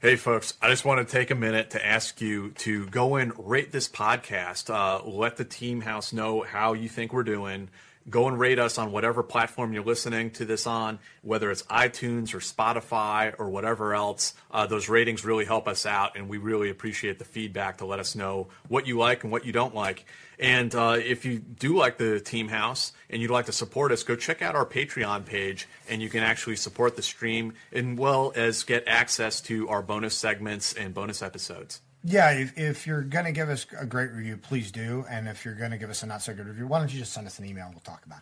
Hey, folks, I just want to take a minute to ask you to go and rate this podcast. Uh, let the team house know how you think we're doing. Go and rate us on whatever platform you're listening to this on, whether it's iTunes or Spotify or whatever else. Uh, those ratings really help us out, and we really appreciate the feedback to let us know what you like and what you don't like. And uh, if you do like the Team House and you'd like to support us, go check out our Patreon page, and you can actually support the stream as well as get access to our bonus segments and bonus episodes. Yeah, if, if you're going to give us a great review, please do. And if you're going to give us a not so good review, why don't you just send us an email and we'll talk about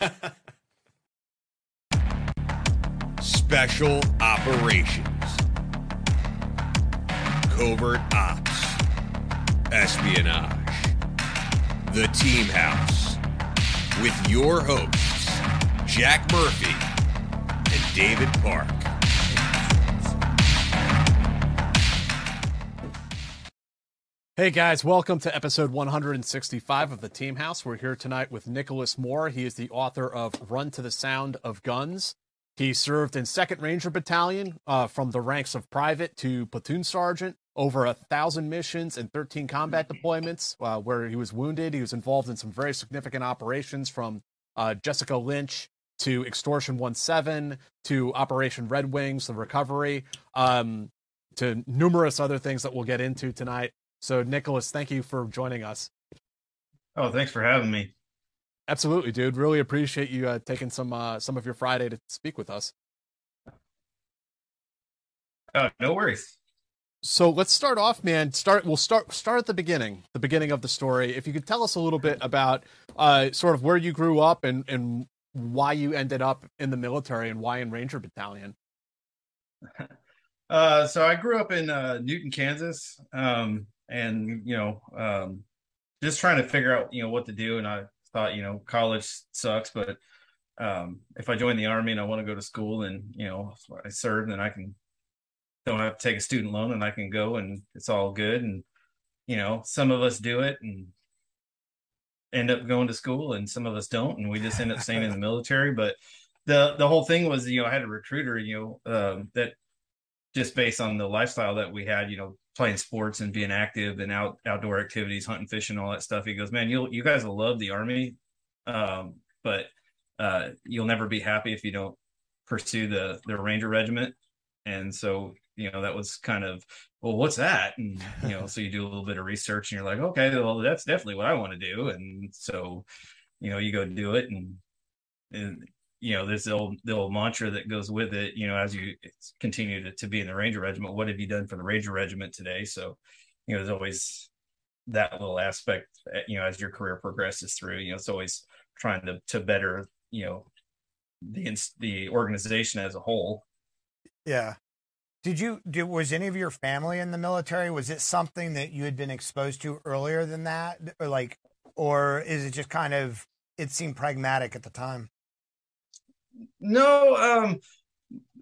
it. Special Operations, Covert Ops, Espionage, The Team House, with your hosts, Jack Murphy and David Park. Hey guys, welcome to episode 165 of the Team House. We're here tonight with Nicholas Moore. He is the author of Run to the Sound of Guns. He served in 2nd Ranger Battalion uh, from the ranks of private to platoon sergeant, over a thousand missions and 13 combat deployments uh, where he was wounded. He was involved in some very significant operations from uh, Jessica Lynch to Extortion 17 to Operation Red Wings, the recovery, um, to numerous other things that we'll get into tonight. So, Nicholas, thank you for joining us. Oh, thanks for having me. Absolutely, dude. Really appreciate you uh, taking some uh, some of your Friday to speak with us. Uh, no worries. So let's start off, man. Start. We'll start start at the beginning, the beginning of the story. If you could tell us a little bit about uh, sort of where you grew up and and why you ended up in the military and why in Ranger Battalion. Uh, so I grew up in uh, Newton, Kansas. Um, and you know um, just trying to figure out you know what to do and i thought you know college sucks but um, if i join the army and i want to go to school and you know i serve and i can don't have to take a student loan and i can go and it's all good and you know some of us do it and end up going to school and some of us don't and we just end up staying in the military but the the whole thing was you know i had a recruiter you know um, that just based on the lifestyle that we had you know playing sports and being active and out outdoor activities, hunting, fishing, all that stuff. He goes, man, you'll you guys will love the army, um, but uh, you'll never be happy if you don't pursue the the Ranger Regiment. And so you know that was kind of well, what's that? And you know, so you do a little bit of research and you're like, okay, well, that's definitely what I want to do. And so you know, you go do it and and you know, there's the old the old mantra that goes with it. You know, as you continue to, to be in the Ranger Regiment, what have you done for the Ranger Regiment today? So, you know, there's always that little aspect. Eh, you know, as your career progresses through, you know, it's always trying to to better, you know, the the organization as a whole. Yeah. Did you did was any of your family in the military? Was it something that you had been exposed to earlier than that, or like, or is it just kind of it seemed pragmatic at the time? No, um,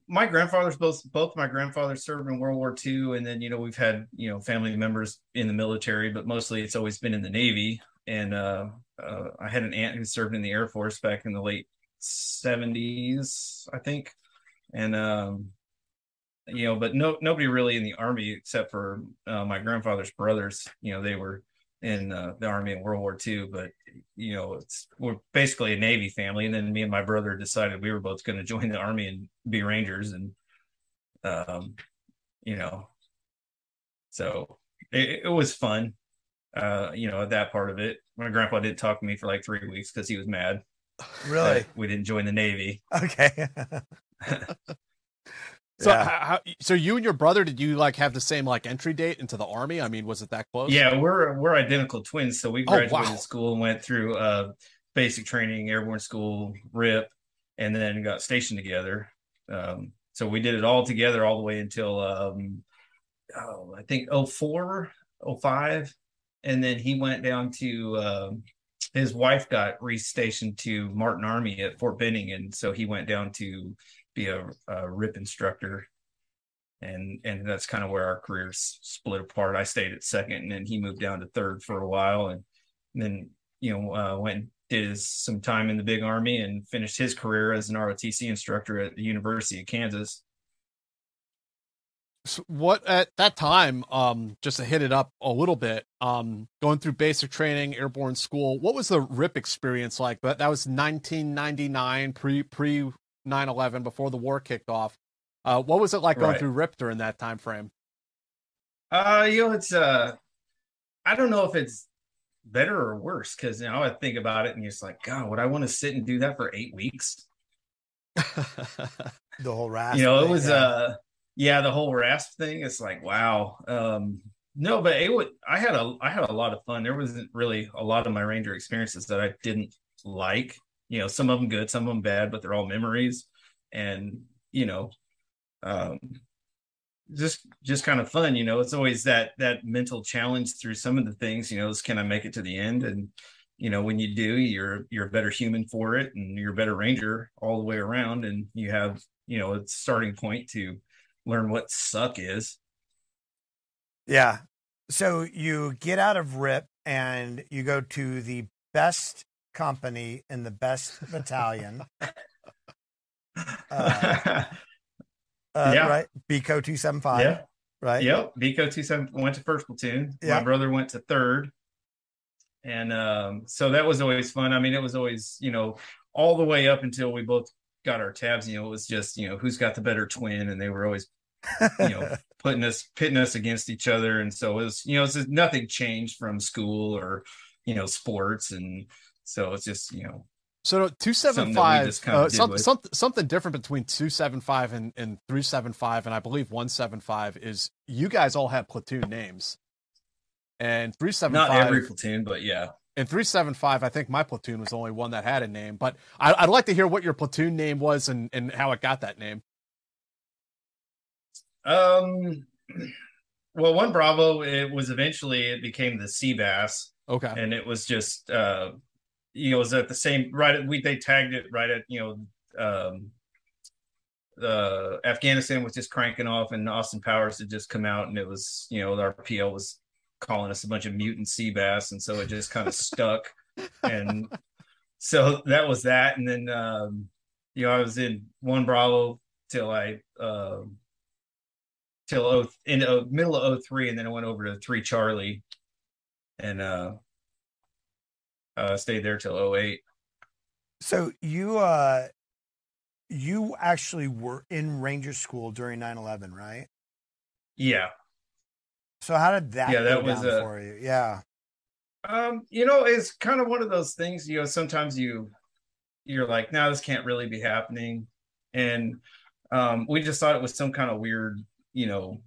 my grandfathers both both my grandfathers served in World War II, and then you know we've had you know family members in the military, but mostly it's always been in the Navy. And uh, uh, I had an aunt who served in the Air Force back in the late seventies, I think, and um, you know, but no nobody really in the Army except for uh, my grandfather's brothers. You know, they were in uh, the army in World War II, but you know, it's we're basically a Navy family. And then me and my brother decided we were both going to join the army and be Rangers, and um, you know, so it, it was fun. Uh, you know, at that part of it. My grandpa didn't talk to me for like three weeks because he was mad. Really? we didn't join the Navy. Okay. So, Yeah. how, so you and your brother, did you like have the same like entry date into the army? I mean, was it that close? Yeah, we're we're identical twins. So we Oh, graduated wow. school and went through uh basic training, airborne school, RIP, and then got stationed together. Um, so we did it all together all the way until um oh, I think 04, 05. And then he went down to um his wife got restationed to Martin Army at Fort Benning, and so he went down to be a, a RIP instructor and and that's kind of where our careers split apart. I stayed at second, and then he moved down to third for a while, and, then you know uh, went and did his, some time in the big army and finished his career as an ROTC instructor at the University of Kansas. So what at that time, um, just to hit it up a little bit, um, going through basic training, airborne school, what was the RIP experience like? That that was 1999, pre pre 9/11, before the war kicked off. Uh, what was it like going Right. through RIP during that time frame? Uh, you know, it's uh, I don't know if it's better or worse because now I think about it and it's like, God, would I want to sit and do that for eight weeks? the whole rasp. you know it thing, was yeah. uh yeah the whole rasp thing it's like wow um no but it would i had a i had a lot of fun there wasn't really a lot of my ranger experiences that i didn't like you know some of them good some of them bad but they're all memories. And you know um just just kind of fun you know it's always that that mental challenge through some of the things you know is can i make it to the end? And you know when you do you're you're a better human for it and you're a better ranger all the way around. And you have you know a starting point to learn what suck is. Yeah. So you get out of RIP and you go to the best company in the best battalion. Uh, Uh, Yeah. Right. BCO 275. yeah Right. yep Bico 27 went to first platoon Yeah. my brother went to third and um so that was always fun i mean it was always you know all the way up until we both got our tabs you know it was just you know who's got the better twin and they were always you know putting us pitting us against each other and so it was you know it's just nothing changed from school or you know sports and so it's just you know So two seven five, Something that we five, just kinda uh, did some, with. something something different between two seven five and and three seven five, and I believe one seven five is you guys all have platoon names, and three seven not every platoon but yeah and three seven five. I think my platoon was the only one that had a name, but I, I'd like to hear what your platoon name was and and how it got that name. Um, well, one Bravo, it was eventually it became the Sea Bass, Okay, and it was just uh, you know, it was at the same right. At, we they tagged it right at you know, um, uh, Afghanistan was just cranking off, and Austin Powers had just come out, and it was you know, our PL was calling us a bunch of mutant sea bass, and so it just kind of stuck, and so that was that, and then um, you know, I was in one Bravo till I. Um, till oh, in uh, middle of 03 and then I went over to 3 Charlie and uh uh stayed there till 08. So you uh you actually were in Ranger School during 9/11, right? Yeah. So how did that Yeah, that was, uh, for you? Yeah. Um you know it's kind of one of those things you know sometimes you you're like no this can't really be happening and um we just thought it was some kind of weird you know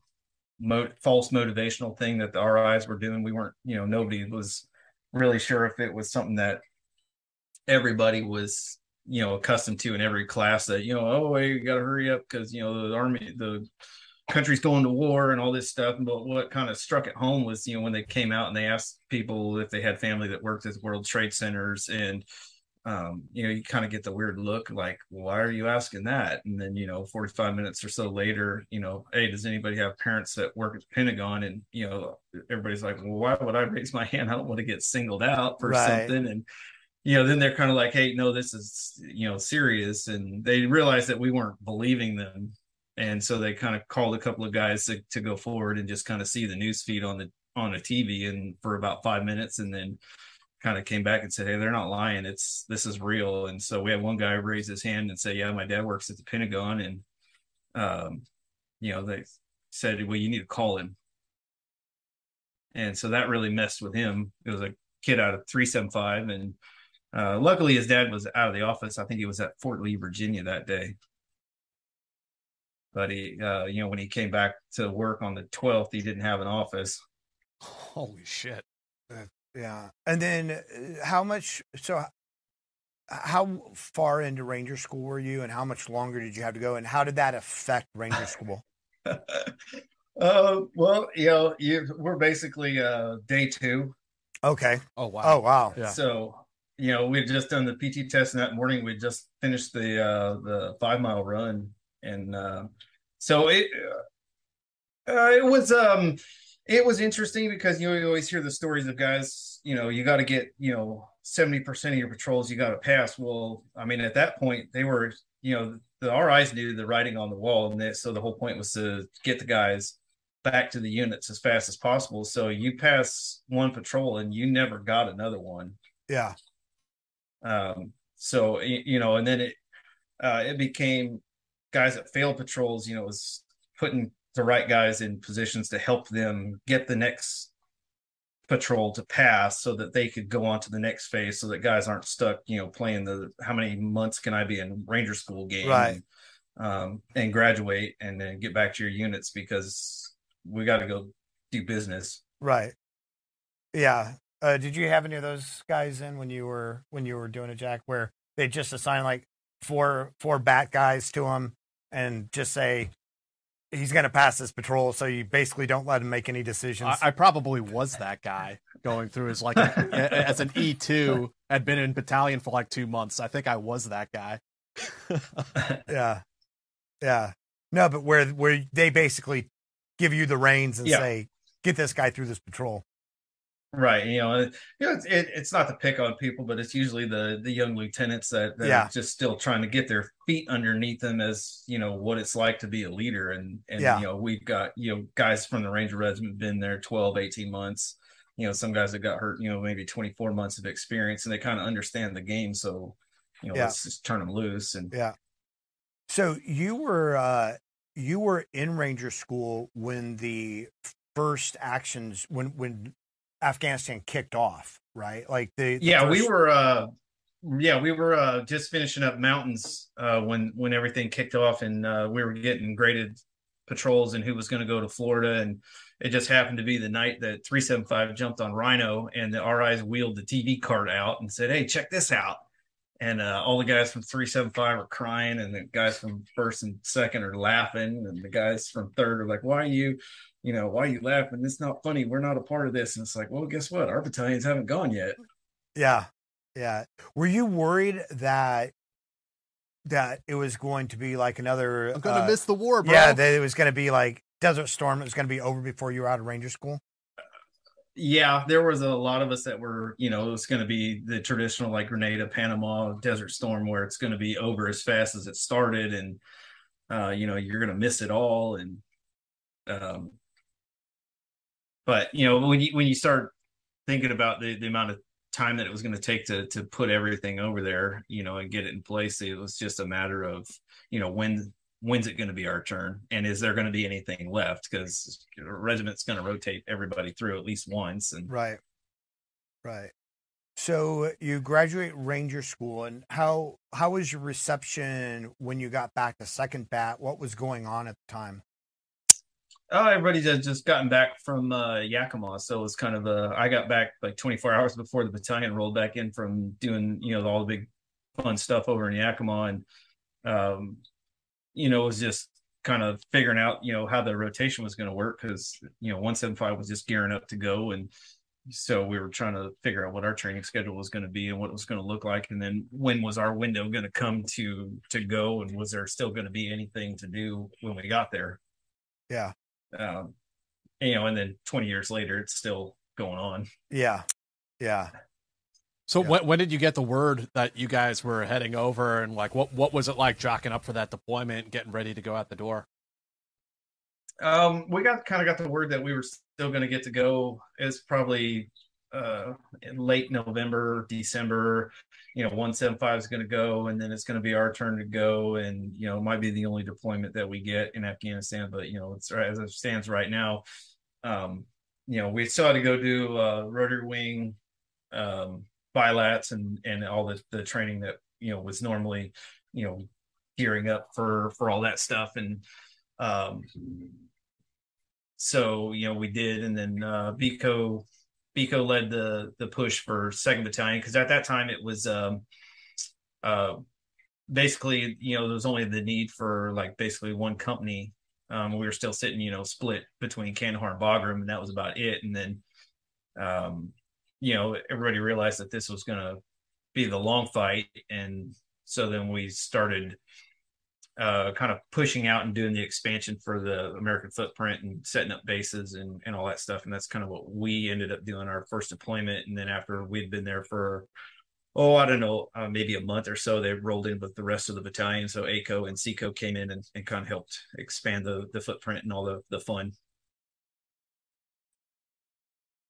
mo- false motivational thing that the RIs were doing we weren't you know nobody was really sure if it was something that everybody was you know accustomed to in every class that you know oh wait, you got to hurry up because you know the army the country's going to war and all this stuff. But what kind of struck at home was you know when they came out and they asked people if they had family that worked at world trade centers and um, you know you kind of get the weird look like why are you asking that? And then you know 45 minutes or so later you know hey does anybody have parents that work at the pentagon? And you know everybody's like well why would i raise my hand? I don't want to get singled out for Right. something. And you know then they're kind of like hey no this is you know serious. And they realized that we weren't believing them. And so they kind of called a couple of guys to, to go forward and just kind of see the news feed on the on a TV and for about five minutes, and then kind of came back and said, "Hey, they're not lying. It's this is real." And so we had one guy raise his hand and say, "Yeah, my dad works at the Pentagon," and um, you know, they said, "Well, you need to call him." And so that really messed with him. It was a kid out of 375, and uh, luckily his dad was out of the office. I think he was at Fort Lee, Virginia that day. But he, uh, you know, when he came back to work on the 12th, he didn't have an office. Holy shit. Yeah. And then uh, how much, so how far into Ranger School were you and how much longer did you have to go? And how did that affect Ranger School? uh, well, you know, you, we're basically uh, day two. Okay. Oh wow. Oh, wow. Yeah. So, you know, we'd just done the PT test and that morning. We just finished the uh, the five mile run, and uh, so it uh, it was um it was interesting because you know you always hear the stories of guys. You know, you got to get you know seventy percent of your patrols you got to pass. Well, I mean, at that point they were you know the RIs knew the writing on the wall, and they, so the whole point was to get the guys back to the units as fast as possible. So you pass one patrol and you never got another one. Yeah. Um, so you know, and then it uh, it became guys that failed patrols. You know, was putting the right guys in positions to help them get the next patrol to pass, so that they could go on to the next phase, so that guys aren't stuck. You know, playing the how many months can I be in Ranger School game, Right. And, um, and graduate, and then get back to your units because we got to go do business. Right. Yeah. Uh, did you have any of those guys in when you were when you were doing a jack where they just assign like four four bat guys to them and just say he's going to pass this patrol, so you basically don't let him make any decisions. I, I probably was that guy going through as like a, as an E two had been in battalion for like two months. I think I was that guy. yeah, yeah. No, but where where they basically give you the reins and Yeah. say, "Get this guy through this patrol." Right, you know, it, you know, it's, it, it's not to pick on people, but it's usually the the young lieutenants that, that Yeah. are just still trying to get their feet underneath them as you know what it's like to be a leader, and and Yeah. you know we've got you know guys from the Ranger Regiment been there 12, 18 months. You know, some guys that got hurt, you know, maybe twenty four months of experience, and they kind of understand the game. So, you know, Yeah. let's just turn them loose. And Yeah. So you were uh you were in Ranger School when the first actions when when Afghanistan kicked off, right? Like the the yeah we were uh yeah we were uh just finishing up mountains uh when when everything kicked off and uh we were getting graded patrols and who was going to go to florida and it just happened to be the night that 375 jumped on rhino and the ris wheeled the tv cart out and said hey check this out and uh, all the guys from 375 are crying and the guys from first and second are laughing and the guys from third are like why are you you know why are you laughing it's not funny we're not a part of this and it's like well guess what our battalions haven't gone yet Yeah. Yeah. Were you worried that that it was going to be like another I'm gonna uh, miss the war, bro. Yeah, that it was going to be like Desert Storm. It was going to be over before you were out of Ranger School. yeah, there was a lot of us that were, you know, it was going to be the traditional like Grenada, Panama, Desert Storm, where it's going to be over as fast as it started, and uh, you know, you're going to miss it all, and um, but you know, when you when you start thinking about the the amount of time that it was going to take to to put everything over there, you know, and get it in place, it was just a matter of, you know, when when's it going to be our turn and is there going to be anything left because the regiment's going to rotate everybody through at least once and Right. Right. So you graduate Ranger School, and how how was your reception when you got back to Second Bat? What was going on at the time? Oh everybody just gotten back from uh yakima so it was kind of uh i got back like 24 hours before the battalion rolled back in from doing you know all the big fun stuff over in yakima and um you know it was just kind of figuring out you know how the rotation was going to work because you know 175 was just gearing up to go and so we were trying to figure out what our training schedule was going to be and what it was going to look like and then when was our window going to come to to go and was there still going to be anything to do when we got there Yeah. Um, you know, and then 20 years later, it's still going on. Yeah. Yeah. So Yeah. when when did you get the word that you guys were heading over, and like what what was it like jocking up for that deployment, getting ready to go out the door? Um, we got kind of got the word that we were still going to get to go. It's probably uh, late November, December. You know, one seven five is going to go, and then it's going to be our turn to go, and you know, it might be the only deployment that we get in Afghanistan. But you know, it's as it stands right now. Um, you know, we still had to go do uh, rotary wing, um, bilats, and and all the the training that you know was normally, you know, gearing up for for all that stuff, and um, so you know we did, and then uh, Bico Bico led the the push for Second Battalion because at that time it was um, uh, basically you know there was only the need for like basically one company. Um, we were still sitting you know split between Kandahar and Bagram, and that was about it. And then um, you know everybody realized that this was going to be the long fight, and so then we started uh, kind of pushing out and doing the expansion for the American footprint and setting up bases and, and all that stuff. And that's kind of what we ended up doing our first deployment. And then after we'd been there for, oh, I don't know, uh, maybe a month or so, they rolled in with the rest of the battalion. So ACO and SECO came in and, and kind of helped expand the, the footprint and all the, the fun.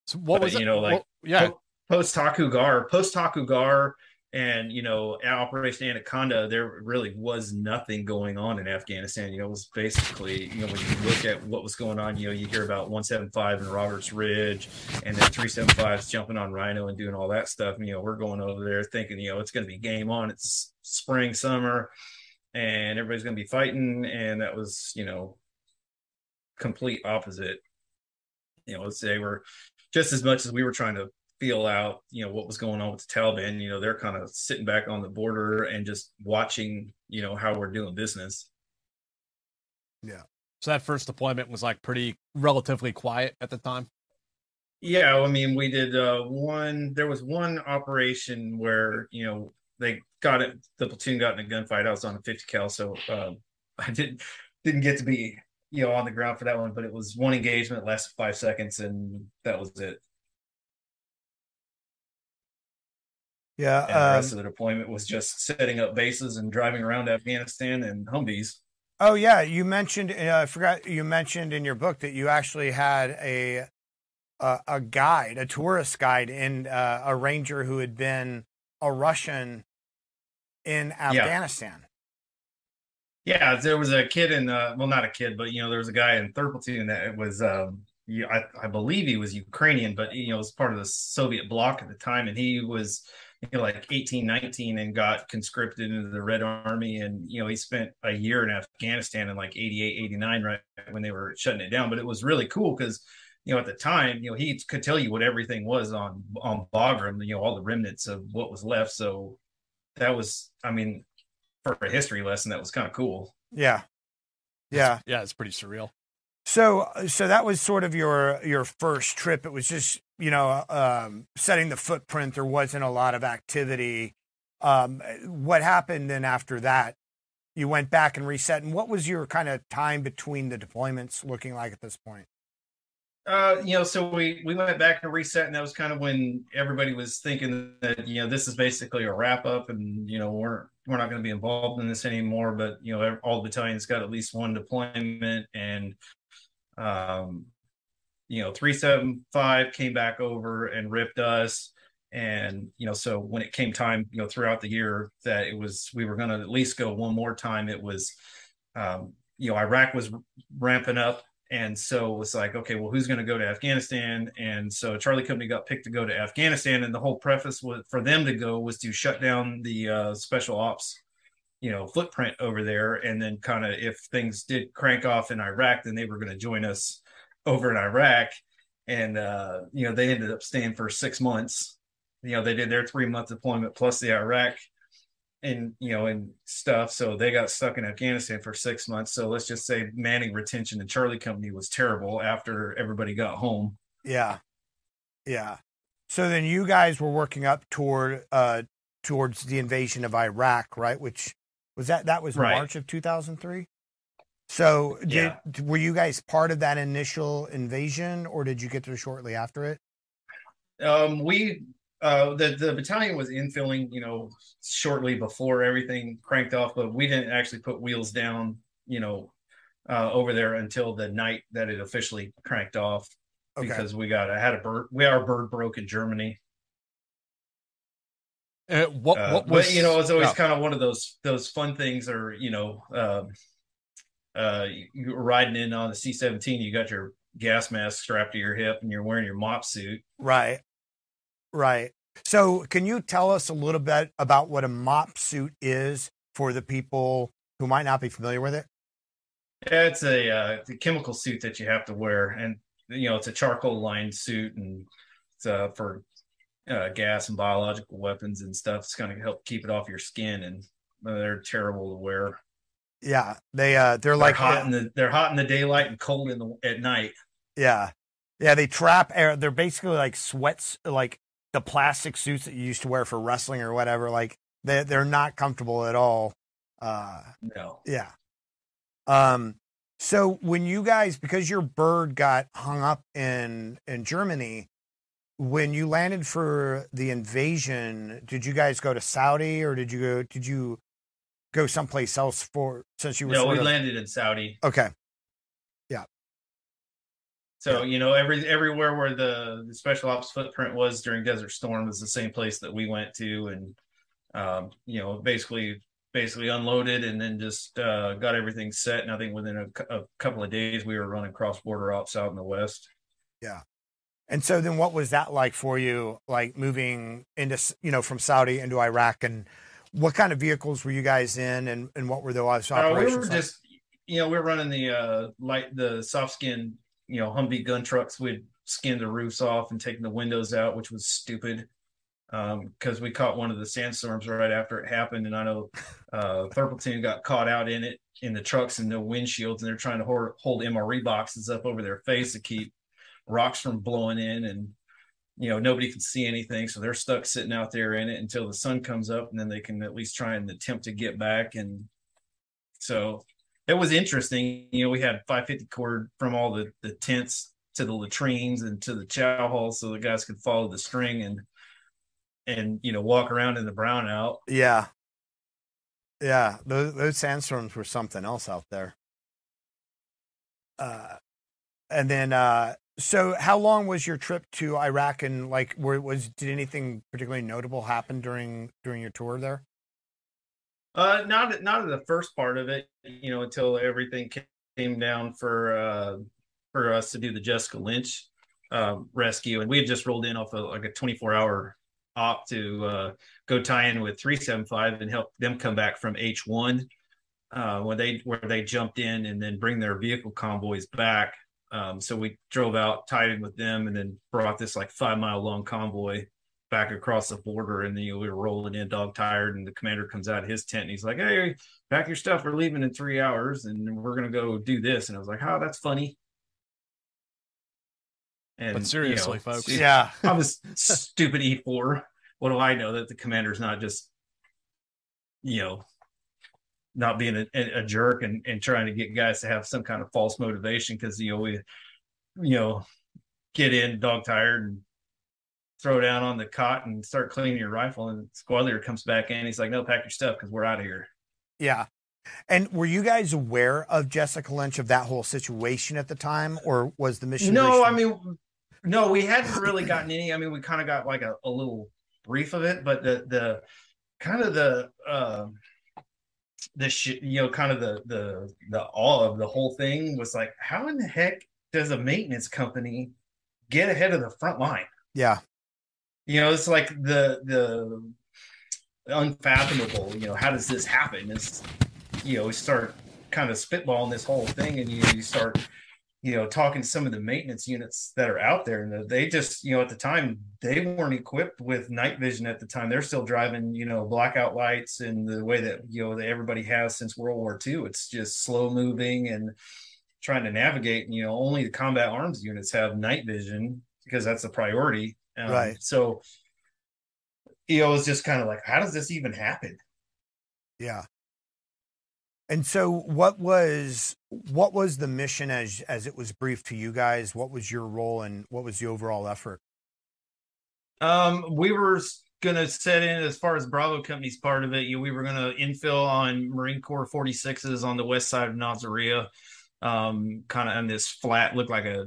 So what But, was it? you know, like Well, yeah. post Takur Ghar, post Takur Ghar, and you know, Operation Anaconda, there really was nothing going on in Afghanistan. You know, it was basically, you know, when you look at what was going on, you know, you hear about 175 and Roberts Ridge, and then 375s jumping on Rhino and doing all that stuff. And, you know, we're going over there thinking, you know, it's going to be game on. It's spring, summer, and everybody's going to be fighting. And that was, you know, complete opposite. You know, they were just as much as we were trying to feel out, you know, what was going on with the Taliban, you know, they're kind of sitting back on the border and just watching, you know, how we're doing business. Yeah. So that first deployment was like pretty relatively quiet at the time. Yeah, I mean, we did uh one there was one operation where, you know, they got it the platoon got in a gunfight. I was on a 50 cal, so um I didn't didn't get to be, you know, on the ground for that one, but it was one engagement lasted five seconds and that was it. Yeah. And the um, rest of the deployment was just setting up bases and driving around Afghanistan and Humvees. Oh yeah, you mentioned. Uh, I forgot you mentioned in your book that you actually had a a, a guide, a tourist guide, in uh, a ranger who had been a Russian in Afghanistan. Yeah, there was a kid in uh well not a kid, but you know, there was a guy in third platoon that was, um, I, I believe he was Ukrainian, but you know, was part of the Soviet bloc at the time and he was know, like 18, 19 and got conscripted into the Red Army and you know, he spent a year in Afghanistan in like 88, 89 right when they were shutting it down, but it was really cool cuz you know, at the time, you know, he could tell you what everything was on on Bagram, you know, all the remnants of what was left. So that was, I mean, for a history lesson, that was kind of cool. Yeah, yeah. Yeah, it's pretty surreal. So, so that was sort of your your first trip. It was just you know um, setting the footprint. There wasn't a lot of activity. Um, what happened then after that? You went back and reset. And what was your kind of time between the deployments looking like at this point? Uh, you know, so we we went back and reset, and that was kind of when everybody was thinking that you know this is basically a wrap up, and you know we're we're not going to be involved in this anymore. But you know, all the battalions got at least one deployment, and um, you know, three seven five came back over and ripped us, and you know, so when it came time, you know, throughout the year that it was we were going to at least go one more time. It was, um, you know, Iraq was ramping up and so it was like, okay, well, who's going to go to Afghanistan? And so Charlie Company got picked to go to Afghanistan, and the whole preface was for them to go was to shut down the uh, special ops, you know, footprint over there, and then kind of if things did crank off in Iraq, then they were going to join us over in Iraq, and uh, you know they ended up staying for six months. You know, they did their three month deployment plus the Iraq and you know and stuff so they got stuck in afghanistan for six months so let's just say manning retention and charlie company was terrible after everybody got home Yeah, yeah. So then you guys were working up toward uh towards the invasion of Iraq, right? Which was that that was Right. March of two thousand three. So did Yeah. were you guys part of that initial invasion, or did you get there shortly after it? um we uh the the battalion was infilling you know shortly before everything cranked off but we didn't actually put wheels down you know uh, over there until the night that it officially cranked off Okay. because we got I had a bird we our bird broke in Germany. Uh, what, Uh, what was but you know it's always oh, kind of one of those those fun things or you know um uh you were riding in on the C17 you got your gas mask strapped to your hip and you're wearing your MOPP suit. Right. Right. So, can you tell us a little bit about what a MOPP suit is for the people who might not be familiar with it? Yeah, it's a uh, it's chemical suit that you have to wear, and you know it's a charcoal lined suit, and it's uh, for uh, gas and biological weapons and stuff. It's going to help keep it off your skin, and uh, they're terrible to wear. Yeah, they uh they're They're like hot in the they're hot in the daylight and cold in the at night. yeah. Yeah, they trap air. They're basically like sweats like the plastic suits that you used to wear for wrestling or whatever. Like they they're not comfortable at all. Uh No, Yeah. Um so when you guys because your bird got hung up in in Germany, when you landed for the invasion, did you guys go to Saudi or did you go did you go someplace else for since you were no, we of- landed in Saudi. Okay. Yeah. So you know, every everywhere where the, the special ops footprint was during Desert Storm was the same place that we went to, and um, you know, basically basically unloaded and then just uh, got everything set. And I think within a, a couple of days, we were running cross border ops out in the west. And so then what was that like for you like moving into you know from Saudi into Iraq and what kind of vehicles were you guys in and and what were those Uh, operations? we were like? just, you know, we were running the uh, light, the soft skin, you know, Humvee gun trucks. We'd skin the roofs off and taking the windows out, which was stupid because we caught one of the sandstorms right after it happened, and I know uh, platoon got caught out in it in the trucks and no windshields, and they're trying to hold, hold MRE boxes up over their face to keep rocks from blowing in and you know nobody can see anything. So they're stuck sitting out there in it until the sun comes up and then they can at least try and attempt to get back. And so it was interesting. You know we had 550 cord from all the the tents to the latrines and to the chow hall so the guys could follow the string and and you know walk around in the brownout Yeah. Yeah, those those sandstorms were something else out there. Uh and then uh so how long was your trip to Iraq and like were was did anything particularly notable happen during during your tour there? Uh, not not the first part of it, you know, until everything came down for uh for us to do the Jessica Lynch um, rescue, and we had just rolled in off of like a 24 hour op to uh, go tie in with 375 and help them come back from H1 uh, when they where they jumped in and then bring their vehicle convoys back. Um, so we drove out, tied in with them, and then brought this like five mile long convoy back across the border. And then you know, we were rolling in dog tired and the commander comes out of his tent and he's like hey pack your stuff. We're leaving in three hours and we're gonna go do this. And i was like oh that's funny. And But seriously, you know, folks. Yeah. i was stupid e4 what do i know that the commander's not just you know not being a, a jerk and, and trying to get guys to have some kind of false motivation because you know we you know get in dog tired and throw down on the cot and start cleaning your rifle. And squad leader comes back in. He's like, "No, pack your stuff because we're out of here." Yeah. And were you guys aware of Jessica Lynch of that whole situation at the time, or was the mission? No, I mean, no, we hadn't really gotten any. I mean, we kind of got like a, a little brief of it, but the the kind of the uh, the sh- you know kind of the the the awe of the whole thing was like, how in the heck does a maintenance company get ahead of the front line? yeah, you know it's like the the unfathomable you know how does this happen it's you know we start kind of spitballing this whole thing and you, you start you know talking to some of the maintenance units that are out there and they just you know at the time they weren't equipped with night vision at the time they're still driving you know blackout lights and the way that you know that everybody has since world war ii it's just slow moving and trying to navigate and you know only the combat arms units have night vision because that's a priority um, Right. so you know, it was just kind of like, how does this even happen? yeah. And so, what was what was the mission as as it was briefed to you guys? What was your role and what was the overall effort? Um, we were going to set in as far as Bravo Company's part of it. You, we were going to infill on Marine Corps 46s on the west side of Nasiriyah. um, kind of on this flat, looked like a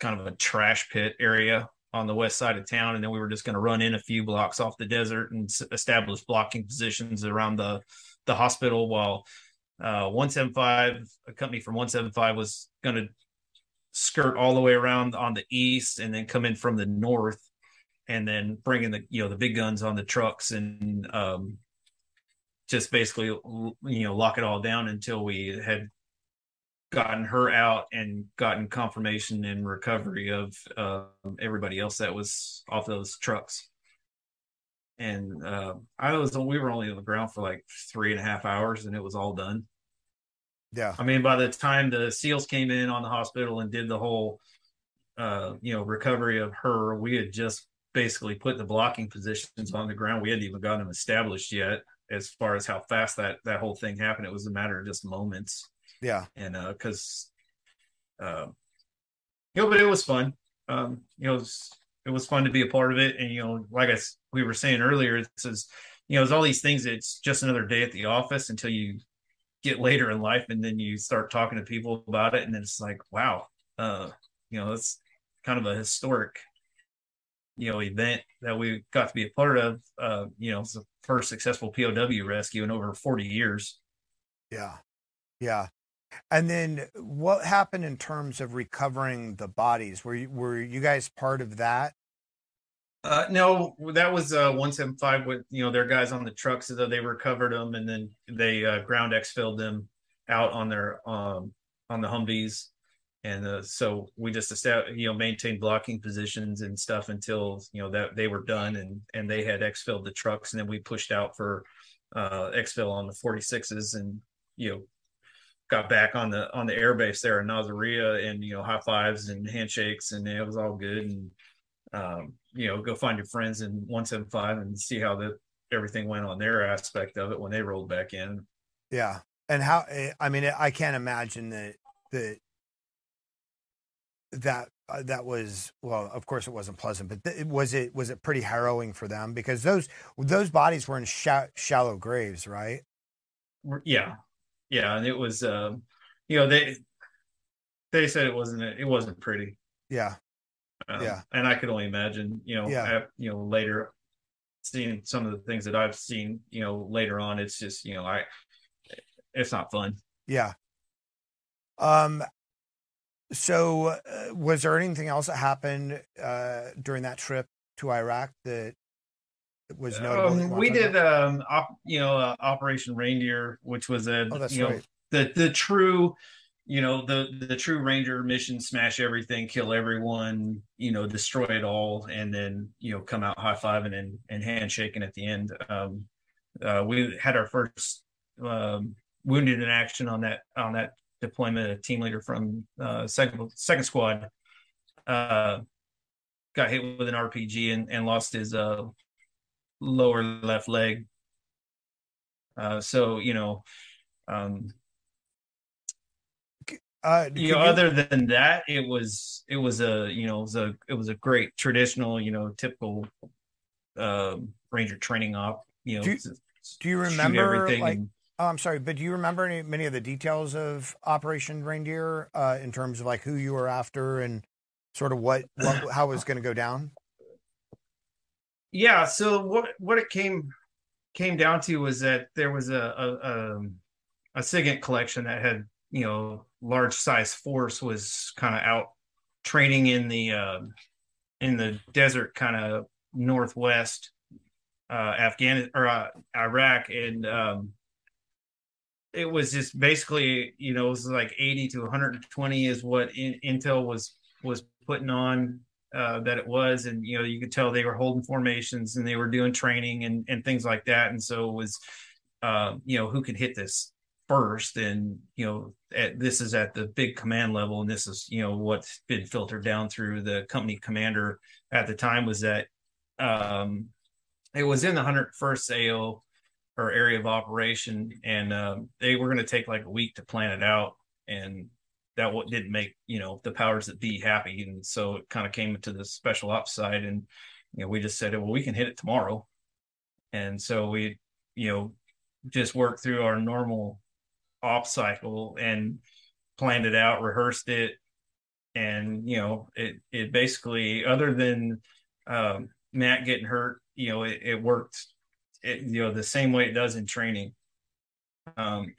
kind of a trash pit area on the west side of town, and then we were just going to run in a few blocks off the desert and establish blocking positions around the the hospital while uh, 175, a company from 175 was going to skirt all the way around on the east and then come in from the north and then bringing the you know the big guns on the trucks and um, just basically you know lock it all down until we had gotten her out and gotten confirmation and recovery of uh, everybody else that was off those trucks and uh, I was we were only on the ground for like three and a half hours, and it was all done. Yeah, I mean, by the time the SEALs came in on the hospital and did the whole, uh, you know, recovery of her, we had just basically put the blocking positions on the ground. We hadn't even gotten them established yet. As far as how fast that that whole thing happened, it was a matter of just moments. Yeah, and uh, because, uh, you know, but it was fun. Um, you know, it was, it was fun to be a part of it. And you know, like I we were saying earlier, it says, you know, there's all these things. It's just another day at the office until you get later in life, and then you start talking to people about it, and it's like, wow, uh, you know, it's kind of a historic, you know, event that we got to be a part of. Uh, you know, it's the first successful POW rescue in over 40 years. Yeah, yeah. And then what happened in terms of recovering the bodies? Were you, were you guys part of that? Uh, no, that was uh, 175 with you know their guys on the trucks, so they recovered them and then they uh, ground exfilled them out on their um, on the Humvees, and uh, so we just you know maintained blocking positions and stuff until you know that they were done and and they had exfilled the trucks, and then we pushed out for uh, exfil on the 46s and you know got back on the on the airbase there in Nasiriyah and you know high fives and handshakes and it was all good and um, you know go find your friends in 175 and see how that everything went on their aspect of it when they rolled back in. Yeah, and how eh, I mean I can't imagine that that that uh, that was well of course it wasn't pleasant but th- was it was it pretty harrowing for them? Because those those bodies were in sh- shallow graves right? Yeah. Yeah, and it was, um, you know, they they said it wasn't it wasn't pretty. Yeah, um, yeah, and I could only imagine, you know, yeah. you know, later seeing some of the things that I've seen, you know, later on, it's just, you know, I, it's not fun. Yeah. Um. So, uh, was there anything else that happened uh, during that trip to Iraq that was notable? Um, we did, um, op, you know, uh, Operation Reindeer, which was a, oh, you right. know, the the true, you know, the the true Ranger mission: smash everything, kill everyone, you know, destroy it all, and then you know, come out high fiving and and handshaking at the end. Um, uh, we had our first um, wounded in action on that on that deployment. A team leader from uh, second second squad uh, got hit with an RPG and, and lost his uh, lower left leg. Uh, so you know, um, uh, you know, you... other than that, it was it was a you know it was a it was a great traditional you know typical uh, ranger training op. You know, do you, do you remember like? And, oh, I'm sorry, but do you remember any many of the details of Operation Reindeer uh, in terms of like who you were after and sort of what, what how it was going to go down? yeah so what what it came came down to was that there was a a, a, um, a SIGINT collection that had you know large size force was kind of out training in the uh, in the desert kind of northwest uh afghanistan or uh, iraq. And um it was just basically you know it was like 80 to 120 is what in, intel was was putting on uh, that it was, and you know you could tell they were holding formations and they were doing training and and things like that, and so it was uh, you know who could hit this first, and you know at, this is at the big command level, and this is you know what's been filtered down through the company commander at the time was that um, it was in the 101st AO or area of operation, and um, they were going to take like a week to plan it out, and that what didn't make you know the powers that be happy, and so it kind of came to the special ops side, and you know we just said, well, we can hit it tomorrow, and so we you know just work through our normal op cycle and planned it out, rehearsed it, and you know, it it basically, other than um, Matt getting hurt, you know, it, it worked, it, you know, the same way it does in training. Um,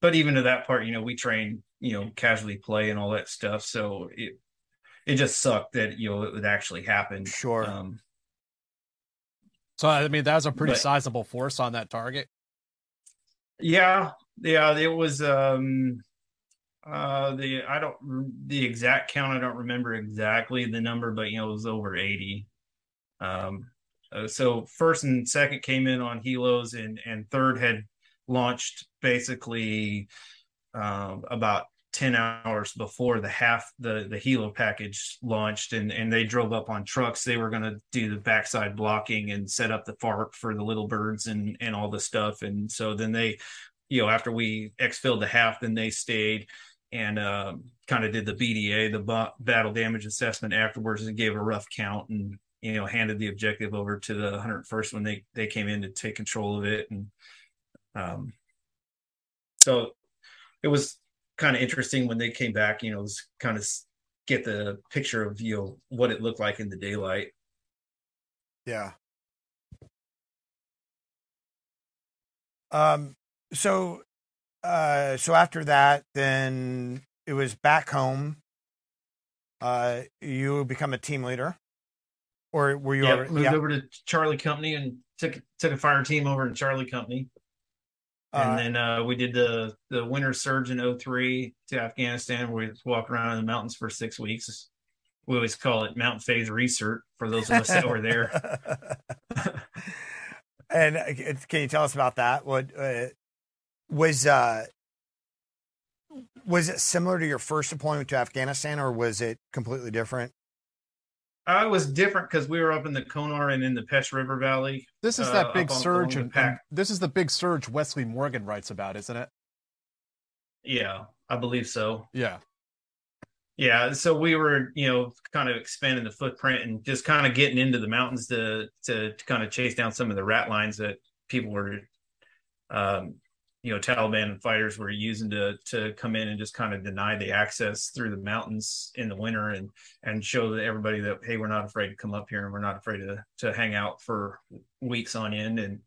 but even to that part, you know, we train, you know, casually play and all that stuff. So it it just sucked that you know it would actually happen. Sure. Um, So I mean, that was a pretty But- sizable force on that target. Yeah, yeah, it was um uh the I don't the exact count I don't remember exactly the number but you know it was over 80. Um uh, so first and second came in on helos and and third had launched basically um about 10 hours before the half the the helo package launched and and they drove up on trucks they were going to do the backside blocking and set up the FARP for the little birds and and all the stuff and so then they you know after we exfilled the half then they stayed and um, kind of did the BDA the ba- battle damage assessment afterwards and gave a rough count and you know handed the objective over to the 101st when they they came in to take control of it and um so it was kind of interesting when they came back you know was kind of get the picture of you know what it looked like in the daylight Yeah. Um. So, uh. So after that, then it was back home. Uh, you become a team leader, or were you? yeah already, moved yeah. over to charlie company and took took a fire team over to charlie company and Uh, then uh, we did the the winter surge in 03 to Afghanistan. Where we walked around in the mountains for six weeks. We always call it mountain phase research for those of us that were there. and uh, can you tell us about that? What uh, was uh, was it similar to your first deployment to Afghanistan, or was it completely different? I was different because we were up in the Konar and in the Pesh River Valley. This is uh, that big surge, and, and this is the big surge Wesley Morgan writes about, isn't it? Yeah, I believe so. Yeah. Yeah, so we were, you know, kind of expanding the footprint and just kind of getting into the mountains to to, to kind of chase down some of the rat lines that people were, um, you know, Taliban fighters were using to to come in and just kind of deny the access through the mountains in the winter and and show that everybody that hey, we're not afraid to come up here and we're not afraid to to hang out for weeks on end and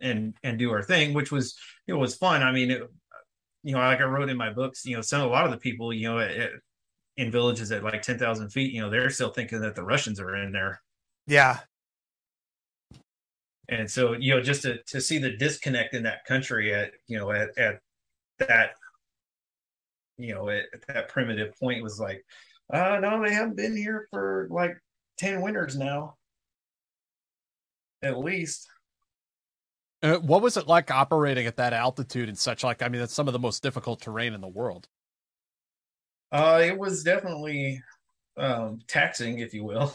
and and do our thing, which was it was fun. I mean, it, you know, like I wrote in my books, you know, some a lot of the people, you know, at- in villages at like ten thousand feet, you know, they're still thinking that the Russians are in there, Yeah, and so you know, just to to see the disconnect in that country at you know at at that you know at, at that primitive point was like, uh no, they haven't been here for like ten winters now, at least. Uh, what was it like operating at that altitude and such? Like, I mean, that's some of the most difficult terrain in the world. Uh, it was definitely um, taxing, if you will.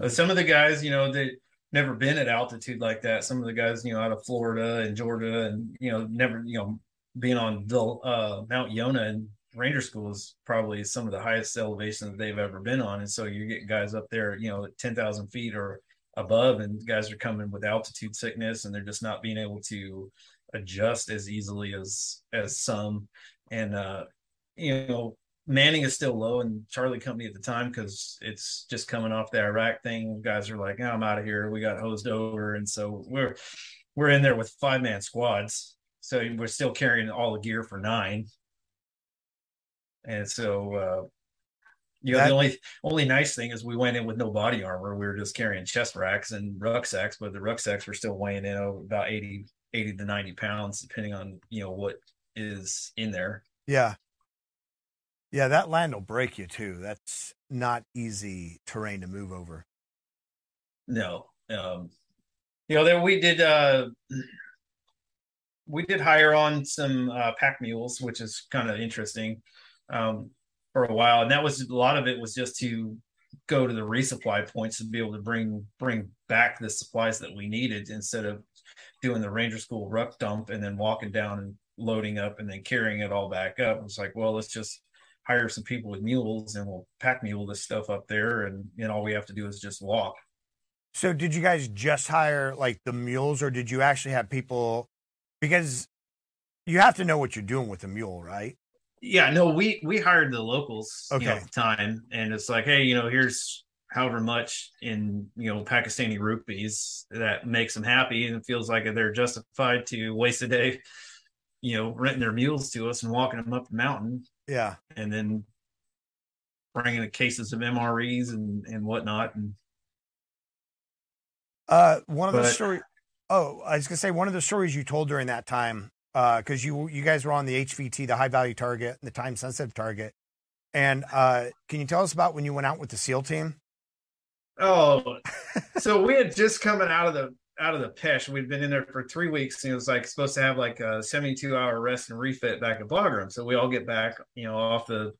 Uh, some of the guys, you know, that never been at altitude like that. Some of the guys, you know, out of Florida and Georgia, and you know, never, you know, being on the uh, Mount Yonah and Ranger School is probably some of the highest elevation that they've ever been on. And so you're getting guys up there, you know, ten thousand feet or above, and guys are coming with altitude sickness, and they're just not being able to adjust as easily as as some. And uh, you know, Manning is still low in Charlie Company at the time because it's just coming off the Iraq thing. Guys are like, oh, "I'm out of here. We got hosed over," and so we're we're in there with five man squads. So we're still carrying all the gear for nine, and so uh, you know That- the only only nice thing is we went in with no body armor. We were just carrying chest racks and rucksacks, but the rucksacks were still weighing in about 80, 80 to ninety pounds, depending on you know what is in there. yeah, yeah. That land will break you too. That's not easy terrain to move over. No. Um, you know, there we did uh we did hire on some uh pack mules, which is kind of interesting um for a while. And that was a lot of it was just to go to the resupply points to be able to bring bring back the supplies that we needed instead of doing the ranger school ruck dump and then walking down and loading up and then carrying it all back up. It's like, well, let's just hire some people with mules and we'll pack mule this stuff up there and you know all we have to do is just walk. So, did you guys just hire like the mules, or did you actually have people? Because you have to know what you're doing with a mule, right? Yeah, no, we we hired the locals you know, Okay. at the time, and it's like, hey, you know, here's however much in you know Pakistani rupees that makes them happy, and it feels like they're justified to waste a day, you know, renting their mules to us and walking them up the mountain, Yeah. and then bringing the cases of MREs and and whatnot, and Uh, one of the But- story. Oh, I was gonna say one of the stories you told during that time, because you you guys were on the HVT, the high value target, and the time sensitive target. And uh, can you tell us about when you went out with the SEAL team? Oh, so we had just coming out of the out of the pesh. We'd been in there for three weeks, and it was like supposed to have like a seventy two hour rest and refit back at Bagram. So we all get back, you know, off the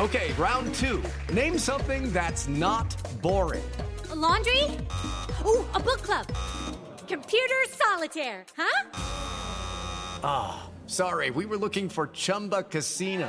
Okay, round two. Name something that's not boring. laundry? Ooh, a book club. Computer solitaire, huh? Ah, sorry, we were looking for Chumba Casino.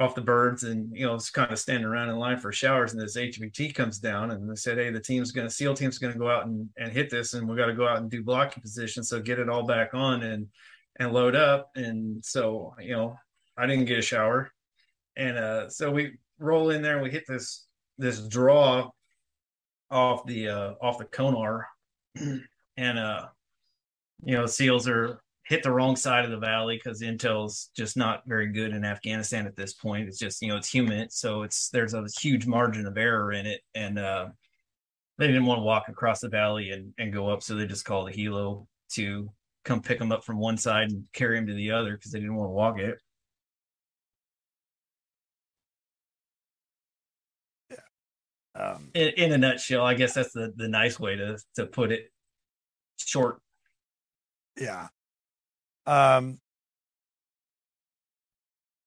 Off the birds, and you know, it's kind of standing around in line for showers. And this HVT comes down, and they said, "Hey, the team's going to SEAL team's going to go out and, and hit this, and we got to go out and do blocking position. So get it all back on and and load up." And so you know, I didn't get a shower, and uh, so we roll in there and we hit this this draw off the uh off the conar and uh you know seals are hit the wrong side of the valley because intel's just not very good in afghanistan at this point it's just you know it's humid so it's there's a huge margin of error in it and uh they didn't want to walk across the valley and, and go up so they just called a helo to come pick them up from one side and carry them to the other because they didn't want to walk it yeah. Um, in, in a nutshell i guess that's the the nice way to to put it short Yeah. Um,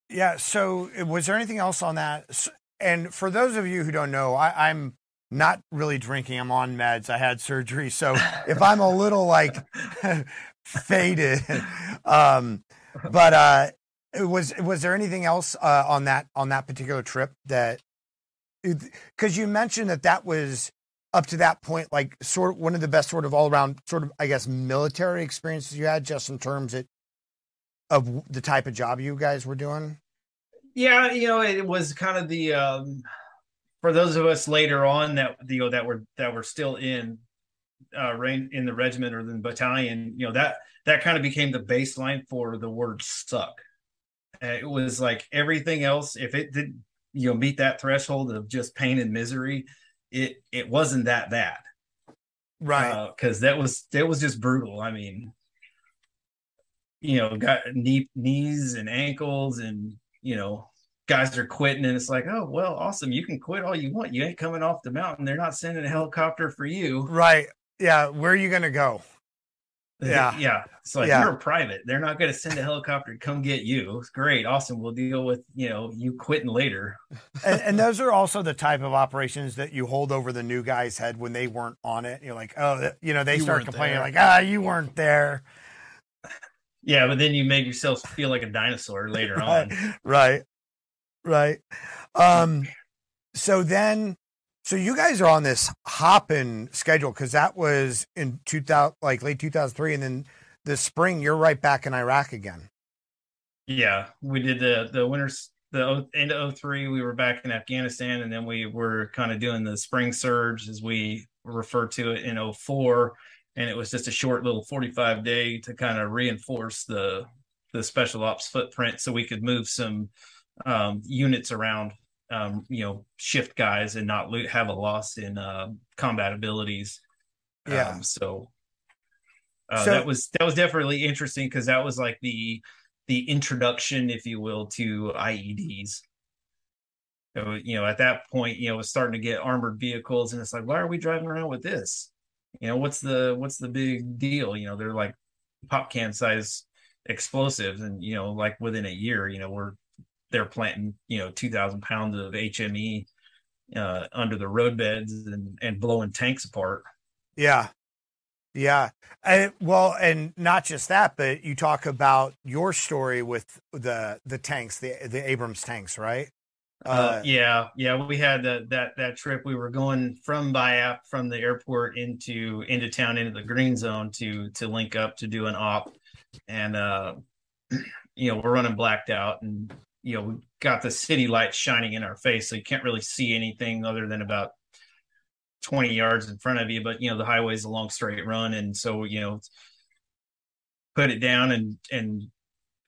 yeah. So, uh, was there anything else on that? And for those of you who don't know, I, I'm not really drinking. I'm on meds. I had surgery, so if I'm a little like faded, um, but uh, was was there anything else uh, on that on that particular trip that? Because you mentioned that that was up to that point, like sort of one of the best sort of all around sort of I guess military experiences you had, just in terms of, of the type of job you guys were doing. yeah you know it was kind of the um for those of us later on that you know that were that were still in uh in the regiment or the battalion you know that that kind of became the baseline for the word suck Uh, it was like everything else if it didn't you know meet that threshold of just pain and misery it it wasn't that bad Right. because that was that was just brutal i mean you know got knee knees and ankles and you know guys are quitting and it's like oh well awesome you can quit all you want you ain't coming off the mountain they're not sending a helicopter for you right. Yeah. Where are you going to go? Yeah. yeah it's like Yeah. you're a private they're not going to send a helicopter to come get you it's great awesome we'll deal with you know you quitting later and, and those are also the type of operations that you hold over the new guy's head when they weren't on it. You're like, oh, you know, they You start complaining there. like, ah, you weren't there. Yeah but then you make yourself feel like a dinosaur later on right. Right. Um, so then, so you guys are on this hopping schedule because that was in 2000, like late 2003. And then the spring, you're right back in Iraq again. Yeah, we did the the winters the end of 03 we were back in Afghanistan and then we were kind of doing the spring surge as we refer to it in 04 and it was just a short little 45 day to kind of reinforce the the special ops footprint so we could move some um, units around um, you know shift guys and not lo- have a loss in uh, combat abilities Yeah. um, so uh, So- that was that was definitely interesting because that was like the the introduction, if you will, to IEDs. You know, at that point, you know, it was starting to get armored vehicles, and it's like, why are we driving around with this? You know, what's the what's the big deal? You know, they're like pop can size explosives, and you know, like within a year, you know, we're they're planting, you know, two thousand pounds of HME uh, under the roadbeds and and blowing tanks apart. Yeah. Yeah. I, well, and not just that, but you talk about your story with the the tanks, the the Abrams tanks, right? Uh, yeah, yeah, we had that that that trip. We were going from Biap from the airport into into town into the green zone to to link up to do an op, and uh, you know we're running blacked out, and you know we got the city lights shining in our face, so you can't really see anything other than about 20 yards in front of you. But you know the highway's a long straight run. And so you know put it down and and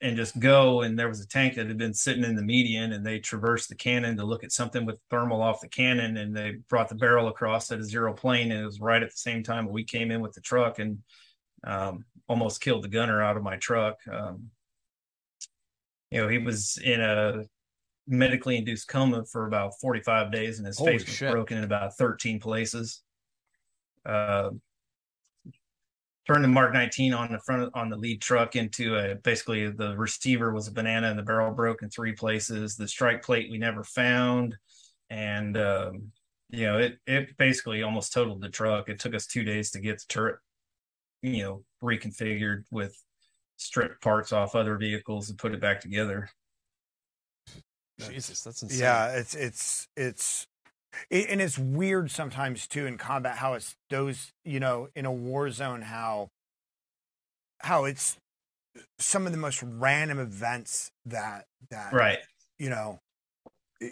and just go and there was a tank that had been sitting in the median and they traversed the cannon to look at something with thermal off the cannon and they brought the barrel across at a zero plane and it was right at the same time we came in with the truck and um, almost killed the gunner out of my truck um, you know he was in a medically induced coma for about 45 days and his Holy face was shit. broken in about 13 places. Uh, turned the Mark 19 on the front on the lead truck into a basically the receiver was a banana and the barrel broke in three places. The strike plate we never found, and um, you know it it basically almost totaled the truck. It took us two days to get the turret, you know, reconfigured with stripped parts off other vehicles and put it back together. Jesus, that's insane. Yeah, it's it's it's it, and it's weird sometimes too in combat how it's those you know in a war zone how how it's some of the most random events that that Right. you know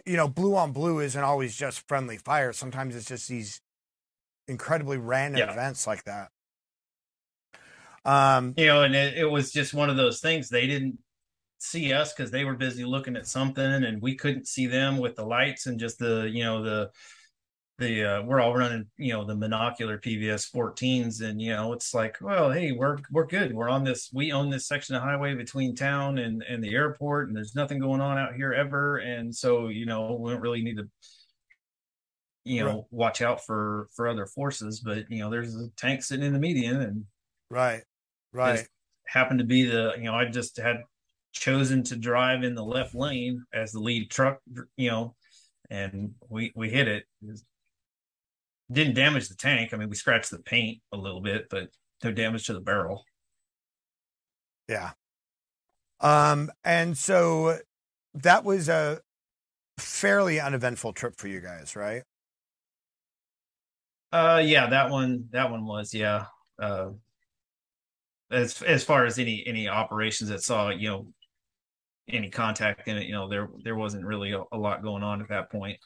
you know blue on blue isn't always just friendly fire sometimes it's just these incredibly random Yeah. events like that um you know and it, it was just one of those things they didn't see us because they were busy looking at something and we couldn't see them with the lights and just the you know the the uh, we're all running you know the monocular pvs 14s and you know it's like well hey we're we're good. We're on this we own this section of highway between town and and the airport and there's nothing going on out here ever. And so you know we don't really need to you know Right. watch out for for other forces but you know there's a tank sitting in the median and right. right. happened to be the you know I just had chosen to drive in the left lane as the lead truck you know and we we hit it It didn't damage the tank I mean we scratched the paint a little bit but no damage to the barrel Yeah. Um, and so that was a fairly uneventful trip for you guys, right? uh yeah that one that one was yeah uh as as far as any any operations that saw you know any contact in it you know there there wasn't really a, a lot going on at that point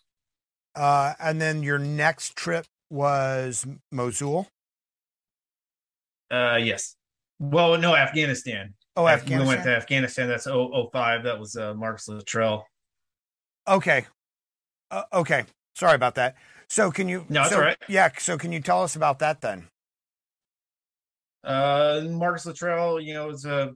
Uh, and then your next trip was Mosul. Uh, yes. Well, no, Afghanistan. Oh, Af- We went to Afghanistan. That's 005. That was uh, Marcus Luttrell. Okay. Uh, okay. Sorry about that. So can you? No, it's so, all right. Yeah. So can you tell us about that then? Uh, Marcus Luttrell, you know, was uh,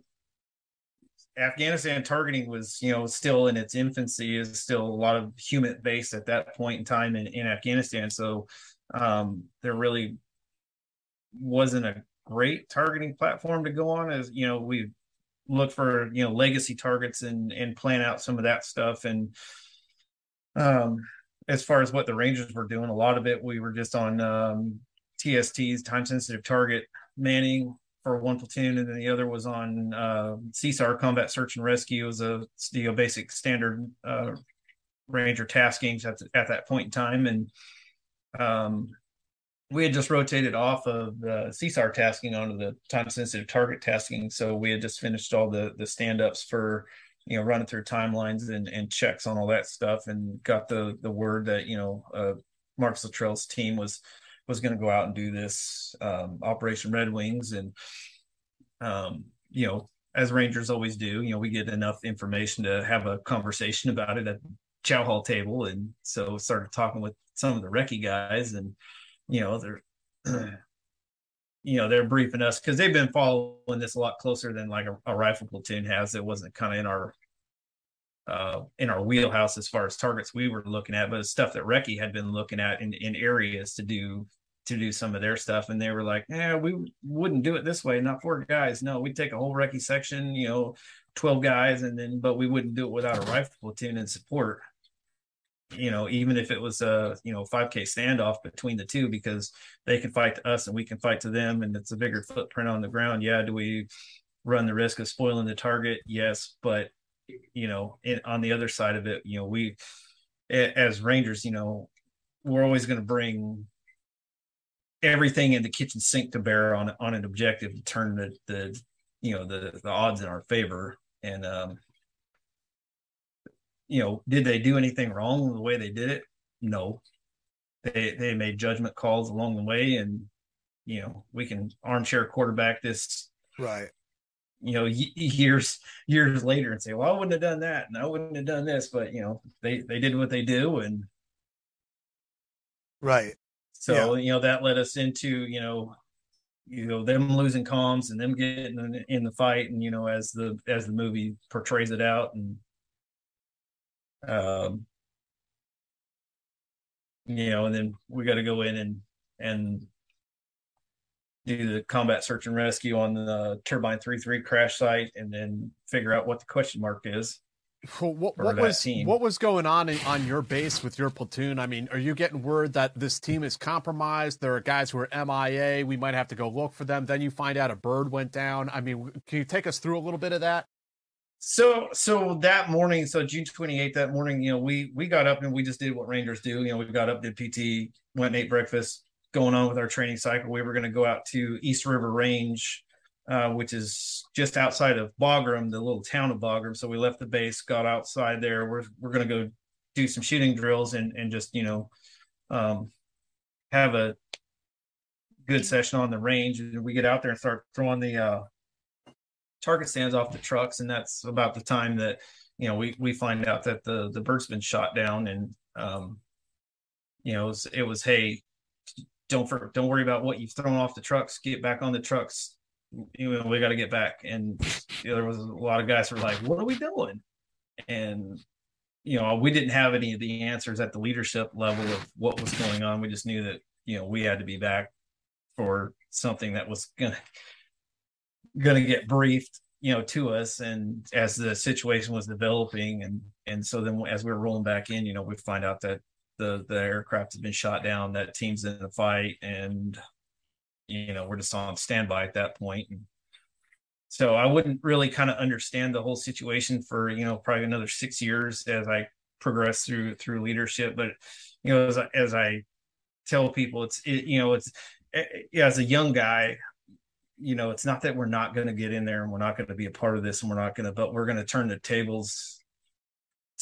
Afghanistan targeting was, you know, still in its infancy. Is still a lot of human based at that point in time in, in Afghanistan. So um, there really wasn't a great targeting platform to go on. As you know, we look for you know legacy targets and and plan out some of that stuff. And um, as far as what the Rangers were doing, a lot of it we were just on um, TSTs, time sensitive target manning for one platoon, and then the other was on uh, CSAR, combat search and rescue, It was a you know, basic standard uh, Ranger taskings at, at that point in time, and um, we had just rotated off of the CSAR tasking onto the time sensitive target tasking, so we had just finished all the the stand ups for you know running through timelines and, and checks on all that stuff, and got the the word that you know uh, Marcus Luttrell's team was was going to go out and do this um, Operation Red Wings, and um, you know, as Rangers always do, you know, we get enough information to have a conversation about it at chow hall table, and so started talking with some of the recce guys, and you know, they're you know they're briefing us because they've been following this a lot closer than like a, a rifle platoon has. It wasn't kind of in our uh, in our wheelhouse as far as targets we were looking at, but stuff that Recce had been looking at in, in areas to do to do some of their stuff. And they were like, yeah, we wouldn't do it this way, not four guys. No, we'd take a whole Recce section, you know, 12 guys, and then but we wouldn't do it without a rifle platoon and support. You know, even if it was a you know 5k standoff between the two, because they can fight to us and we can fight to them, and it's a bigger footprint on the ground. Yeah, do we run the risk of spoiling the target? Yes, but you know, on the other side of it, you know, we as Rangers, you know, we're always going to bring everything in the kitchen sink to bear on on an objective to turn the the you know the the odds in our favor. And um, you know, did they do anything wrong the way they did it? No. They they made judgment calls along the way, and you know, we can armchair quarterback this right you know years years later and say well i wouldn't have done that and i wouldn't have done this but you know they they did what they do and right so yeah. you know that led us into you know you know them losing comms and them getting in, in, the fight and you know as the as the movie portrays it out and um you know and then we got to go in and and do the combat search and rescue on the turbine 3-3 crash site and then figure out what the question mark is well, what, what was team. what was going on in, on your base with your platoon? I mean, are you getting word that this team is compromised? There are guys who are MIA. We might have to go look for them. Then you find out a bird went down. I mean, can you take us through a little bit of that? So, so that morning, so June 28th, that morning, you know, we we got up and we just did what Rangers do. You know, we got up, did PT, went and ate breakfast, going on with our training cycle, we were going to go out to East River Range, uh, which is just outside of Bagram, the little town of Bagram. So we left the base, got outside there. We're we're going to go do some shooting drills and and just you know um, have a good session on the range. And we get out there and start throwing the uh, target stands off the trucks, and that's about the time that you know we we find out that the the bird's been shot down and um, you know it was, it was hey don't for, don't worry about what you've thrown off the trucks. Get back on the trucks. You know, we got to get back. And you know, there was a lot of guys who were like, "What are we doing?" And you know, we didn't have any of the answers at the leadership level of what was going on. We just knew that you know we had to be back for something that was gonna gonna get briefed you know to us and as the situation was developing and and so then as we were rolling back in you know we find out that the the aircraft has been shot down. That team's in the fight, and you know we're just on standby at that point. And so I wouldn't really kind of understand the whole situation for you know probably another six years as I progress through through leadership. But you know as I, as I tell people, it's it, you know it's eh, as a young guy, you know, it's not that we're not going to get in there and we're not going to be a part of this and we're not going to, but we're going to turn the tables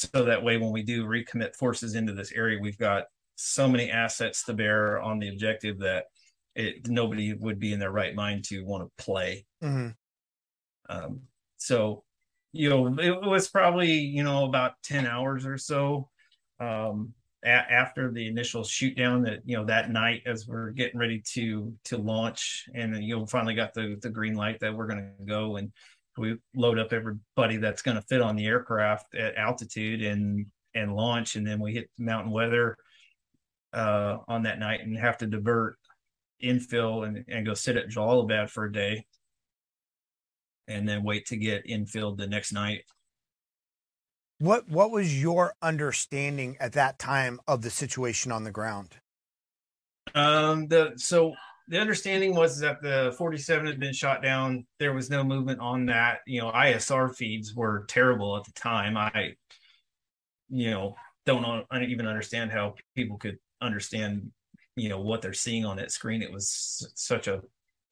so that way when we do recommit forces into this area we've got so many assets to bear on the objective that it nobody would be in their right mind to want to play mm-hmm. um, so you know it was probably you know about 10 hours or so um, a- after the initial shoot down that you know that night as we're getting ready to to launch and then you know finally got the the green light that we're going to go and we load up everybody that's going to fit on the aircraft at altitude and and launch and then we hit mountain weather uh, on that night and have to divert infill and, and go sit at Jalalabad for a day and then wait to get infilled the next night. What what was your understanding at that time of the situation on the ground? Um the so the understanding was that the 47 had been shot down. There was no movement on that. You know, ISR feeds were terrible at the time. I, you know, don't even understand how people could understand, you know, what they're seeing on that screen. It was such a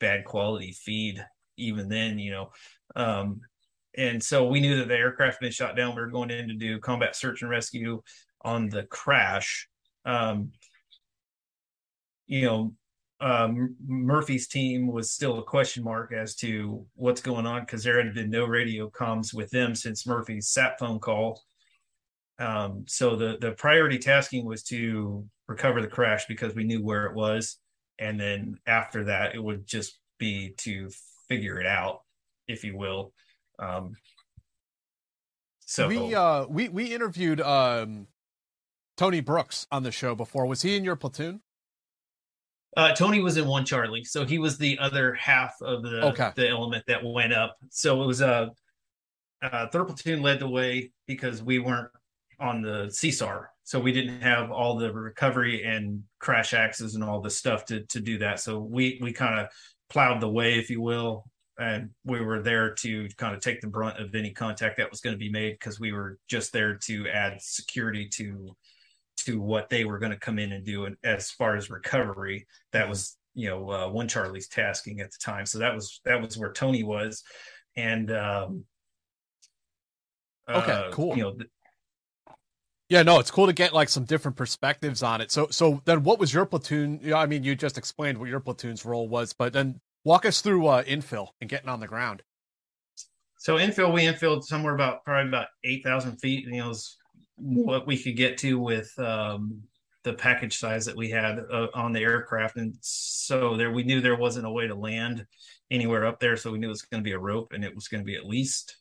bad quality feed even then, you know. Um, and so we knew that the aircraft had been shot down. We were going in to do combat search and rescue on the crash. Um, you know, um, Murphy's team was still a question mark as to what's going on because there had been no radio comms with them since Murphy's sat phone call. Um, so the the priority tasking was to recover the crash because we knew where it was, and then after that, it would just be to figure it out, if you will. Um, so we uh we we interviewed um Tony Brooks on the show before. Was he in your platoon? Uh, Tony was in one Charlie, so he was the other half of the Okay. the element that went up. So it was a uh, uh, third platoon led the way because we weren't on the CSAR, so we didn't have all the recovery and crash axes and all the stuff to to do that. So we we kind of plowed the way, if you will, and we were there to kind of take the brunt of any contact that was going to be made because we were just there to add security to to what they were going to come in and do and as far as recovery that was you know uh, one charlie's tasking at the time so that was that was where tony was and um Okay, uh, cool. you know th- Yeah, no, it's cool to get like some different perspectives on it. So, so then, what was your platoon? Yeah, I mean, you just explained what your platoon's role was, but then walk us through uh, infill and getting on the ground. so infill we infilled somewhere about probably about 8000 feet you know is what we could get to with um the package size that we had uh, on the aircraft. And so there we knew there wasn't a way to land anywhere up there. So we knew it was going to be a rope and it was going to be at least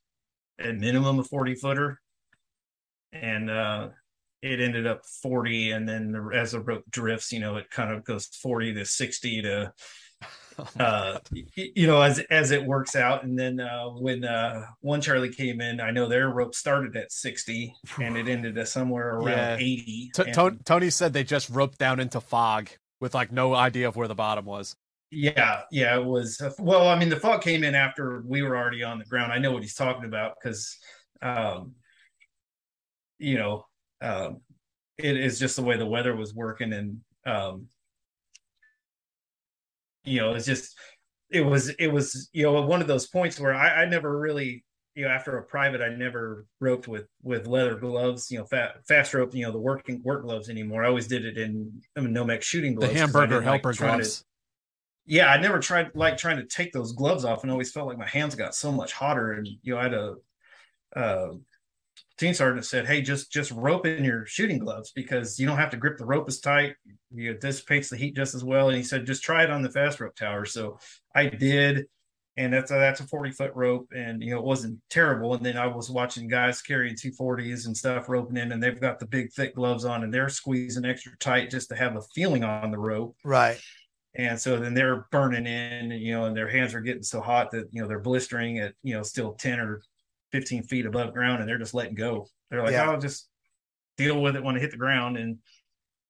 at minimum a 40 footer. And uh it ended up 40 and then as the rope drifts you know it kind of goes 40 to 60 to uh you know as as it works out and then uh when uh one charlie came in i know their rope started at 60 and it ended at somewhere around Yeah. 80 T- and- Tony, Tony said they just roped down into fog with like no idea of where the bottom was. Yeah, yeah, it was. Well, I mean, the fog came in after we were already on the ground. I know what he's talking about because, um, you know, um, it is just the way the weather was working, and um, you know, it's just it was it was you know one of those points where I, I never really you know after a private I never roped with with leather gloves you know fa- fast rope you know the working work gloves anymore. I always did it in, in Nomex shooting gloves The gloves. I hamburger didn't like helper trying to- yeah, I never tried like trying to take those gloves off and always felt like my hands got so much hotter. And you know, I had a uh team sergeant said, Hey, just just rope in your shooting gloves because you don't have to grip the rope as tight. You it dissipates the heat just as well. And he said, just try it on the fast rope tower. So I did, and that's a that's a 40 foot rope, and you know, it wasn't terrible. And then I was watching guys carrying 240s and stuff roping in, and they've got the big thick gloves on and they're squeezing extra tight just to have a feeling on the rope Right. and so then they're burning in you know and their hands are getting so hot that you know they're blistering at you know still 10 or 15 feet above ground and they're just letting go they're like Yeah. i'll just deal with it when i hit the ground and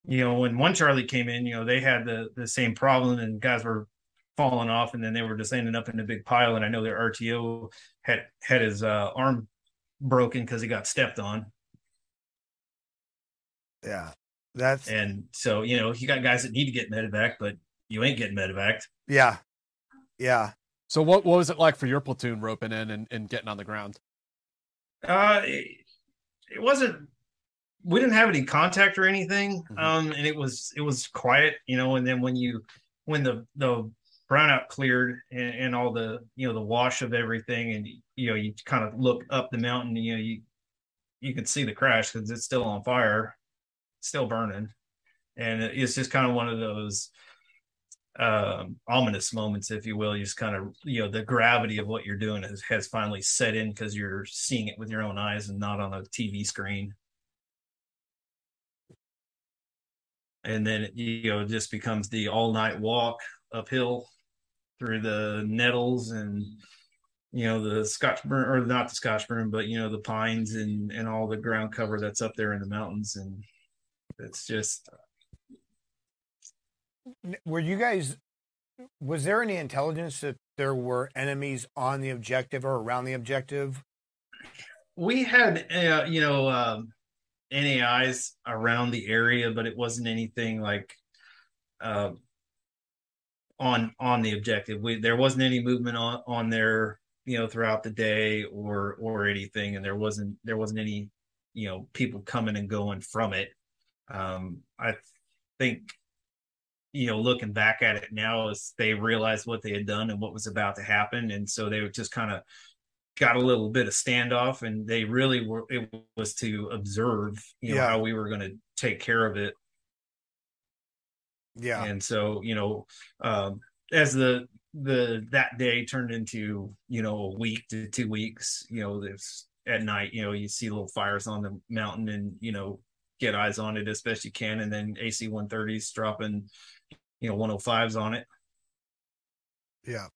you know when one charlie came in you know they had the the same problem and guys were falling off and then they were just ending up in a big pile and i know their rto had had his uh, arm broken because he got stepped on Yeah. That's and so you know you got guys that need to get medevac but you ain't getting medevac yeah. Yeah. So, what, what was it like for your platoon roping in and, and getting on the ground? Uh, it, it wasn't. We didn't have any contact or anything. Mhm. Um, and it was it was quiet, you know. And then when you when the the brownout cleared and, and all the you know the wash of everything, and you know you kind of look up the mountain, you know you you can see the crash because it's still on fire, still burning, and it's just kind of one of those um ominous moments if you will you just kind of you know the gravity of what you're doing has, has finally set in because you're seeing it with your own eyes and not on a tv screen. And then you know it just becomes the all night walk uphill through the nettles and you know the scotch burn or not the scotch burn but you know the pines and and all the ground cover that's up there in the mountains. And it's just Were you guys? Was there any intelligence that there were enemies on the objective or around the objective? we had uh, you know um NAIs around the area, but it wasn't anything like uh, on on the objective. We there wasn't any movement on on there, you know, throughout the day or or anything, and there wasn't there wasn't any you know people coming and going from it. Um, I think you know looking back at it now is they realized what they had done and what was about to happen, and so they were just kind of got a little bit of standoff and they really were it was to observe you know Yeah. how we were going to take care of it Yeah. And so, you know, um, as the the that day turned into, you know, a week to two weeks, you know, there's at night, you know, you see little fires on the mountain and, you know, get eyes on it as best you can. And then AC 130s dropping, you know, 105s on it. Yeah.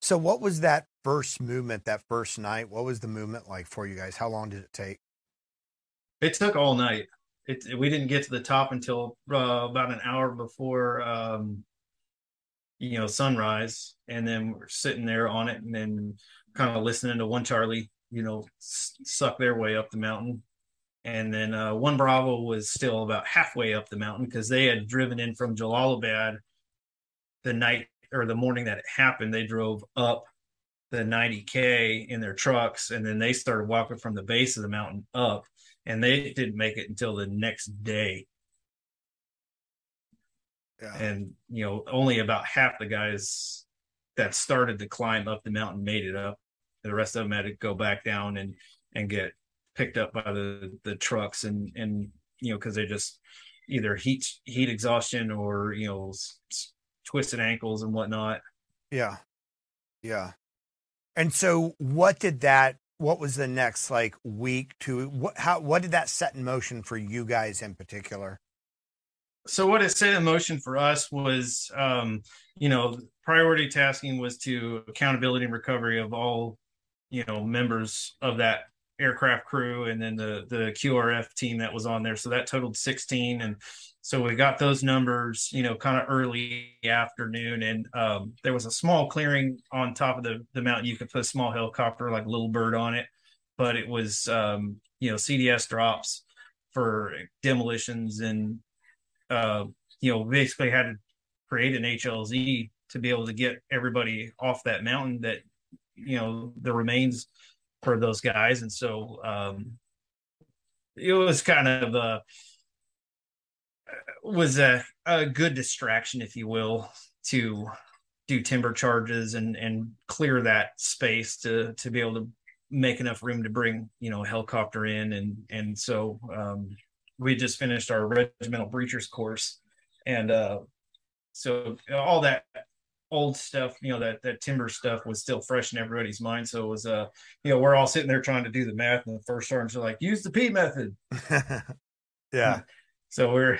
So what was that first movement, that first night? What was the movement like for you guys? How long did it take? It took all night. It, we didn't get to the top until uh, about an hour before, um, you know, sunrise. And then we're sitting there on it and then kind of listening to one Charlie, you know, s- suck their way up the mountain. And then uh, one Bravo was still about halfway up the mountain because they had driven in from Jalalabad the night or the morning that it happened. They drove up the 90K in their trucks and then they started walking from the base of the mountain up and they didn't make it until the next day. Yeah. And you know, only about half the guys that started to climb up the mountain made it up. The rest of them had to go back down and and get picked up by the the trucks and and you know because they just either heat heat exhaustion or you know s- s- twisted ankles and whatnot. Yeah. Yeah. And so what did that what was the next like week to what how what did that set in motion for you guys in particular? so what it set in motion for us was um you know priority tasking was to accountability and recovery of all you know members of that aircraft crew and then the the qrf team that was on there. So that totaled 16 and so we got those numbers you know kind of early afternoon. And um there was a small clearing on top of the the mountain. You could put a small helicopter like little bird on it. But it was um you know cds drops for demolitions and uh, you know, basically had to create an HLZ to be able to get everybody off that mountain that, you know, the remains for those guys. And so um, it was kind of a, was a, a good distraction, if you will, to do timber charges and, and clear that space to, to be able to make enough room to bring, you know, a helicopter in. And, and so, um, we just finished our regimental breachers course and uh so all that old stuff you know that that timber stuff was still fresh in everybody's mind. So it was uh you know we're all sitting there trying to do the math and the first sergeants are like use the p method. Yeah. So we're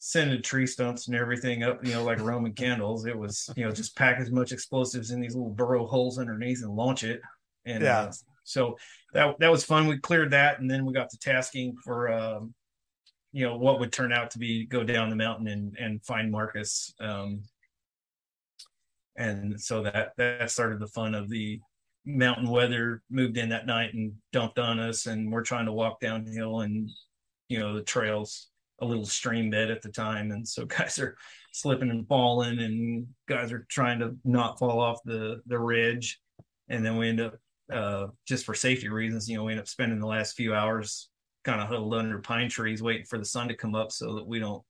sending tree stumps and everything up you know like roman candles. It was you know just pack as much explosives in these little burrow holes underneath and launch it. And Yeah. uh, so that that was fun. We cleared that and then we got to tasking for um you know what would turn out to be go down the mountain and and find Marcus. Um, and so that that started the fun of the mountain weather moved in that night and dumped on us and we're trying to walk downhill and you know the trails a little stream bed at the time. And so guys are slipping and falling and guys are trying to not fall off the the ridge. And then we end up uh just for safety reasons you know we end up spending the last few hours kind of huddled under pine trees waiting for the sun to come up so that we don't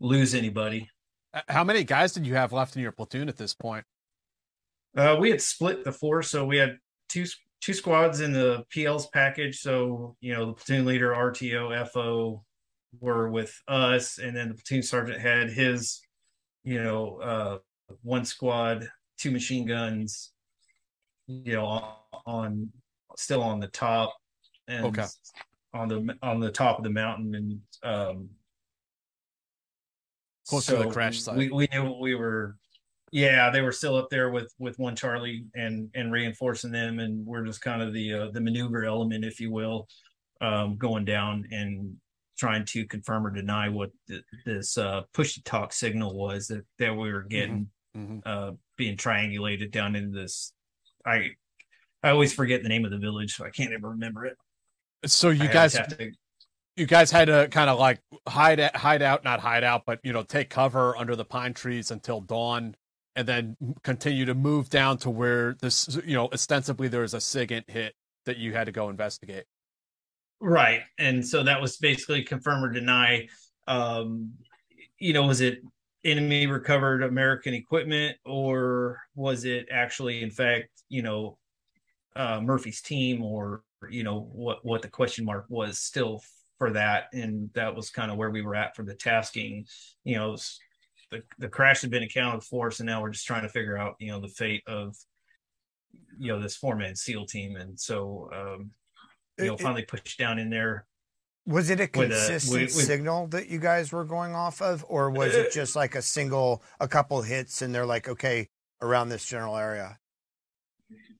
lose anybody How many guys did you have left in your platoon at this point? Uh, we had split the force, so we had two two squads in the PL's package. So you know, the platoon leader, RTO, FO were with us, and then the platoon sergeant had his, you know, uh, one squad, two machine guns, you know, on, on still on the top, and Okay. on the on the top of the mountain, and um, Close to the crash site. We, we knew we were, yeah, they were still up there with with one Charlie and and reinforcing them, and we're just kind of the uh, the maneuver element, if you will, um, going down and trying to confirm or deny what th- this uh, push to talk signal was that that we were getting Mhm. uh, being triangulated down into this. I I always forget the name of the village, so I can't ever remember it. So you always guys, have to you guys had to kind of like hide at, hide out, not hide out, but you know, take cover under the pine trees until dawn, and then continue to move down to where this, you know, ostensibly there was a SIGINT hit that you had to go investigate. Right. And so that was basically confirm or deny. Um, you know, was it enemy recovered American equipment or was it actually, in fact, you know, uh, Murphy's team or, you know, what, what the question mark was still for that. And that was kind of where we were at for the tasking, you know, s- the the crash had been accounted for, so now we're just trying to figure out you know the fate of you know this four man SEAL team, and so um, you know It- finally pushed down in there. Was it a a- consistent with- signal that you guys were going off of, or was it just like a single, a couple hits, and they're like, okay, around this general area?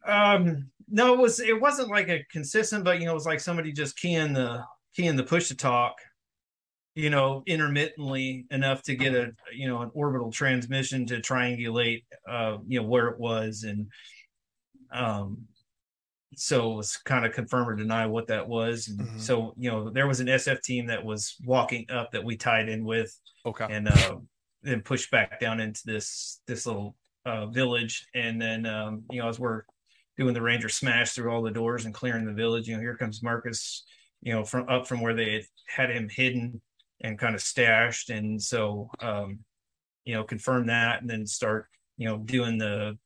Um, no, it was it wasn't like a consistent, but you know, it was like somebody just keying the keying the push to talk, you know, intermittently enough to get a you know an orbital transmission to triangulate, uh, you know, where it was, and um, so it was kind of confirm or deny what that was, and Mhm. so you know, there was an SF team that was walking up that we tied in with, Okay. and uh, then pushed back down into this this little uh, village, and then um, you know, as we're doing the ranger smash through all the doors and clearing the village. You know, here comes Marcus, you know, from up from where they had, had him hidden and kind of stashed. And so, um, you know, confirm that and then start, you know, doing the,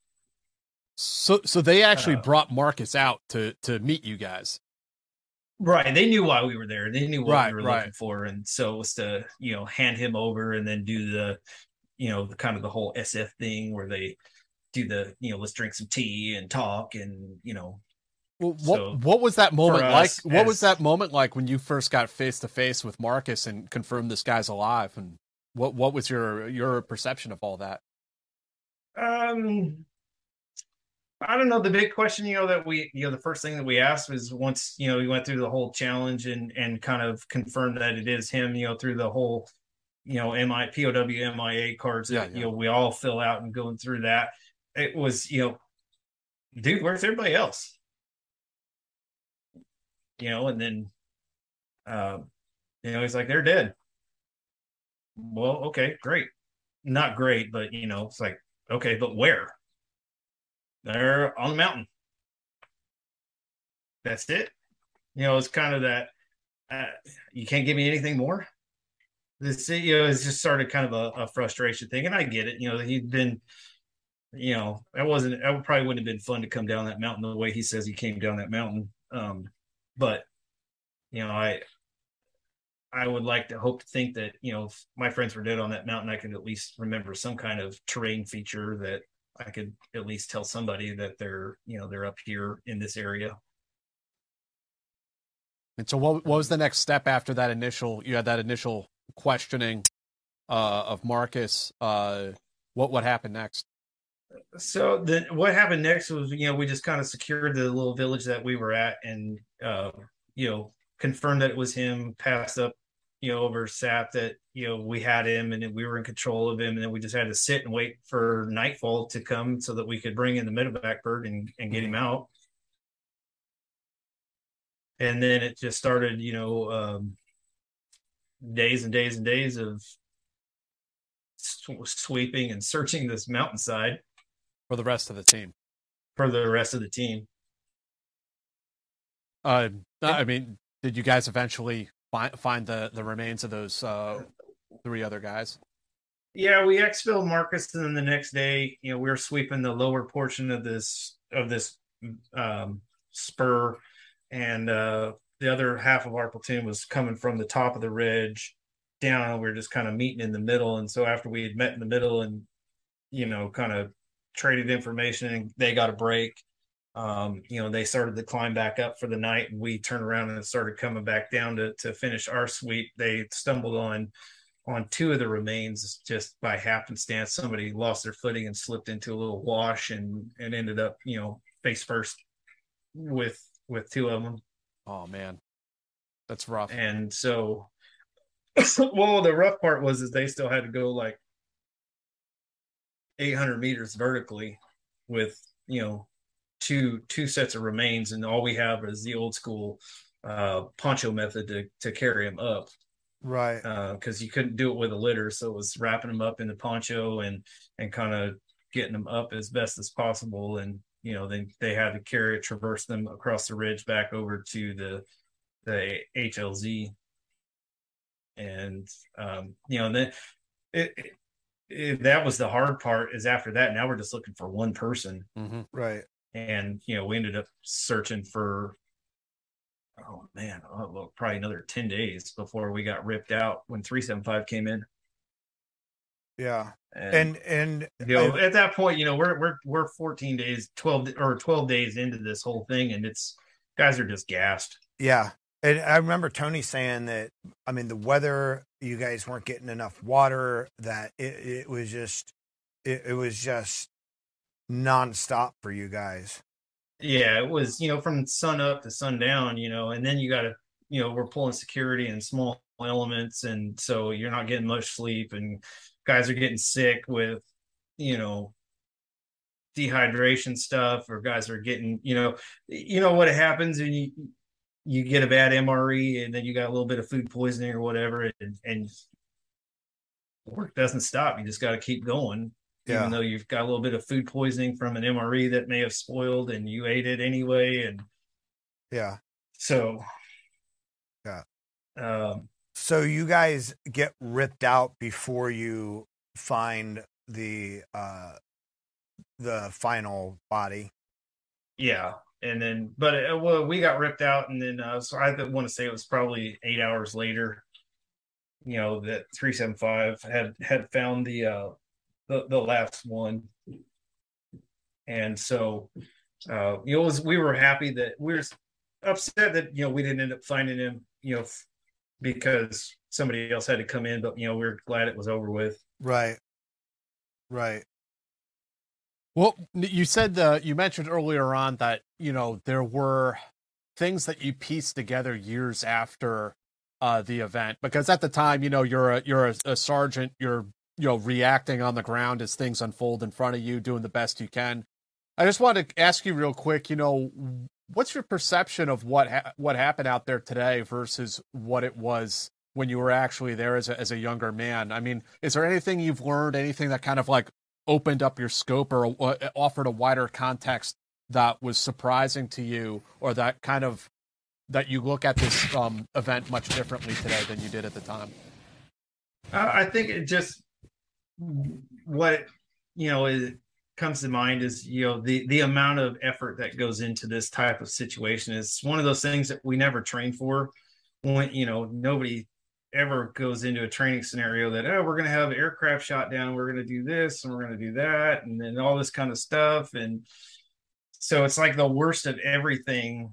So so they actually Uh, brought Marcus out to to meet you guys. right. They knew why we were there. They knew what Right, we were right. looking for. And so it was to, you know, hand him over and then do the, you know, the kind of the whole SF thing where they do the, you know, let's drink some tea and talk and, you know, Well, what So, what was that moment like? us What was that moment like when you first got face to face with Marcus and confirmed this guy's alive? And what what was your your perception of all that? Um, I don't know. The big question, you know, that we, you know, the first thing that we asked was once, you know, we went through the whole challenge and and kind of confirmed that it is him, you know, through the whole, you know, MI POW MIA cards that Yeah, you know we all fill out and going through that. It was, you know, dude, where's everybody else? You know, and then, um, you know, he's like, they're dead. Well, okay, great, not great, but you know, it's like, okay, but where? They're on the mountain. That's it. You know, it's kind of that. Uh, you can't give me anything more. This, you know, it's just started kind of a, a frustration thing, and I get it. You know, he'd been, you know, that wasn't. That probably wouldn't have been fun to come down that mountain the way he says he came down that mountain. Um, but you know, I, I would like to hope to think that you know, if my friends were dead on that mountain, I could at least remember some kind of terrain feature that I could at least tell somebody that they're, you know, they're up here in this area. And so what what was the next step after that initial you had that initial questioning uh of Marcus uh what what happened next? So then what happened next was, you know, we just kind of secured the little village that we were at and, uh, you know, confirmed that it was him, passed up, you know, over SAP that, you know, we had him and we were in control of him. And then we just had to sit and wait for nightfall to come so that we could bring in the medevac bird and, and get him out. And then it just started, you know, um, days and days and days of sweeping and searching this mountainside For the rest of the team. for the rest of the team. Uh I mean, did you guys eventually find find the the remains of those uh three other guys? Yeah, we exfilled Marcus, and then the next day, you know, we were sweeping the lower portion of this of this um, spur, and uh, the other half of our platoon was coming from the top of the ridge down. And we were just kind of meeting in the middle, and so after we had met in the middle and you know, kind of traded information, and they got a break. Um, you know, they started to climb back up for the night, and we turned around and started coming back down to to finish our sweep. They stumbled on on two of the remains just by happenstance. Somebody lost their footing and slipped into a little wash and and ended up, you know, face first with with two of them. Oh man. That's rough. And so, well, the rough part was is they still had to go like 800 meters vertically with you know two two sets of remains, and all we have is the old school uh poncho method to to carry them up Right. because you couldn't do it with a litter, so it was wrapping them up in the poncho and and kind of getting them up as best as possible, and you know then they had to carry it, traverse them across the ridge back over to the the HLZ, and um, you know then it, it, it that was the hard part. Is after that now we're just looking for one person, Mm-hmm. Right. and you know we ended up searching for oh man oh, well, probably another 10 days before we got ripped out when 375 came in Yeah. And and you know, I- at that point, you know, we're we're we're 14 days, 12 or 12 days into this whole thing, and it's guys are just gassed. Yeah. And I remember Tony saying that, I mean, the weather, you guys weren't getting enough water, that it, it was just, it, it was just nonstop for you guys. Yeah, it was, you know, from sun up to sundown, you know, and then you got to, you know, we're pulling security and small elements, and so you're not getting much sleep, and guys are getting sick with, you know, dehydration stuff, or guys are getting, you know, you know what happens, and you you get a bad MRE, and then you got a little bit of food poisoning or whatever, and and work doesn't stop. You just got to keep going, Yeah. even though you've got a little bit of food poisoning from an MRE that may have spoiled, and you ate it anyway, and Yeah. so Yeah. um, So you guys get ripped out before you find the, uh, the final body. yeah, and then but uh, well, we got ripped out, and then uh, so I want to say it was probably eight hours later. You know that three seven five had had found the uh the the last one, and so uh you know it was we were happy that we were upset that you know we didn't end up finding him you know because somebody else had to come in, but you know we are glad it was over with. Right. Right. Well, you said uh, you mentioned earlier on that you know there were things that you pieced together years after uh, the event because at the time you know you're a you're a, a sergeant you're you know reacting on the ground as things unfold in front of you doing the best you can. I just wanted to ask you real quick, you know, what's your perception of what ha- what happened out there today versus what it was when you were actually there as a, as a younger man? I mean, is there anything you've learned, anything that kind of like opened up your scope or uh, offered a wider context that was surprising to you, or that kind of that you look at this um, event much differently today than you did at the time? I think it just what you know is comes to mind is you know the the amount of effort that goes into this type of situation is one of those things that we never train for. When you know nobody ever goes into a training scenario that oh we're going to have aircraft shot down, we're going to do this and we're going to do that, and then all this kind of stuff, and so it's like the worst of everything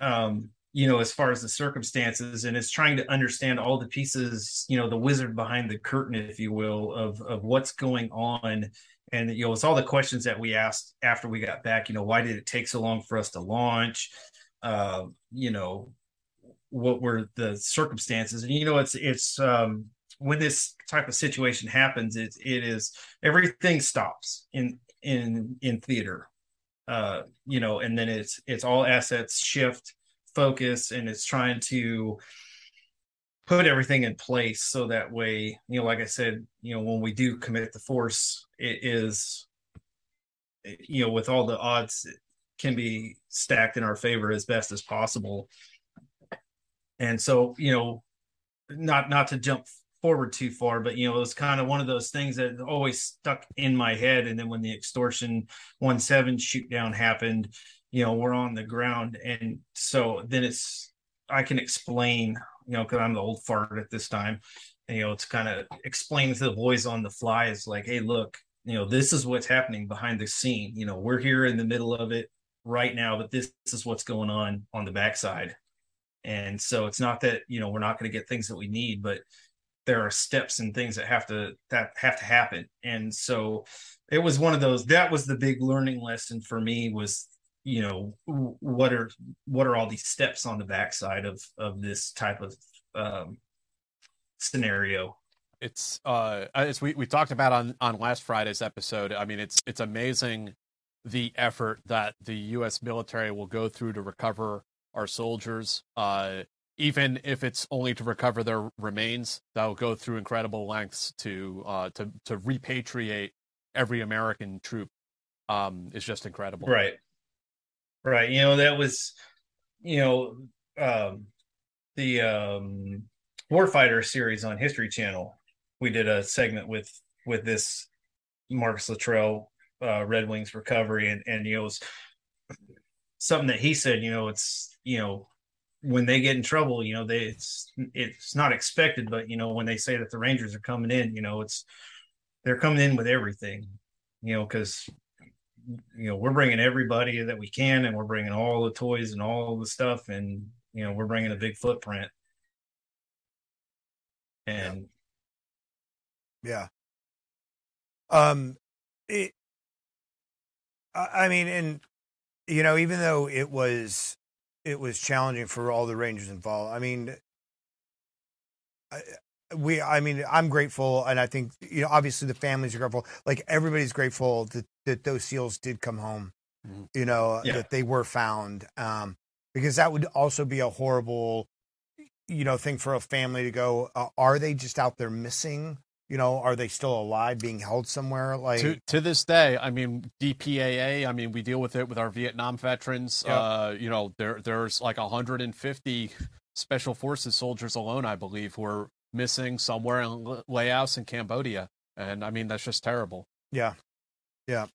um you know as far as the circumstances and it's trying to understand all the pieces you know the wizard behind the curtain if you will of of what's going on. And you know it's all the questions that we asked after we got back you know why did it take so long for us to launch? Uh you know what were the circumstances? And you know it's it's um when this type of situation happens it it is everything stops in in in theater uh you know and then it's it's all assets shift focus and it's trying to put everything in place so that way you know like i said you know when we do commit the force it is you know with all the odds it can be stacked in our favor as best as possible. And so you know not not to jump forward too far but you know it was kind of one of those things that always stuck in my head and then when the extortion 1-7 shoot down happened you know we're on the ground and so then it's i can explain you know because i'm the old fart at this time you know it's kind of explain to the boys on the fly is like hey look you know this is what's happening behind the scene you know we're here in the middle of it right now but this, this is what's going on on the backside. And so it's not that you know we're not going to get things that we need but there are steps and things that have to that have to happen. And so it was one of those that was the big learning lesson for me was you know what are what are all these steps on the backside of of this type of um scenario? It's uh as we, we talked about on on last friday's episode i mean it's it's amazing the effort that the us military will go through to recover our soldiers. Uh even if it's only to recover their remains they'll go through incredible lengths to uh to to repatriate every american troop. Um is just incredible. Right. Right. You know that was you know um the um warfighter series on history channel. We did a segment with with this marcus luttrell uh red wings recovery. And and you know it was something that he said you know it's you know when they get in trouble you know they it's it's not expected but you know when they say that the rangers are coming in you know it's they're coming in with everything, you know, because you know we're bringing everybody that we can, and we're bringing all the toys and all the stuff, and you know we're bringing a big footprint. And yeah, um, it. I mean, and you know, even though it was it was challenging for all the Rangers involved. I mean, I, we, I mean, I'm grateful, and I think you know, obviously the families are grateful. Like everybody's grateful that that those seals did come home. Mm-hmm. You know yeah. that they were found, um, because that would also be a horrible, you know, thing for a family to go. Uh, are they just out there missing? You know, are they still alive, being held somewhere? Like to to this day, I mean, DPAA. I mean, we deal with it with our Vietnam veterans. Yep. Uh, you know, there there's like 150 special forces soldiers alone, I believe, who are missing somewhere in Laos in Cambodia, and I mean that's just terrible. Yeah, yeah.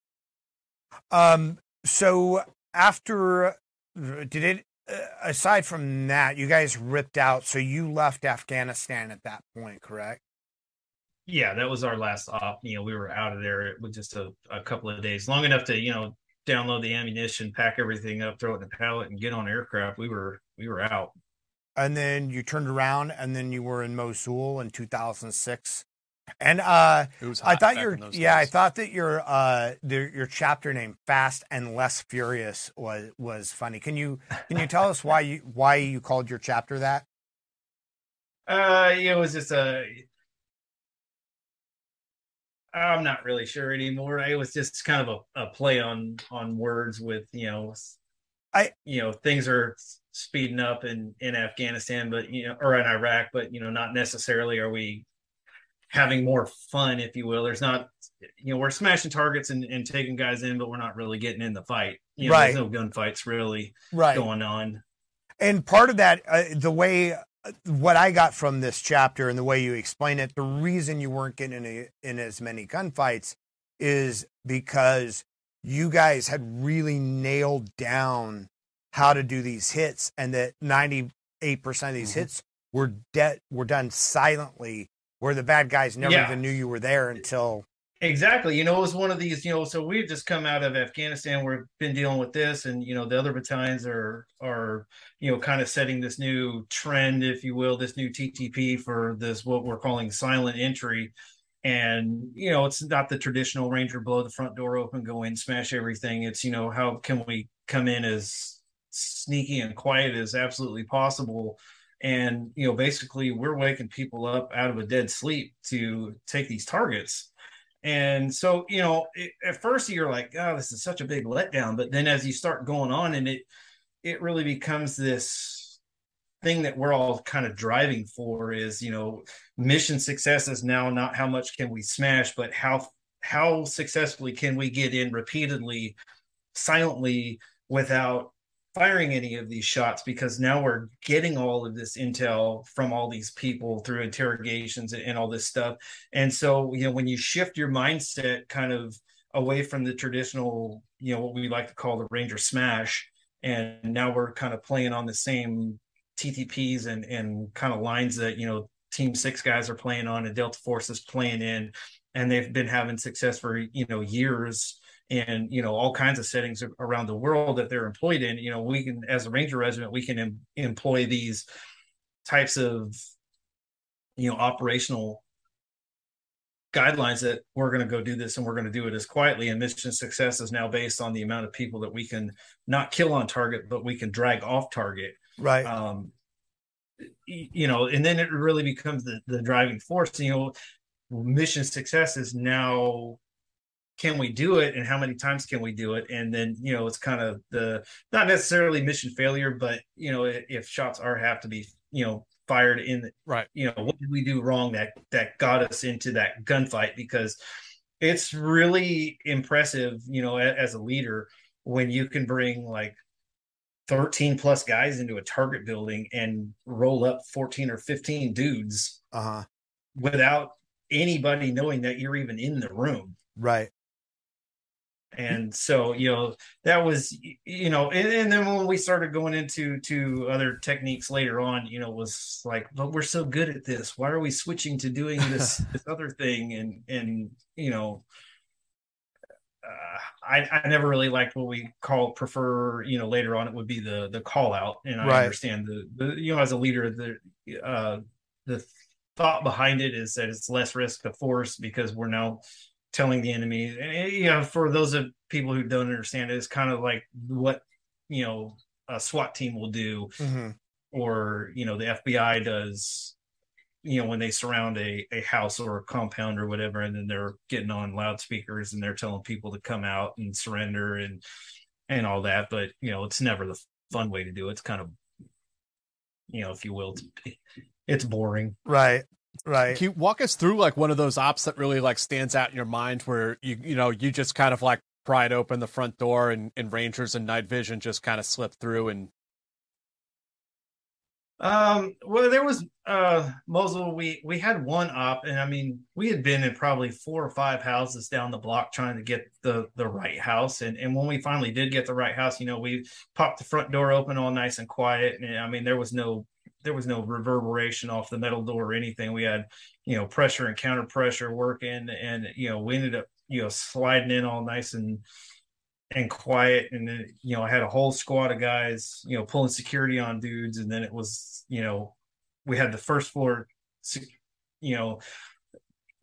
Um. So after, did it? Uh, aside from that, you guys ripped out. So you left Afghanistan at that point, correct? Yeah, that was our last op. You know, we were out of there with just a, a couple of days, long enough to you know download the ammunition, pack everything up, throw it in the pallet, and get on aircraft. We were we were out. And then you turned around, and then you were in Mosul in 2006. And uh, I thought your yeah, days. I thought that your uh the, your chapter name "Fast and Less Furious" was was funny. Can you can you tell us why you why you called your chapter that? Uh, it was just a I'm not really sure anymore. It was just kind of a, a play on on words with you know, I you know things are speeding up in in Afghanistan, but you know, or in Iraq, but you know, not necessarily are we having more fun, if you will. There's not, you know, we're smashing targets and, and taking guys in, but we're not really getting in the fight. You know, right. There's no gunfights really right. going on. And part of that, uh, the way what I got from this chapter and the way you explain it, the reason you weren't getting in, a, in as many gunfights is because you guys had really nailed down how to do these hits, and that ninety eight percent of these mm-hmm. hits were dead were done silently, where the bad guys never yeah. even knew you were there until Exactly. You know, it was one of these, you know, so we've just come out of Afghanistan. We've been dealing with this and, you know, the other battalions are, are, you know, kind of setting this new trend, if you will, this new TTP for this, what we're calling silent entry. And, you know, it's not the traditional ranger blow the front door open, go in, smash everything. It's, you know, how can we come in as sneaky and quiet as absolutely possible? And, you know, basically we're waking people up out of a dead sleep to take these targets and so, you know, it, at first you're like, oh, this is such a big letdown. But then as you start going on and it, it really becomes this thing that we're all kind of driving for is, you know, mission success is now not how much can we smash, but how, how successfully can we get in repeatedly, silently without firing any of these shots because now we're getting all of this intel from all these people through interrogations and, all this stuff. And so, you know, when you shift your mindset kind of away from the traditional, you know, what we like to call the Ranger smash, and now we're kind of playing on the same TTPs and and kind of lines that you know Team Six guys are playing on and Delta Force is playing in, and they've been having success for you know years and you know all kinds of settings around the world that they're employed in you know we can as a ranger regiment we can em- employ these types of you know operational guidelines that we're going to go do this and we're going to do it as quietly. And mission success is now based on the amount of people that we can not kill on target but we can drag off target. Right. Um you know and then it really becomes the, the driving force. You know mission success is now can we do it and how many times can we do it? And then you know it's kind of the not necessarily mission failure but you know if shots are have to be you know fired in the, right. you know what did we do wrong that that got us into that gunfight? Because it's really impressive you know as a leader when you can bring like 13 plus guys into a target building and roll up 14 or 15 dudes uh-huh. without anybody knowing that you're even in the room. Right and so you know that was you know and, and, then when we started going into to other techniques later on you know was like but we're so good at this. Why are we switching to doing this this other thing? And and you know uh, I, I never really liked what we call prefer you know later on it would be the the call out. And I right. understand the, the you know as a leader the uh the thought behind it is that it's less risk to force because we're now telling the enemy and, you know for those of people who don't understand it it's kind of like what you know a SWAT team will do mm-hmm. or you know the FBI does you know when they surround a, a house or a compound or whatever and then they're getting on loudspeakers and they're telling people to come out and surrender and and all that but you know it's never the fun way to do it. It's kind of you know if you will it's, it's boring. Right right can you walk us through like one of those ops that really like stands out in your mind where you you know you just kind of like pried open the front door and, and rangers and night vision just kind of slipped through and um, well, there was uh Mosul. We we had one op, and I mean, we had been in probably four or five houses down the block trying to get the the right house. And and when we finally did get the right house, you know, we popped the front door open all nice and quiet. And I mean, there was no there was no reverberation off the metal door or anything. We had you know pressure and counter pressure working, and you know we ended up you know sliding in all nice and and quiet and then you know i had a whole squad of guys you know pulling security on dudes and then it was you know we had the first floor you know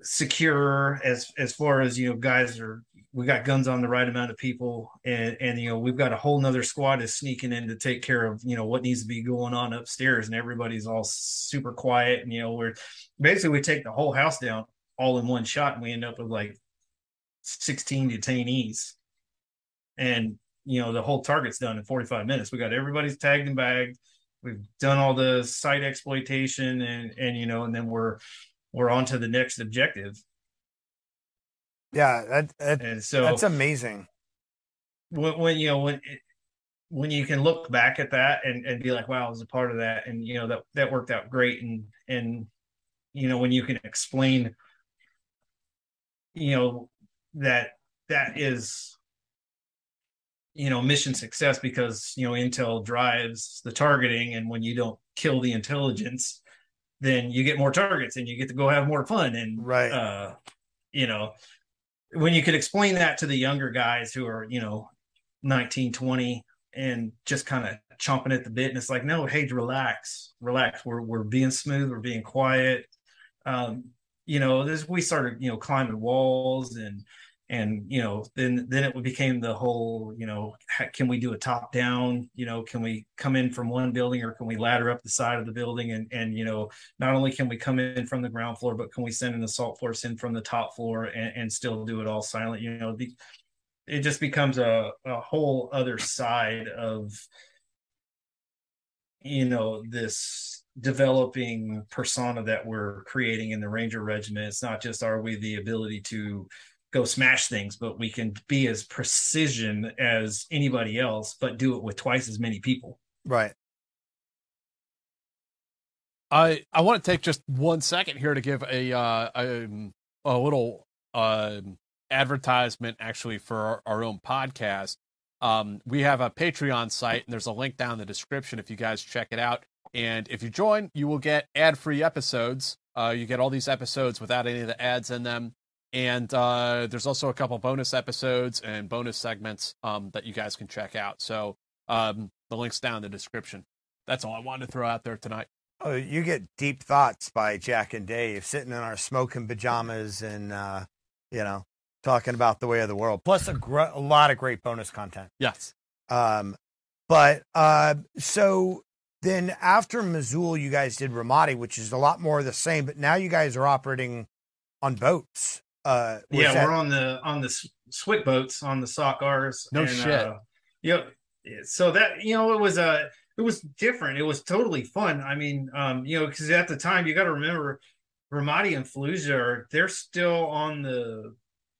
secure as as far as you know guys are we got guns on the right amount of people and and you know we've got a whole nother squad is sneaking in to take care of you know what needs to be going on upstairs and everybody's all super quiet and you know we're basically we take the whole house down all in one shot and we end up with like 16 detainees. And you know the whole target's done in 45 minutes. We got everybody's tagged and bagged. We've done all the site exploitation and and you know and then we're we're on to the next objective yeah that, that and so that's amazing. When, when you know when it, when you can look back at that and, and be like wow i was a part of that and you know that that worked out great and and you know when you can explain you know that that is you know mission success because you know intel drives the targeting and when you don't kill the intelligence then you get more targets and you get to go have more fun and right. uh you know when you could explain that to the younger guys who are you know 19 20 and just kind of chomping at the bit and it's like no hey relax relax. We're we're being smooth. We're being quiet. Um you know this we started you know climbing walls and and you know then then it became the whole you know can we do a top down? You know can we come in from one building or can we ladder up the side of the building? And and you know not only can we come in from the ground floor but can we send an assault force in from the top floor and, and still do it all silent? You know it just becomes a, a whole other side of you know this developing persona that we're creating in the ranger regiment. It's not just are we the ability to go smash things, but we can be as precision as anybody else, but do it with twice as many people. Right. I I want to take just one second here to give a uh, a, a little uh, advertisement actually for our, our own podcast. Um, we have a Patreon site, and there's a link down in the description if you guys check it out. And if you join, you will get ad free episodes. Uh, you get all these episodes without any of the ads in them and uh, there's also a couple bonus episodes and bonus segments um, that you guys can check out. So um, the link's down in the description. That's all I wanted to throw out there tonight. Oh, you get deep thoughts by Jack and Dave sitting in our smoking pajamas and uh, you know talking about the way of the world. Plus a, gr- a lot of great bonus content. Yes. Um, but uh, so then after Mosul, you guys did Ramadi, which is a lot more of the same. But now you guys are operating on boats. Uh, yeah, that... we're on the on the SWCC boats on the SOC-Rs. No and, shit. Uh, yeah, so that you know it was a uh, it was different. It was totally fun. I mean, um, you know, because at the time you got to remember, Ramadi and Fallujah they're still on the,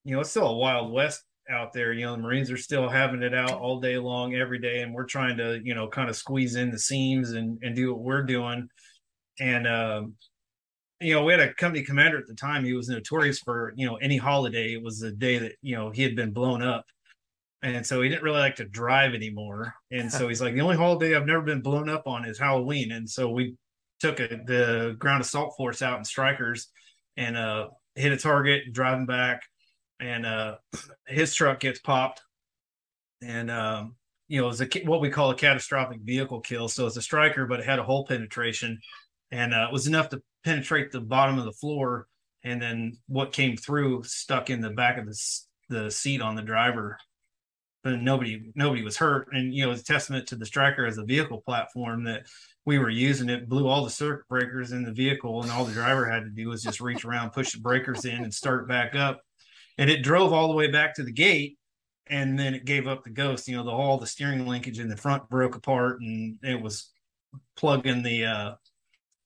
you know, it's still a wild west out there. You know, the Marines are still having it out all day long, every day, and we're trying to, you know, kind of squeeze in the seams and and do what we're doing. And um, you know, we had a company commander at the time. He was notorious for, you know, any holiday. It was a day that, you know, he had been blown up. and so he didn't really like to drive anymore. And so he's like, the only holiday I've never been blown up on is Halloween. And so we took a, the ground assault force out in Strykers and uh, hit a target, driving back, and uh, his truck gets popped, and um, you know, it was a, what we call a catastrophic vehicle kill. So it's a Stryker, but it had a hole penetration, and uh, it was enough to penetrate the bottom of the floor, and then what came through stuck in the back of the the seat on the driver. But nobody nobody was hurt, and you know, it's a testament to the Stryker as a vehicle platform that we were using it blew all the circuit breakers in the vehicle and all the driver had to do was just reach around push the breakers in and start back up. And it drove all the way back to the gate and then it gave up the ghost. You know the all the steering linkage in the front broke apart and it was plugging the uh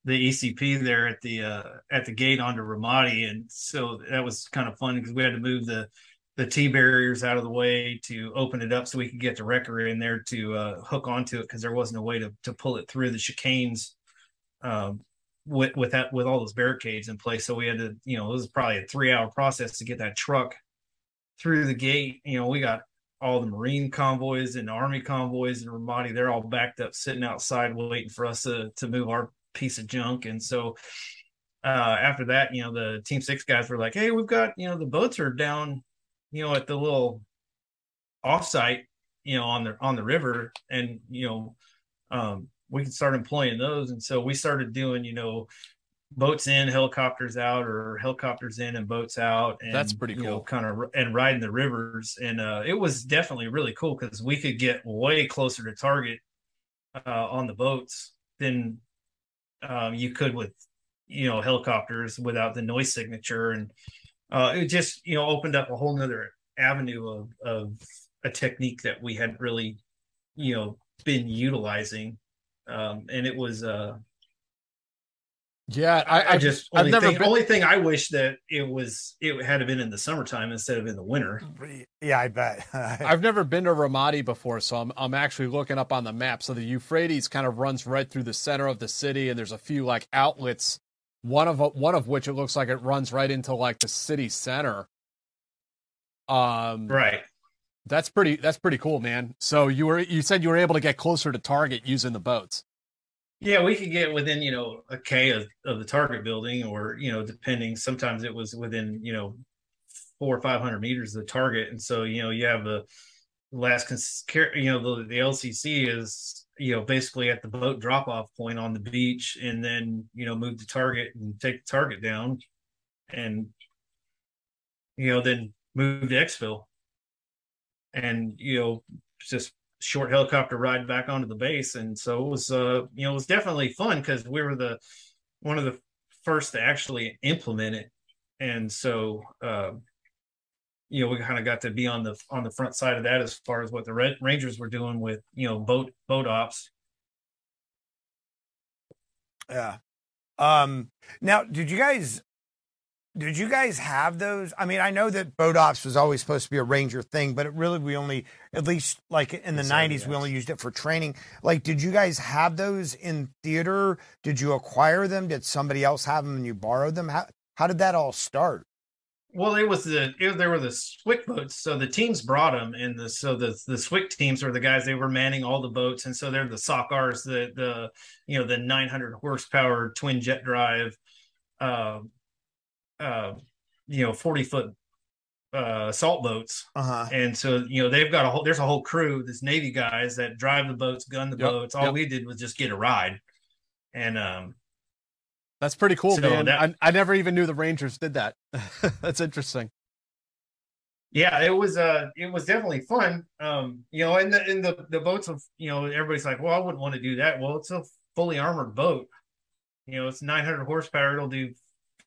the ECP there at the uh at the gate onto Ramadi and so that was kind of fun because we had to move the the T barriers out of the way to open it up so we could get the wrecker in there to uh, hook onto it because there wasn't a way to to pull it through the chicanes um, with with that with all those barricades in place. So we had to, you know, it was probably a three hour process to get that truck through the gate. You know, we got all the Marine convoys and Army convoys and Ramadi, they're all backed up, sitting outside waiting for us to to move our piece of junk. And so uh, after that, you know, the Team Six guys were like, "Hey, we've got you know the boats are down you know, at the little offsite, you know, on the on the river, and you know, um, we can start employing those. And so we started doing, you know, boats in, helicopters out, or helicopters in and boats out. And, That's pretty cool. You know, kind of and riding the rivers, and uh, it was definitely really cool because we could get way closer to target uh, on the boats than um, you could with you know helicopters without the noise signature. And uh, it just you know opened up a whole nother avenue of of a technique that we hadn't really you know been utilizing. Um and it was uh yeah i, I just i've only never thing, been, only thing i wish that it was it had been in the summertime instead of in the winter Yeah, I bet. I've never been to Ramadi before, so I'm I'm actually looking up on the map. So the Euphrates kind of runs right through the center of the city, and there's a few like outlets. One of one of which it looks like it runs right into like the city center. Um, right. That's pretty. That's pretty cool, man. So you were you said you were able to get closer to target using the boats. Yeah, we could get within, you know, a K of, of the target building, or you know, depending. Sometimes it was within, you know, four or five hundred meters of the target, and so you know, you have the last, you know, the, the LCC is, you know, basically at the boat drop off point on the beach, and then you know, move the target and take the target down, and you know, then move to exfil, and you know, just short helicopter ride back onto the base. And so it was uh you know it was definitely fun because we were the one of the first to actually implement it. And so uh you know we kind of got to be on the on the front side of that as far as what the Red rangers were doing with you know boat boat ops. Yeah. Um, now, did you guys did you guys have those? I mean, I know that boat ops was always supposed to be a ranger thing, but it really we only at least like in the nineties we only used it for training. Like, did you guys have those in theater? Did you acquire them? Did somebody else have them and you borrowed them? How how did that all start? Well, it was the it, there were the SWCC boats, so the teams brought them, and the so the the SWCC teams were the guys they were manning all the boats, and so they're the SOCRs, the the you know the 900 horsepower twin jet drive, uh, uh, you know 40 foot uh assault boats, Uh huh. and so you know they've got a whole there's a whole crew, this Navy guys that drive the boats, gun the Yep, boats. All yep. we did was just get a ride, and um That's pretty cool, So man. that- I, I never even knew the Rangers did that. That's interesting. yeah it was uh it was definitely fun um you know and the in the the boats of you know everybody's like well i wouldn't want to do that well it's a fully armored boat you know it's 900 horsepower it'll do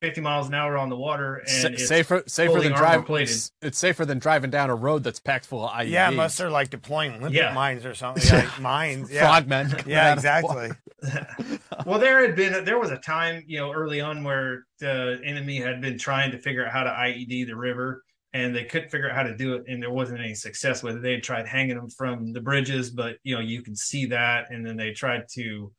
50 miles an hour on the water and Sa- it's safer safer than armor driving. plated. It's, it's safer than driving down a road that's packed full of IEDs. Yeah, unless they're like deploying limpet Yeah. mines or something. Yeah, like mines. Yeah. frogmen. coming Yeah, out of the exactly. well there had been there was a time you know early on where the enemy had been trying to figure out how to ied the river and they couldn't figure out how to do it and there wasn't any success with it they had tried hanging them from the bridges but you know you can see that and then they tried to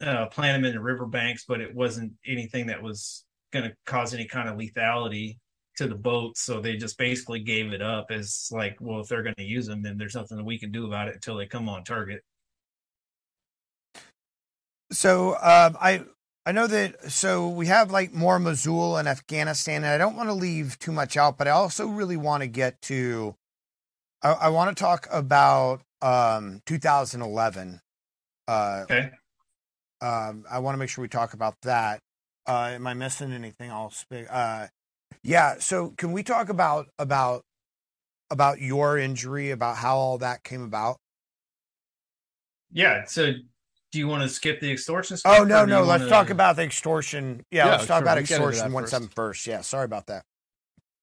uh, plant them in the riverbanks, but it wasn't anything that was going to cause any kind of lethality to the boats, so they just basically gave it up as like, well, if they're going to use them, then there's nothing that we can do about it until they come on target. So um, I I know that so we have like more Mosul and Afghanistan, and I don't want to leave too much out, but I also really want to get to. I, I want to talk about um, 2011. Uh, okay. Um, I want to make sure we talk about that. Uh, am I missing anything? I'll speak. Uh, yeah. So can we talk about about about your injury, about how all that came about? Yeah. So do you want to skip the extortion? Oh no, no. Let's wanna... talk about the extortion. Yeah, Yeah, let's talk sure, about we get into extortion one first. seven first. Yeah, sorry about that.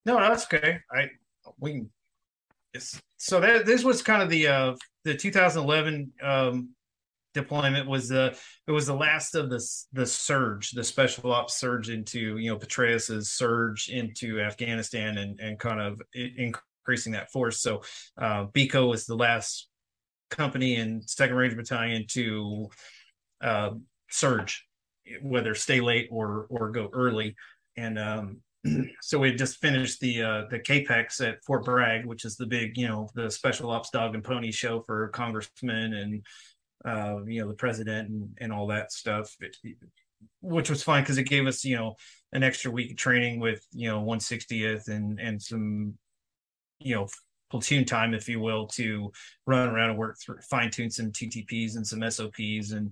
No, no, that's okay. I we can. It's, so that this was kind of the uh the 2011 um deployment was the it was the last of the the surge, the special ops surge into you know Petraeus's surge into Afghanistan and and kind of increasing that force. So uh, BICO was the last company in Second Ranger Battalion to uh, surge, whether stay late or or go early, and um, so we just finished the uh, the CAPEX at Fort Bragg, which is the big you know the special ops dog and pony show for congressmen and uh, you know the president and, and all that stuff. It- which was fine because it gave us you know an extra week of training with you know 160th and and some you know platoon time if you will to run around and work through fine tune some ttps and some sops and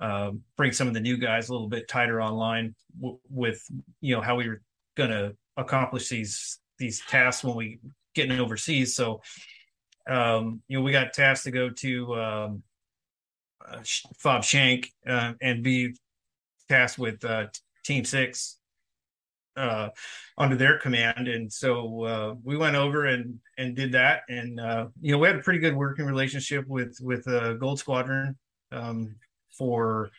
um, bring some of the new guys a little bit tighter online w- with you know how we were going to accomplish these these tasks when we getting overseas so um you know we got tasked to go to um uh, fob shank uh, and be tasked with uh team six uh under their command. And so uh we went over and and did that. And uh you know we had a pretty good working relationship with with uh gold squadron um for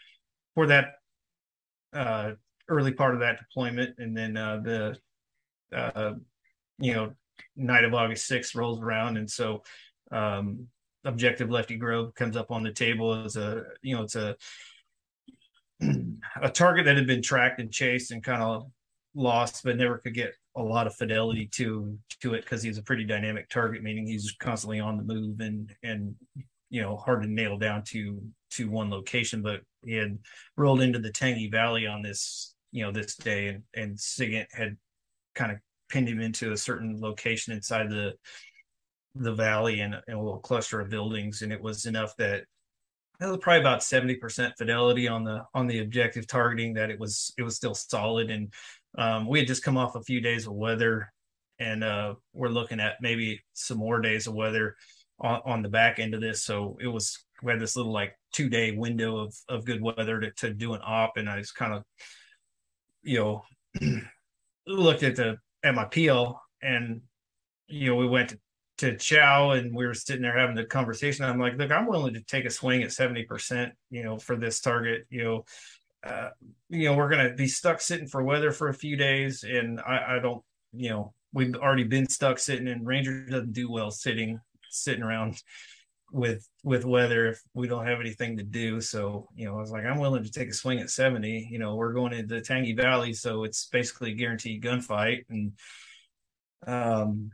for that uh early part of that deployment. And then uh the uh you know night of august 6th rolls around. And so um objective lefty grove comes up on the table as a you know it's a a target that had been tracked and chased and kind of lost but never could get a lot of fidelity to to it because he's a pretty dynamic target meaning he's constantly on the move and and you know hard to nail down to to one location. But he had rolled into the tangi valley on this you know this day and and sigint had kind of pinned him into a certain location inside the the valley and, and a little cluster of buildings and it was enough that it was probably about 70% fidelity on the on the objective targeting that it was it was still solid. And um, we had just come off a few days of weather and uh, we're looking at maybe some more days of weather on, on the back end of this. So it was we had this little like two day window of of good weather to, to do an op and i was kind of you know looked at the at my peel and you know we went to to Chow and we were sitting there having the conversation. I'm like, look, I'm willing to take a swing at 70%, you know, for this target, you know, uh, you know, we're going to be stuck sitting for weather for a few days. And I, I don't, you know, we've already been stuck sitting and Ranger doesn't do well sitting, sitting around with, with weather if we don't have anything to do. So, you know, I was like, I'm willing to take a swing at 70, you know, we're going into Tangi Valley. So it's basically a guaranteed gunfight. And, um,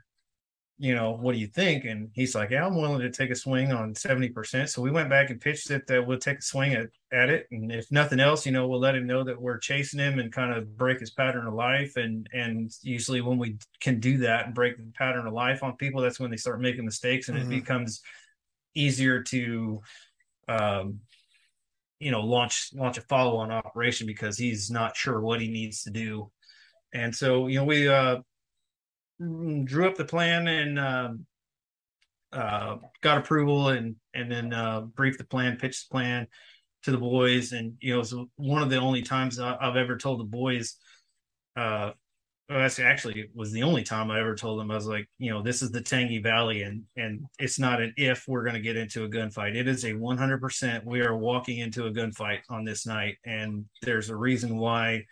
you know, what do you think? And he's like, yeah, I'm willing to take a swing on 70%. So we went back and pitched it that we'll take a swing at, at it. And if nothing else, you know, we'll let him know that we're chasing him and kind of break his pattern of life. And, and usually when we can do that and break the pattern of life on people, that's when they start making mistakes and Mhm. it becomes easier to, um, you know, launch, launch a follow on operation because he's not sure what he needs to do. And so, you know, we, uh, drew up the plan and um, uh, got approval and and then uh, briefed the plan, pitched the plan to the boys, and you know it was one of the only times I've ever told the boys. Uh, well, that's actually it was the only time I ever told them I was like, you know, this is the Tangi Valley, and and it's not an if we're going to get into a gunfight. It is a 100%. We are walking into a gunfight on this night, and there's a reason why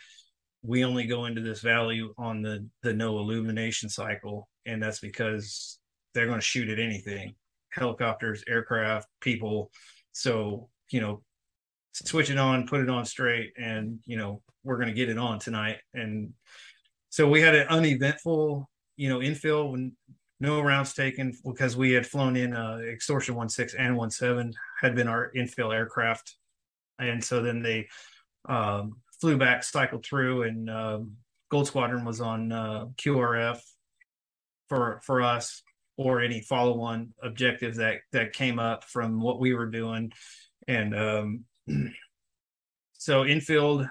we only go into this valley on the the no illumination cycle and that's because they're going to shoot at anything helicopters aircraft people. So you know switch it on put it on straight and you know we're going to get it on tonight. And so we had an uneventful, you know, infill when no rounds taken because we had flown in uh, extortion 16 and 17 had been our infill aircraft. And so then they um, flew back cycled through and um, gold squadron was on uh, qrf for for us or any follow-on objectives that that came up from what we were doing. And um, so infield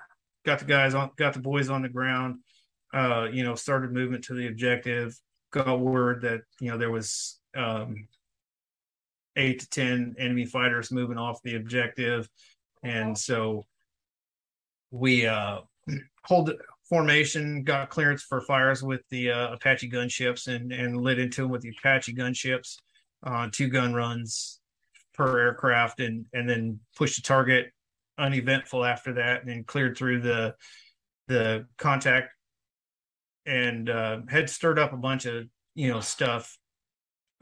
got the guys on got the boys on the ground uh, you know started movement to the objective got word that you know there was um, eight to ten enemy fighters moving off the objective, and so we uh, hold formation, got clearance for fires with the uh, Apache gunships, and and lit into them with the Apache gunships uh, two gun runs per aircraft, and and then pushed the target uneventful after that, and then cleared through the the contact and uh, had stirred up a bunch of you know stuff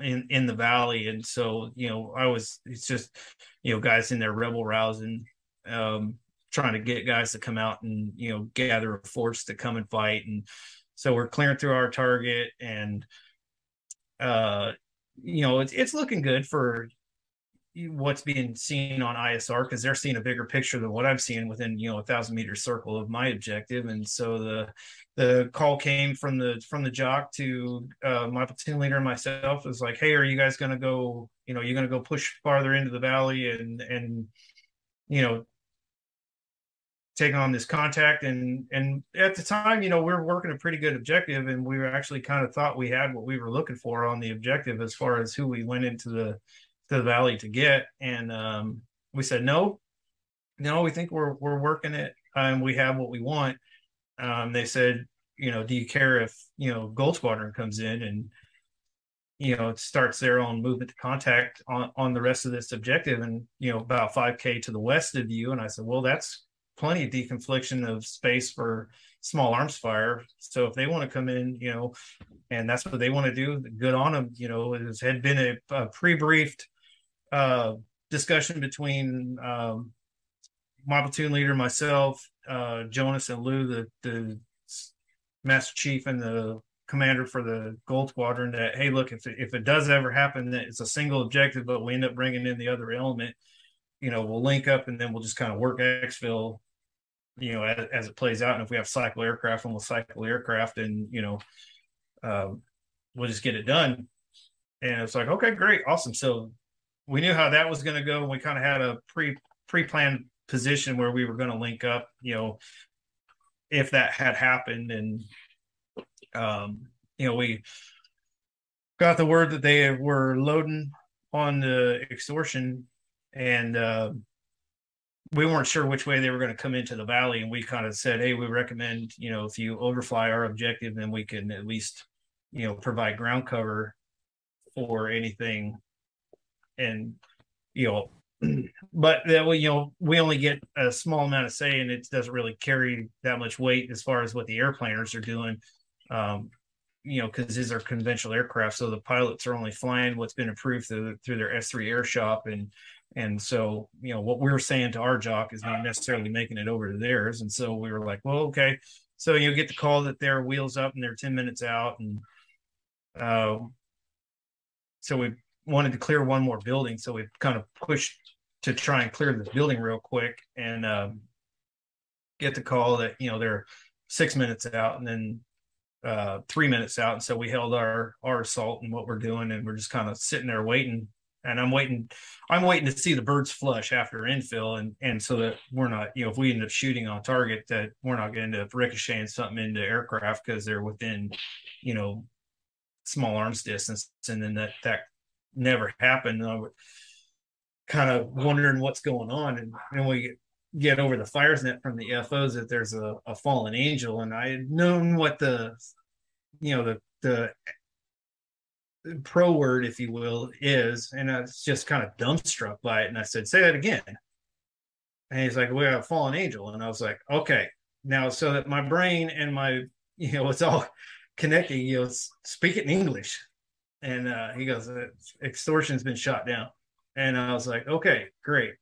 in in the valley. And so you know i was it's just you know guys in there rebel rousing um trying to get guys to come out and you know gather a force to come and fight and so we're clearing through our target and uh you know it's it's looking good for what's being seen on ISR because they're seeing a bigger picture than what I'm seeing within you know a thousand meter circle of my objective, and so the the call came from the from the jock to uh, my platoon leader and myself was like, hey, are you guys going to go? You know, you're going to go push farther into the valley and and you know take on this contact and and at the time you know we are working a pretty good objective and we were actually kind of thought we had what we were looking for on the objective as far as who we went into the the valley to get. And um, we said, no, no, we think we're, we're working it and we have what we want. Um, they said, you know, do you care if, you know, Gold Squadron comes in and, you know, starts their own movement to contact on, on the rest of this objective and, you know, about 5K to the west of you. And I said, well, that's plenty of deconfliction of space for small arms fire. So if they want to come in, you know, and that's what they want to do, good on them. You know, it had been a, a pre-briefed uh, discussion between um, my platoon leader, myself, uh, Jonas, and Lou, the, the master chief and the commander for the gold squadron that hey look if it, if it does ever happen that it's a single objective but we end up bringing in the other element you know we'll link up and then we'll just kind of work exfil you know as, as, it plays out and if we have cycle aircraft and we'll cycle aircraft and you know um, we'll just get it done and it's like okay great awesome so we knew how that was going to go. We kind of had a pre pre planned position where we were going to link up. You know, if that had happened, and um, you know, we got the word that they were loading on the extortion, and uh, we weren't sure which way they were going to come into the valley. And we kind of said, "Hey, we recommend you know if you overfly our objective, then we can at least you know provide ground cover for anything and you know but that we you know we only get a small amount of say and it doesn't really carry that much weight as far as what the airplaners are doing um you know because these are conventional aircraft so the pilots are only flying what's been approved through, through their s3 air shop and and so you know what we are saying to our jock is not necessarily making it over to theirs. And so we were like well okay. So you get the call that their wheels up and they're 10 minutes out and uh so we wanted to clear one more building, so we kind of pushed to try and clear this building real quick and um, get the call that you know they're six minutes out and then uh, three minutes out, and so we held our our assault and what we're doing, and we're just kind of sitting there waiting. And I'm waiting, I'm waiting to see the birds flush after infill, and and so that we're not, you know, if we end up shooting on target, that we're not going to end up ricocheting something into aircraft because they're within, you know, small arms distance, and then that that never happened. And I was kind of wondering what's going on, and then we get over the fires net from the FOs that there's a, a fallen angel, and I had known what the you know the the pro word, if you will, is, and I was just kind of dumbstruck by it. And I said, "Say that again." And he's like, "We have a fallen angel," and I was like, "Okay." Now, so that my brain and my you know it's all connecting. You know, speak it in English and uh, he goes, "Extortion's been shot down." And I was like, "Okay, great."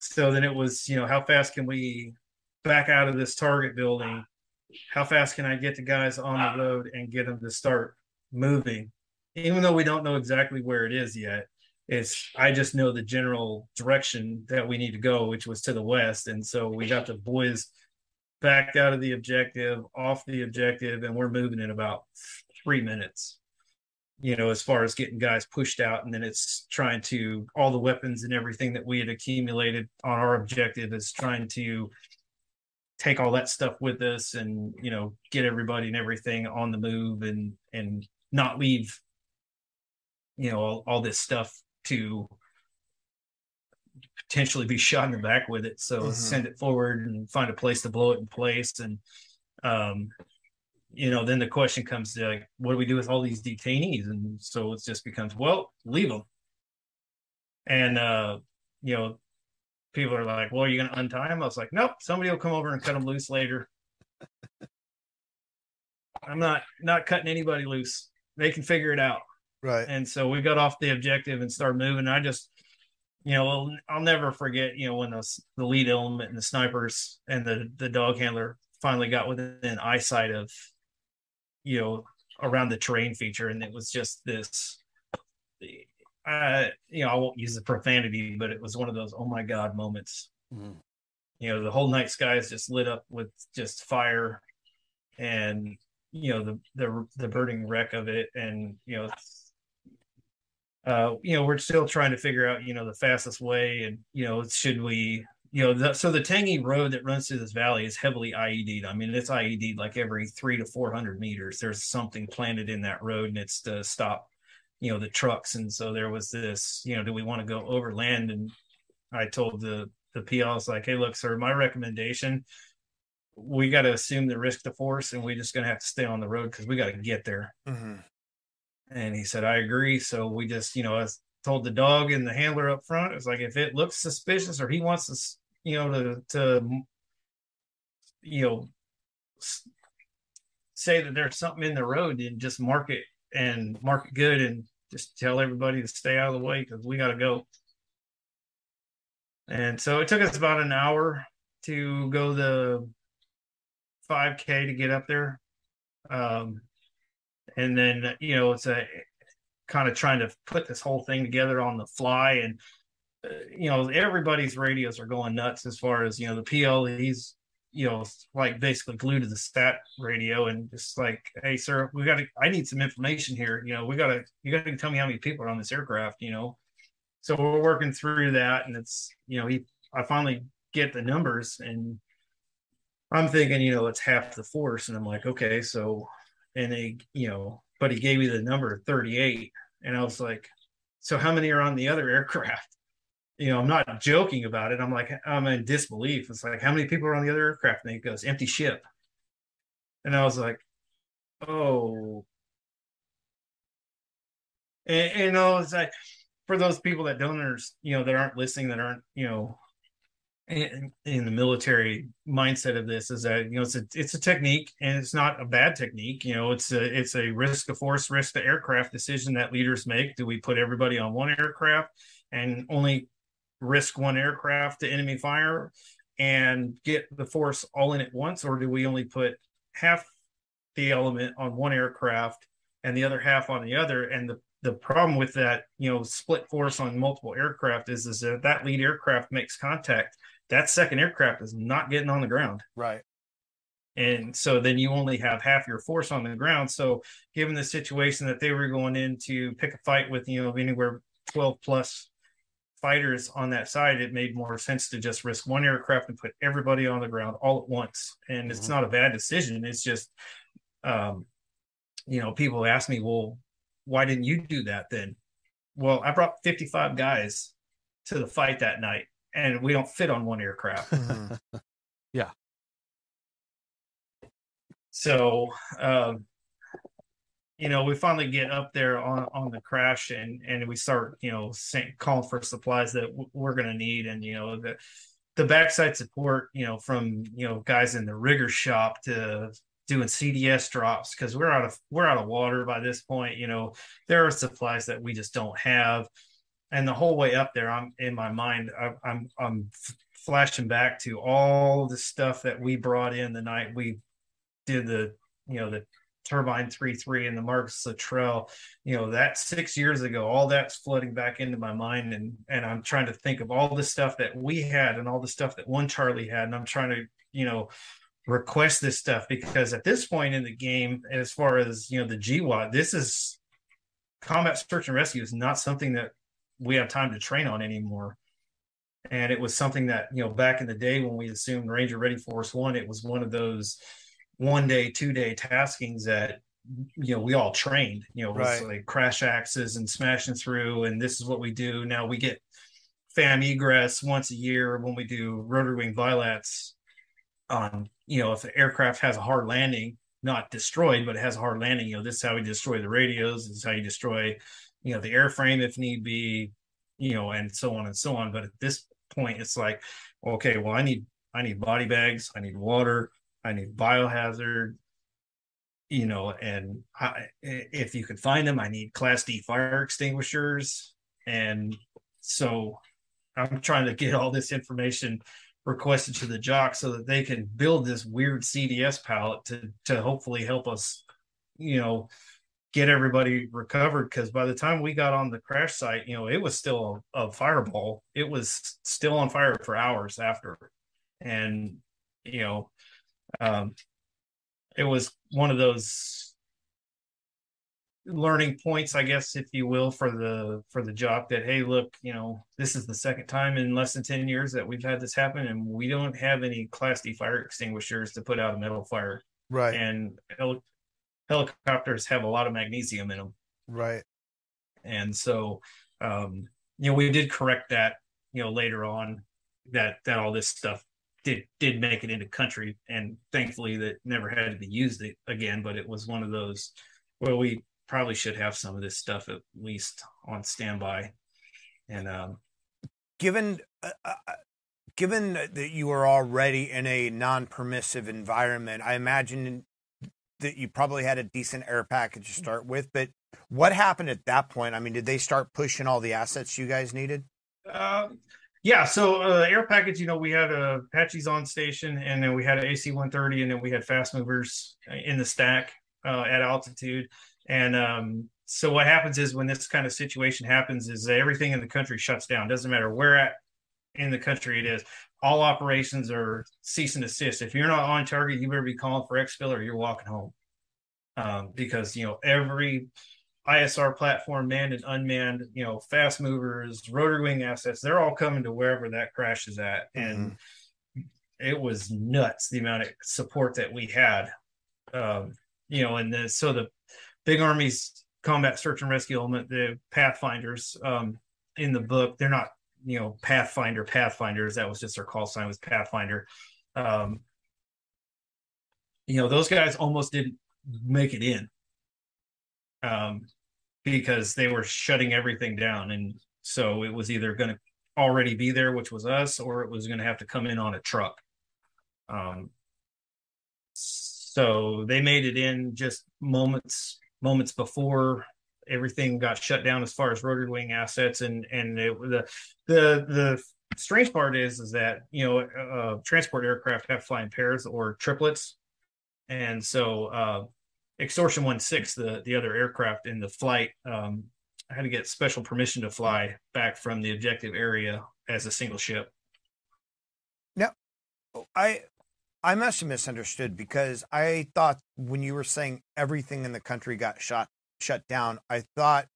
So then it was, you know, how fast can we back out of this target building how fast can I get the guys on the road and get them to start moving, even though we don't know exactly where it is yet. It's I just know the general direction that we need to go, which was to the west, and so we got the boys back out of the objective, off the objective, and we're moving in about three minutes. You know, as far as getting guys pushed out, and then it's trying to all the weapons and everything that we had accumulated on our objective is trying to take all that stuff with us and you know get everybody and everything on the move and and not leave you know all, all this stuff to potentially be shot in the back with it so Mhm. send it forward and find a place to blow it in place and um you know then the question comes to like what do we do with all these detainees and so it just becomes well leave them and uh you know people are like, well, are you going to untie them? I was like, nope, somebody will come over and cut them loose later. I'm not not cutting anybody loose. They can figure it out. Right. And so we got off the objective and started moving. I just, you know, I'll, I'll never forget, you know, when the the lead element and the snipers and the the dog handler finally got within eyesight of, you know, around the terrain feature, and it was just this. Uh, you know, I won't use the profanity, but it was one of those oh my god moments. You know, the whole night sky is just lit up with just fire, and you know the the the burning wreck of it, and you know, uh, you know, we're still trying to figure out you know the fastest way, and you know, should we. You know, the, so the Tangi Road that runs through this valley is heavily IED'd. I mean, it's IED'd like every three to four hundred meters. There's something planted in that road, and it's to stop you know the trucks and so there was this you know do we want to go overland and i told the the pl like hey look sir my recommendation we got to assume the risk to force and we're just going to have to stay on the road because we got to get there Mhm. And he said i agree so we just you know i told the dog and the handler up front it's like if it looks suspicious or he wants us you know to to you know say that there's something in the road and just mark it and mark it good and just tell everybody to stay out of the way because we got to go. And so it took us about an hour to go the 5K to get up there. Um, and then, you know, it's a kind of trying to put this whole thing together on the fly. And, uh, you know, everybody's radios are going nuts as far as, you know, the PLEs you know, like basically glued to the stat radio and just like, hey, sir, we got to, I need some information here. You know, we got to, you got to tell me how many people are on this aircraft, you know? So we're working through that. And it's, you know, he, I finally get the numbers and I'm thinking, you know, it's half the force. And I'm like, okay, so, and they, you know, but he gave me the number 38. And I was like, so how many are on the other aircraft? you know, I'm not joking about it. I'm like, I'm in disbelief. It's like, how many people are on the other aircraft? And he goes, empty ship. And I was like, oh. And, and know, it's like for those people that don't you know, that aren't listening, that aren't, you know, in, in the military mindset of this is that you know it's a it's a technique and it's not a bad technique. You know it's a it's a risk of force risk to aircraft decision that leaders make. Do we put everybody on one aircraft and only risk one aircraft to enemy fire and get the force all in at once? Or do we only put half the element on one aircraft and the other half on the other? And the the problem with that you know split force on multiple aircraft is is that that lead aircraft makes contact that second aircraft is not getting on the ground. Right. and so then you only have half your force on the ground. So given the situation that they were going in to pick a fight with you know anywhere 12 plus fighters on that side it made more sense to just risk one aircraft and put everybody on the ground all at once. And it's Mhm. not a bad decision. It's just um you know people ask me well why didn't you do that then? Well i brought 55 guys to the fight that night and we don't fit on one aircraft Mhm. Yeah. so um you know we finally get up there on on the crash and and we start you know saying, calling for supplies that w- we're going to need and you know the the backside support you know from you know guys in the rigger shop to doing cds drops because we're out of we're out of water by this point you know there are supplies that we just don't have and the whole way up there i'm in my mind I, i'm i'm flashing back to all the stuff that we brought in the night we did the you know the turbine three three and the Marcus Luttrell, you know that six years ago, all that's flooding back into my mind, and and I'm trying to think of all the stuff that we had and all the stuff that one Charlie had, and I'm trying to you know request this stuff because at this point in the game, as far as you know the GWOT, this is combat search and rescue is not something that we have time to train on anymore. And it was something that, you know, back in the day when we assumed Ranger Ready Force One, it was one of those one day, two day taskings that, you know, we all trained, you know, right. like crash axes and smashing through. And this is what we do. Now we get FAM egress once a year when we do rotary wing VILATs on, you know, if the aircraft has a hard landing, not destroyed, but it has a hard landing, you know, this is how we destroy the radios, this is how you destroy you know the airframe if need be you know and so on and so on. But at this point it's like okay well i need i need body bags i need water i need biohazard you know and I, if you can find them i need class d fire extinguishers. And so i'm trying to get all this information requested to the jock so that they can build this weird cds palette to to hopefully help us you know get everybody recovered because by the time we got on the crash site, you know, it was still a, a, fireball. It was still on fire for hours after. And, you know, um, it was one of those learning points, I guess, if you will, for the for the job that, hey, look, you know, this is the second time in less than 10 years that we've had this happen, and we don't have any class D fire extinguishers to put out a metal fire. Right. And helicopters have a lot of magnesium in them. Right. And so, um, you know, we did correct that, you know, later on that, that all this stuff did, did make it into country. And thankfully that never had to be used again, but it was one of those where we probably should have some of this stuff at least on standby. And, um, given, uh, uh, given that you are already in a non-permissive environment, I imagine that you probably had a decent air package to start with, but what happened at that point? I mean, did they start pushing all the assets you guys needed? Uh, yeah. So uh, air package, you know, we had uh, Apaches on station, and then we had an AC 130, and then we had fast movers in the stack uh, at altitude. And um, so what happens is when this kind of situation happens, is everything in the country shuts down. Doesn't matter where at in the country it is all operations are cease and desist. If you're not on target, you better be calling for exfil or you're walking home. Um, because you know every ISR platform, manned and unmanned, you know, fast movers, rotor wing assets, they're all coming to wherever that crash is at. Mm-hmm. And it was nuts the amount of support that we had. Um, you know, and the, so the big army's combat search and rescue element, the pathfinders um, in the book, they're not you know pathfinder pathfinders that was just their call sign was pathfinder. Um you know those guys almost didn't make it in um because they were shutting everything down. And so it was either going to already be there which was us or it was going to have to come in on a truck. Um so they made it in just moments moments before everything got shut down as far as rotary wing assets. And and it, the the the strange part is is that you know uh, transport aircraft have flying pairs or triplets. And so uh, extortion 1-6 the the other aircraft in the flight um, I had to get special permission to fly back from the objective area as a single ship. Now i i must have misunderstood because i thought when you were saying everything in the country got shot shut down. I thought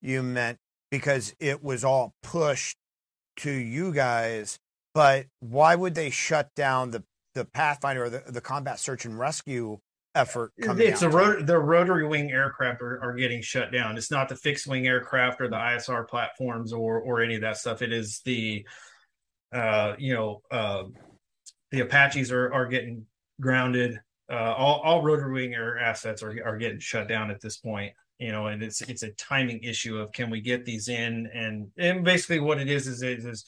you meant because it was all pushed to you guys, but why would they shut down the the Pathfinder or the, the combat search and rescue effort coming it's out? Rot- the rotary wing aircraft are, are getting shut down it's not the fixed wing aircraft or the isr platforms or or any of that stuff it is the uh you know uh the apaches are are getting grounded uh all all rotary wing air assets are, are getting shut down at this point you know, and it's it's a timing issue of can we get these in? And and basically what it is is is, is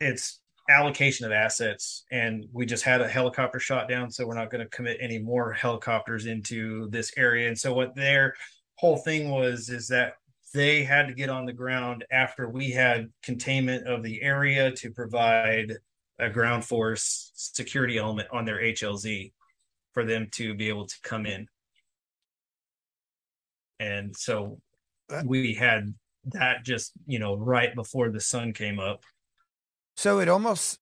it's allocation of assets. And we just had a helicopter shot down so we're not going to commit any more helicopters into this area. And so what their whole thing was is that they had to get on the ground after we had containment of the area to provide a ground force security element on their HLZ for them to be able to come in. And so we had that just, you know, right before the sun came up. So it almost,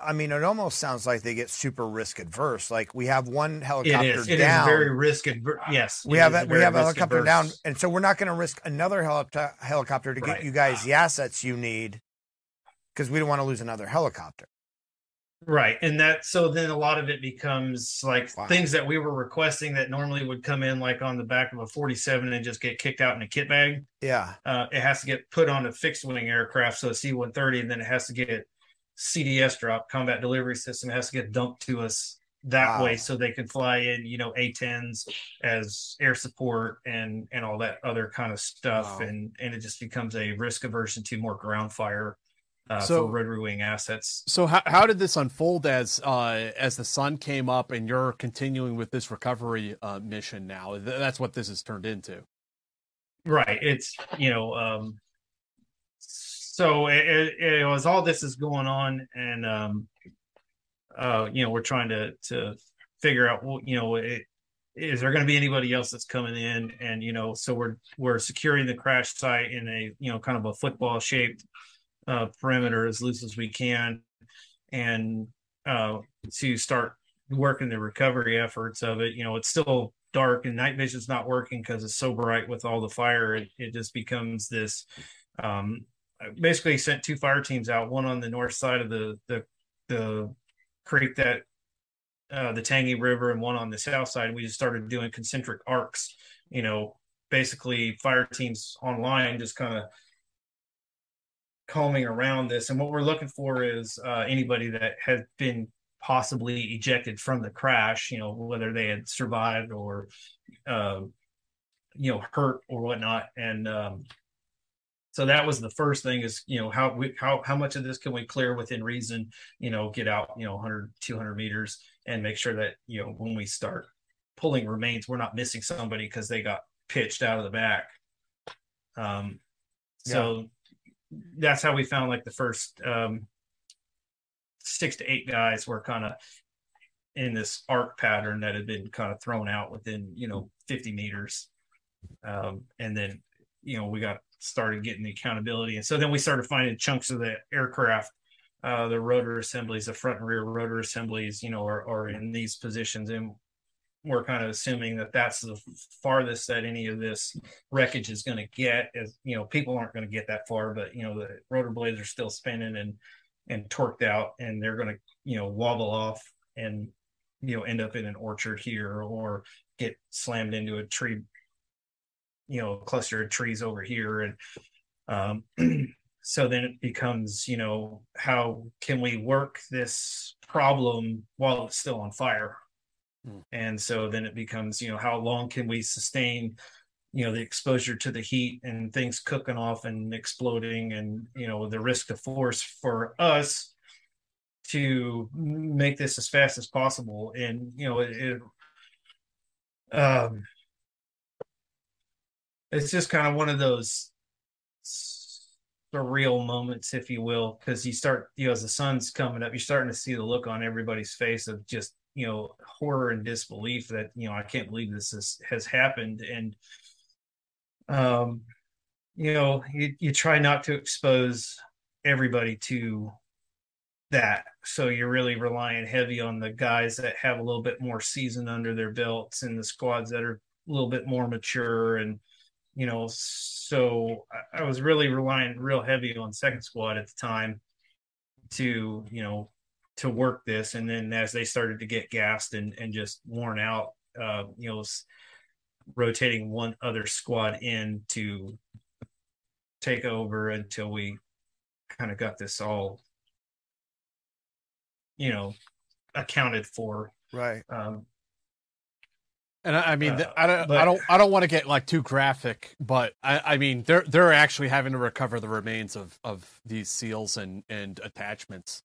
I mean, it almost sounds like they get super risk adverse. Like we have one helicopter It is. It is down. very risk adverse. Yes. we have a, we have a helicopter adverse. down, and so we're not going to risk another helicopter helicopter to get you guys the assets you need because we don't want to lose another helicopter. Right. And that so then a lot of it becomes like Wow. things that we were requesting that normally would come in like on the back of a 47 and just get kicked out in a kit bag. Yeah, Uh, it has to get put on a fixed wing aircraft, so a C 130, and then it has to get CDS drop, combat delivery system, it has to get dumped to us that Wow. way so they can fly in, you know, A10s as air support and and all that other kind of stuff. Wow. And and it just becomes a risk aversion to more ground fire uh, So- for rotary wing assets. So how how did this unfold as uh, as the sun came up and you're continuing with this recovery uh, mission now? That's what this has turned into. right it's you know um so it, it, it was all this is going on and um uh you know we're trying to to figure out what you know it, is there going to be anybody else that's coming in and you know so we're we're securing the crash site in a you know kind of a football shaped uh perimeter as loose as we can and uh to start working the recovery efforts of it you know it's still dark and night vision's not working because it's so bright with all the fire it, it just becomes this um basically sent two fire teams out one on the north side of the the the creek that uh, the Tangi River and one on the south side. We just started doing concentric arcs, you know, basically fire teams online just kind of combing around this. And what we're looking for is uh, anybody that has been possibly ejected from the crash, you know, whether they had survived or, uh, you know, hurt or whatnot. And um, so that was the first thing is, you know, how we, how, how much of this can we clear within reason, you know, get out, you know, 100, 200 meters and make sure that, you know, when we start pulling remains, we're not missing somebody because they got pitched out of the back. Um, so that's how we found like the first um, six to eight guys were kind of in this arc pattern that had been kind of thrown out within you know 50 meters. Um, and then you know we got started getting the accountability. And so then we started finding chunks of the aircraft uh, the rotor assemblies the front and rear rotor assemblies you know are, are in these positions. And we're kind of assuming that that's the farthest that any of this wreckage is going to get as you know people aren't going to get that far but you know the rotor blades are still spinning and and torqued out and they're going to you know wobble off and you know end up in an orchard here or get slammed into a tree you know cluster of trees over here. And um so then it becomes you know how can we work this problem while it's still on fire and so then it becomes you know how long can we sustain you know the exposure to the heat and things cooking off and exploding and you know the risk of force for us to make this as fast as possible. And you know it, it um it's just kind of one of those surreal moments if you will because you start you know as the sun's coming up you're starting to see the look on everybody's face of just you know horror and disbelief that you know i can't believe this is, has happened. And um you know you, you try not to expose everybody to that. So you're really relying heavy on the guys that have a little bit more season under their belts and the squads that are a little bit more mature. And you know so I, I was really relying real heavy on second squad at the time to you know to work this. And then as they started to get gassed and and just worn out uh you know s- rotating one other squad in to take over until we kind of got this all you know accounted for. Right. Um And I, I mean, Uh, I don't, but- I don't, I don't want to get like too graphic, but I, I mean, they're they're actually having to recover the remains of of these seals and and attachments,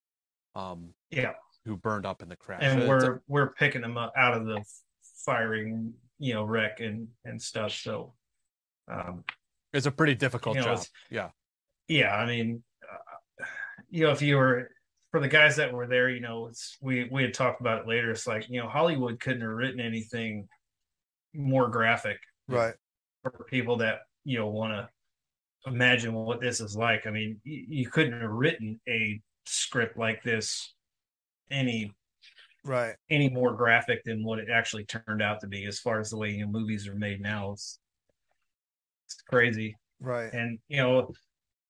um, yeah who burned up in the crash. and It's- we're we're picking them up out of the firing you know wreck and and stuff so um it's a pretty difficult you know, job. Yeah, yeah i mean uh, you know if you were for the guys that were there, you know, it's we we had talked about it later. It's like you know Hollywood couldn't have written anything more graphic, right? For people that you know want to imagine what this is like. I mean, you, you couldn't have written a script like this any right. any more graphic than what it actually turned out to be as far as the way you know movies are made now. It's it's crazy. Right. And you know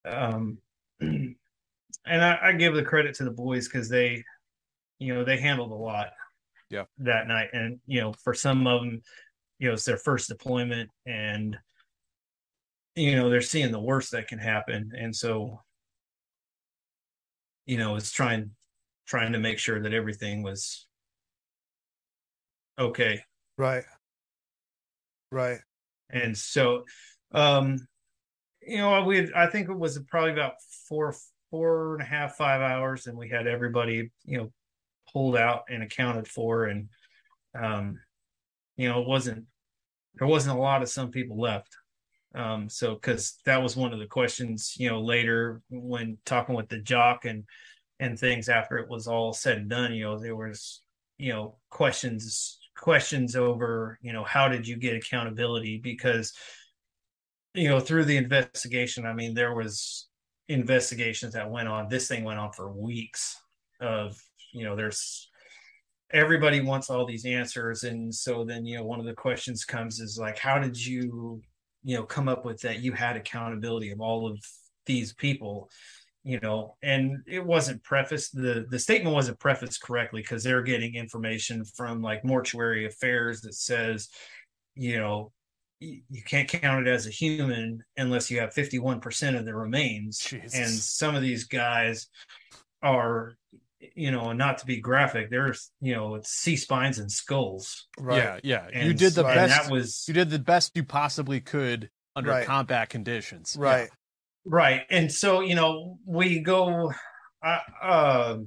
um and I, I give the credit to the boys because they you know they handled a lot yeah. that night. And you know for some of them you know it's their first deployment and you know they're seeing the worst that can happen. And so you know was trying trying to make sure that everything was okay. Right. Right. And so um you know we had, i think it was probably about four four and a half five hours and we had everybody you know pulled out and accounted for and um you know it wasn't there wasn't a lot of some people left um so because that was one of the questions you know later when talking with the jock and and things after it was all said and done you know there was you know questions questions over you know how did you get accountability? Because you know through the investigation i mean there was investigations that went on. This thing went on for weeks of you know there's everybody wants all these answers. And so then you know one of the questions comes is like how did you you know come up with that you had accountability of all of these people you know and it wasn't prefaced the the statement wasn't prefaced correctly because they're getting information from like mortuary affairs that says you know you can't count it as a human unless you have 51% of the remains Jesus. and some of these guys are you know not to be graphic there's you know it's c spines and skulls right yeah yeah and, you did the best that was you did the best you possibly could under right. combat conditions right yeah. right and so you know we go uh, um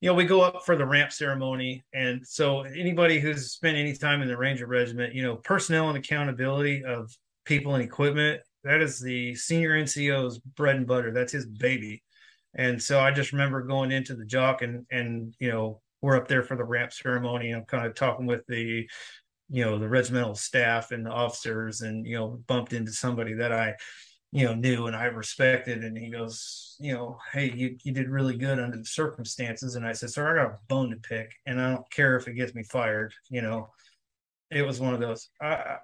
you know, we go up for the ramp ceremony. And so anybody who's spent any time in the Ranger Regiment, you know, personnel and accountability of people and equipment, that is the senior NCO's bread and butter. That's his baby. And so I just remember going into the jock and and you know, we're up there for the ramp ceremony. I'm kind of talking with the you know the regimental staff and the officers and you know bumped into somebody that i you know knew and I respected and he goes you know hey you, you did really good under the circumstances and I said sir I got a bone to pick and I don't care if it gets me fired you know it was one of those I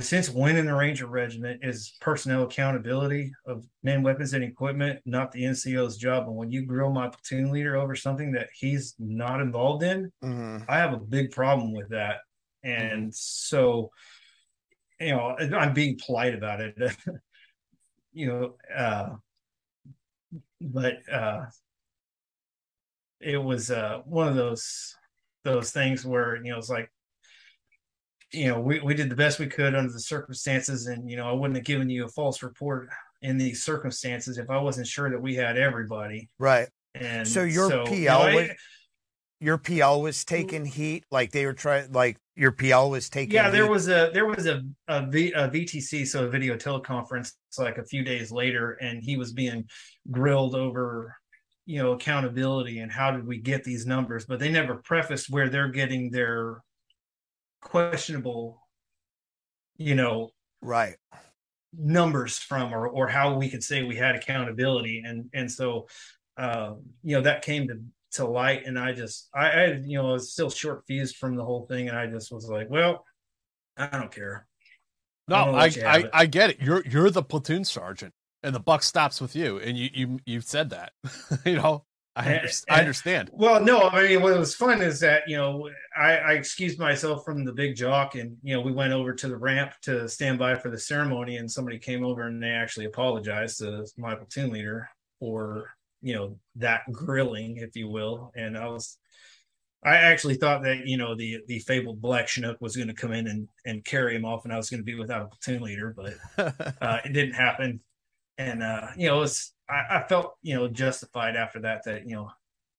since winning the Ranger Regiment is personnel accountability of men, weapons, and equipment, not the NCO's job. And when you grill my platoon leader over something that he's not involved in, mm-hmm. I have a big problem with that. And mm-hmm. so, you know, I'm being polite about it. you know, uh, but uh, it was uh, one of those those things where you know it's like you know we, we did the best we could under the circumstances and you know i wouldn't have given you a false report in these circumstances if i wasn't sure that we had everybody right and so your so, pl you know, was, your PL was taking heat, like they were trying, like your PL was taking. Yeah, there heat? was a there was a a, v, a VTC, so a video teleconference, like a few days later, and he was being grilled over, you know, accountability and how did we get these numbers, but they never prefaced where they're getting their questionable, you know, right. numbers from, or or how we could say we had accountability, and and so. Uh, you know that came to to light and i just i, I you know I was still short fused from the whole thing and i just was like well i don't care. No i I, I, I, get it. You're you're the platoon sergeant and the buck stops with you and you you you've said that you know I, and, I understand. Well, no, I mean, what was fun is that you know I, I excused myself from the big jock, and you know we went over to the ramp to stand by for the ceremony, and somebody came over and they actually apologized to my platoon leader for you know that grilling if you will and i was i actually thought that you know the the fabled black chinook was going to come in and and carry him off and i was going to be without a platoon leader but uh it didn't happen and uh you know it's I, I felt you know justified after that that you know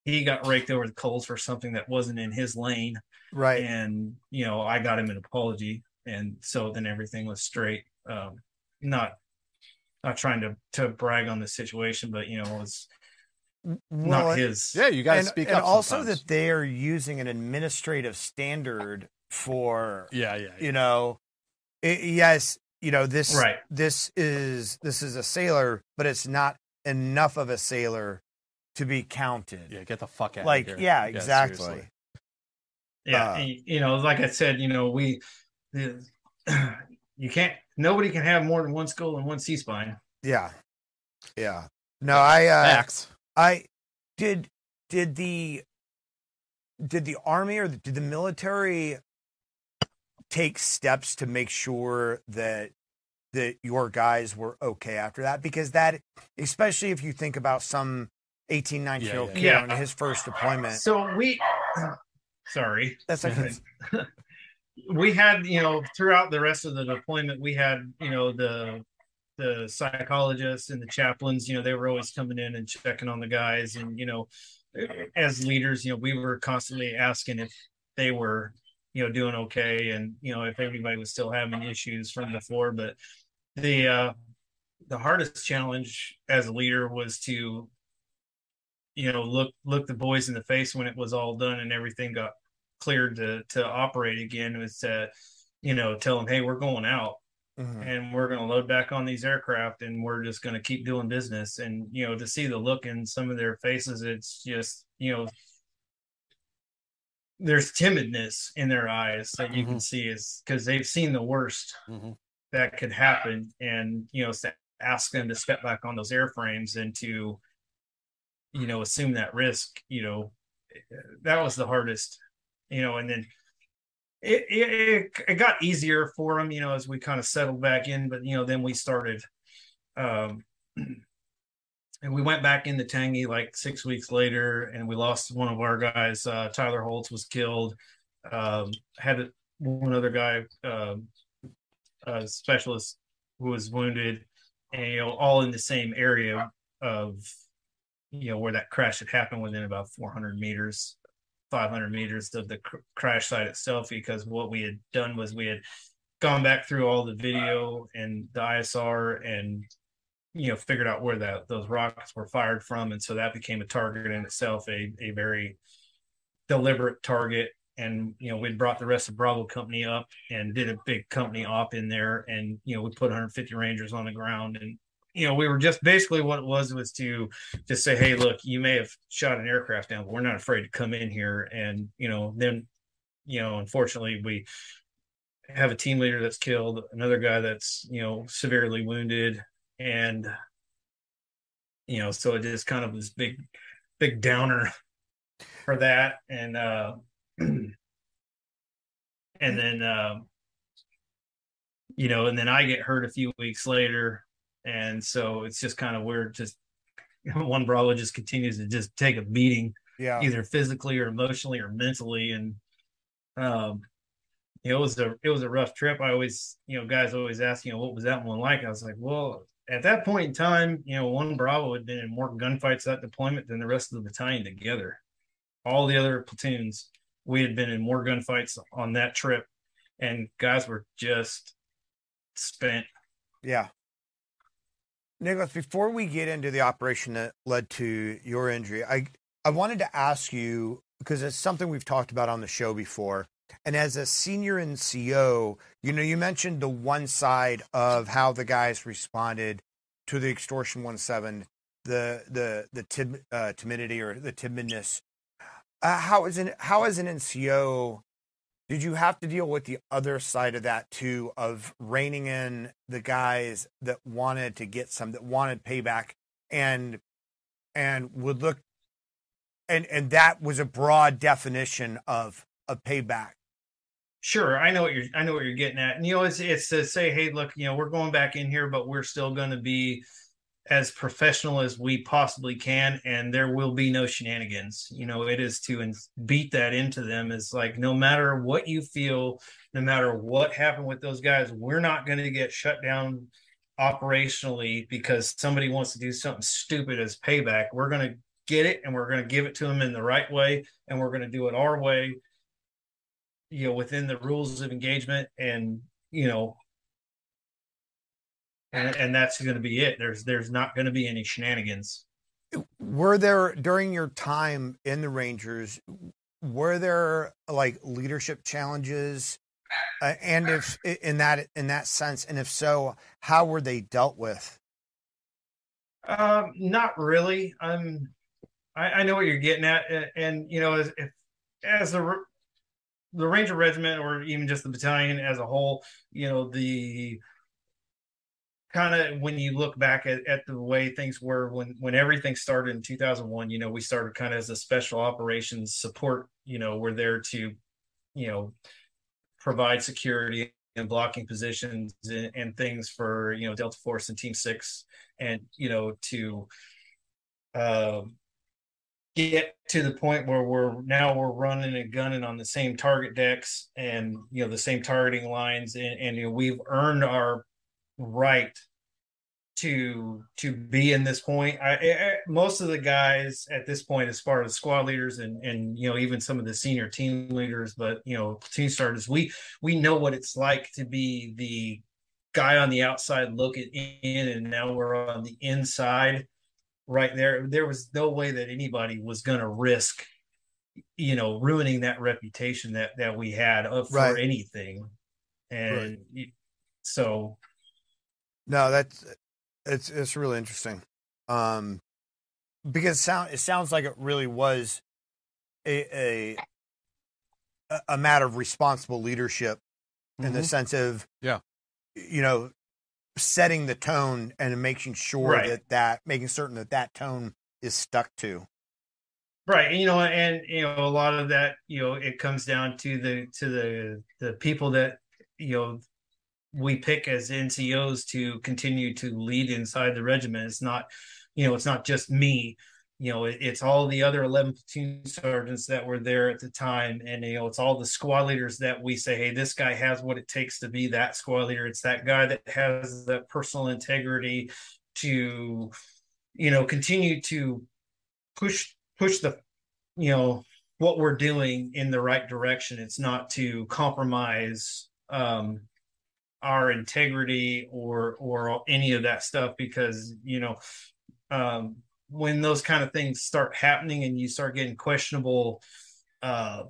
he got raked over the coals for something that wasn't in his lane right and you know i got him an apology and so then everything was straight um not not trying to to brag on the situation but you know it was Well, not his. Yeah, you got to and, speak and up. also sometimes. that they are using an administrative standard for yeah, yeah, yeah. you know i yes you know this Right. this is this is a sailor but it's not enough of a sailor to be counted yeah, get the fuck out. like of here. yeah exactly seriously. Yeah, Uh, y- you know, like I said, you know, we the, you can't. Nobody can have more than one skull and one C spine. yeah yeah no i uh Facts. i did did the did the army or did the military take steps to make sure that that your guys were okay after that because that especially if you think about some 18 19 year old Yeah, kid yeah. on his first deployment So we, sorry, that's like we had you know throughout the rest of the deployment, we had you know the the psychologists and the chaplains. You know, they were always coming in and checking on the guys, and you know, as leaders, you know, we were constantly asking if they were you know doing okay, and you know if everybody was still having issues from before. But the uh the hardest challenge as a leader was to you know look look the boys in the face when it was all done and everything got cleared to to operate again was to you know tell them hey we're going out Mhm. and we're going to load back on these aircraft and we're just going to keep doing business and you know to see the look in some of their faces it's just you know there's timidness in their eyes that you can see is because they've seen the worst Mhm. that could happen and you know to ask them to step back on those airframes and to you know assume that risk you know that was the hardest you know and then it it, it, it got easier for them you know as we kind of settled back in but you know then we started um and we went back into Tangi like six weeks later and we lost one of our guys uh Tyler Holtz was killed. Um had one other guy um a specialist who was wounded and you know all in the same area of you know where that crash had happened within about 400 meters 500 meters of the cr- crash site itself because what we had done was we had gone back through all the video and the ISR and you know figured out where that those rockets were fired from. And so that became a target in itself a a very deliberate target. And you know we'd brought the rest of bravo company up and did a big company op in there. And you know we put 150 rangers on the ground. And you know we were just basically what it was was to just say hey look you may have shot an aircraft down but we're not afraid to come in here. And you know then you know unfortunately we have a team leader that's killed another guy that's you know severely wounded and you know so it is kind of this big big downer for that. And uh and then um you know and then i get hurt a few weeks later. And so it's just kind of weird. Just one bravo just continues to just take a beating yeah. either physically or emotionally or mentally. And um it was a it was a rough trip. I always you know guys always ask you know what was that one like? I was like well at that point in time you know one bravo had been in more gunfights that deployment than the rest of the battalion together all the other platoons we had been in more gunfights on that trip and guys were just spent Yeah. Nicholas, before we get into the operation that led to your injury, I I wanted to ask you because it's something we've talked about on the show before. And as a senior NCO, you know, you mentioned the one side of how the guys responded to the extortion one seven, the the the tim, uh, timidity or the timidness. Uh, how is an how as an NCO did you have to deal with the other side of that too of reining in the guys that wanted to get some that wanted payback and and would look and and that was a broad definition of a payback Sure, I know what you're. I know what you're getting at. And, you know, it's it's to say, hey, look, you know, we're going back in here, but we're still going to be as professional as we possibly can, and there will be no shenanigans. You know, it is to and beat that into them. Is like no matter what you feel, no matter what happened with those guys, we're not going to get shut down operationally because somebody wants to do something stupid as payback. We're going to get it, and we're going to give it to them in the right way, and we're going to do it our way you know within the rules of engagement and you know and, and that's going to be it there's there's not going to be any shenanigans were there during your time in the Rangers? Were there like leadership challenges, uh, and if in that in that sense, and if so, how were they dealt with? Um, not really. I'm. I, I know what you're getting at, and, and you know, as if as the the Ranger Regiment or even just the battalion as a whole, you know, the kind of when you look back at, at the way things were when when everything started in 2001 you know we started kind of as a special operations support you know we're there to you know provide security and blocking positions and, and things for you know delta force and team six and you know to um get to the point where we're now we're running and gunning on the same target decks and you know the same targeting lines. And, and you know we've earned our right to to be in this point. I, I, most of the guys at this point as far as squad leaders and and you know even some of the senior team leaders but you know team starters we we know what it's like to be the guy on the outside looking in and now we're on the inside right there there was no way that anybody was going to risk you know ruining that reputation that that we had for right. anything and right. so no that's it's it's really interesting um because it sound it sounds like it really was a a a matter of responsible leadership mm-hmm. in the mm-hmm. sense of yeah you know setting the tone and making sure right. that that making certain that that tone is stuck to. Right you know and you know a lot of that you know it comes down to the to the the people that you know we pick as ncos to continue to lead inside the regiment. It's not you know it's not just me you know, it's all the other 11 platoon sergeants that were there at the time. And, you know, it's all the squad leaders that we say, hey, this guy has what it takes to be that squad leader. It's that guy that has that personal integrity to, you know, continue to push, push the, you know, what we're doing in the right direction. It's not to compromise, um, our integrity or or any of that stuff because you know um when those kind of things start happening and you start getting questionable uh,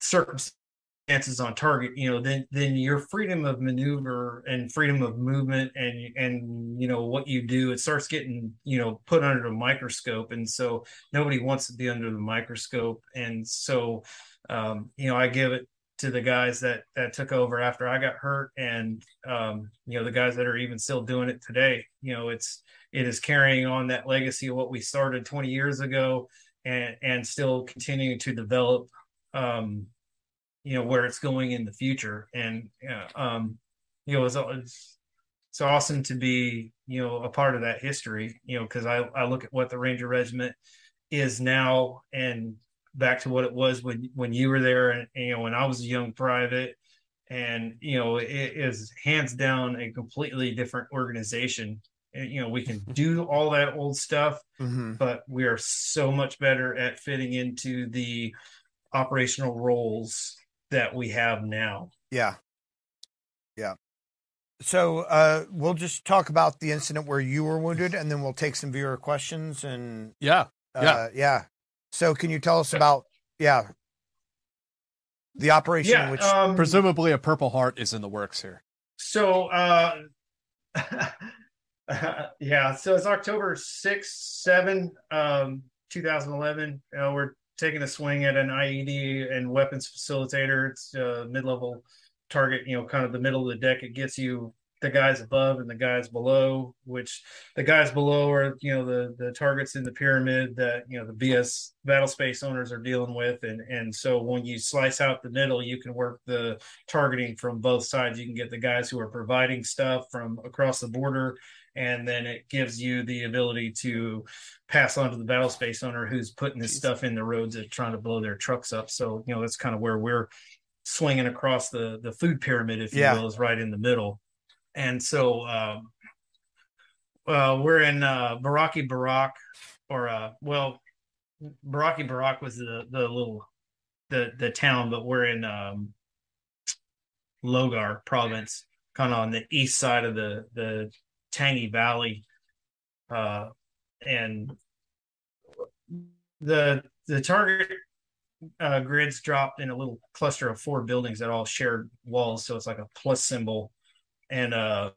circumstances on target, you know, then then your freedom of maneuver and freedom of movement and and you know what you do, it starts getting you know put under the microscope, and so nobody wants to be under the microscope, and so um, you know I give it to the guys that that took over after I got hurt, and um, you know the guys that are even still doing it today. You know, it's it is carrying on that legacy of what we started 20 years ago and and still continuing to develop um you know where it's going in the future and um you know it's, it's it's awesome to be you know a part of that history you know because I, I look at what the ranger regiment is now and back to what it was when when you were there and you know when i was a young private. And you know it is hands down a completely different organization. And, you know we can do all that old stuff mm-hmm. but we are so much better at fitting into the operational roles that we have now. Yeah. Yeah. So uh, we'll just talk about the incident where you were wounded and then we'll take some viewer questions and yeah. uh, yeah. yeah so can you tell us about yeah the operation yeah, which um, presumably a purple heart is in the works here so uh Uh, yeah, so it's October 6, 7, um, 2011. Uh, we're taking a swing at an IED and weapons facilitator. It's a mid level target, you know, kind of the middle of the deck. It gets you the guys above and the guys below, which the guys below are, you know, the the targets in the pyramid that, you know, the BS battle space owners are dealing with. And and so when you slice out the middle, you can work the targeting from both sides. You can get the guys who are providing stuff from across the border and then it gives you the ability to pass on to the battle space owner who's putting this stuff in the roads and trying to blow their trucks up. So you know that's kind of where we're swinging across the the food pyramid, if you yeah. will, is right in the middle. And so um, uh, we're in uh, Baraki Barak, or uh, well, Baraki Barak was the the little the the town, but we're in um, Logar province, kind of on the east side of the the Tangi Valley. Uh, and the the target uh, grids dropped in a little cluster of four buildings that all shared walls, so it's like a plus symbol, and uh,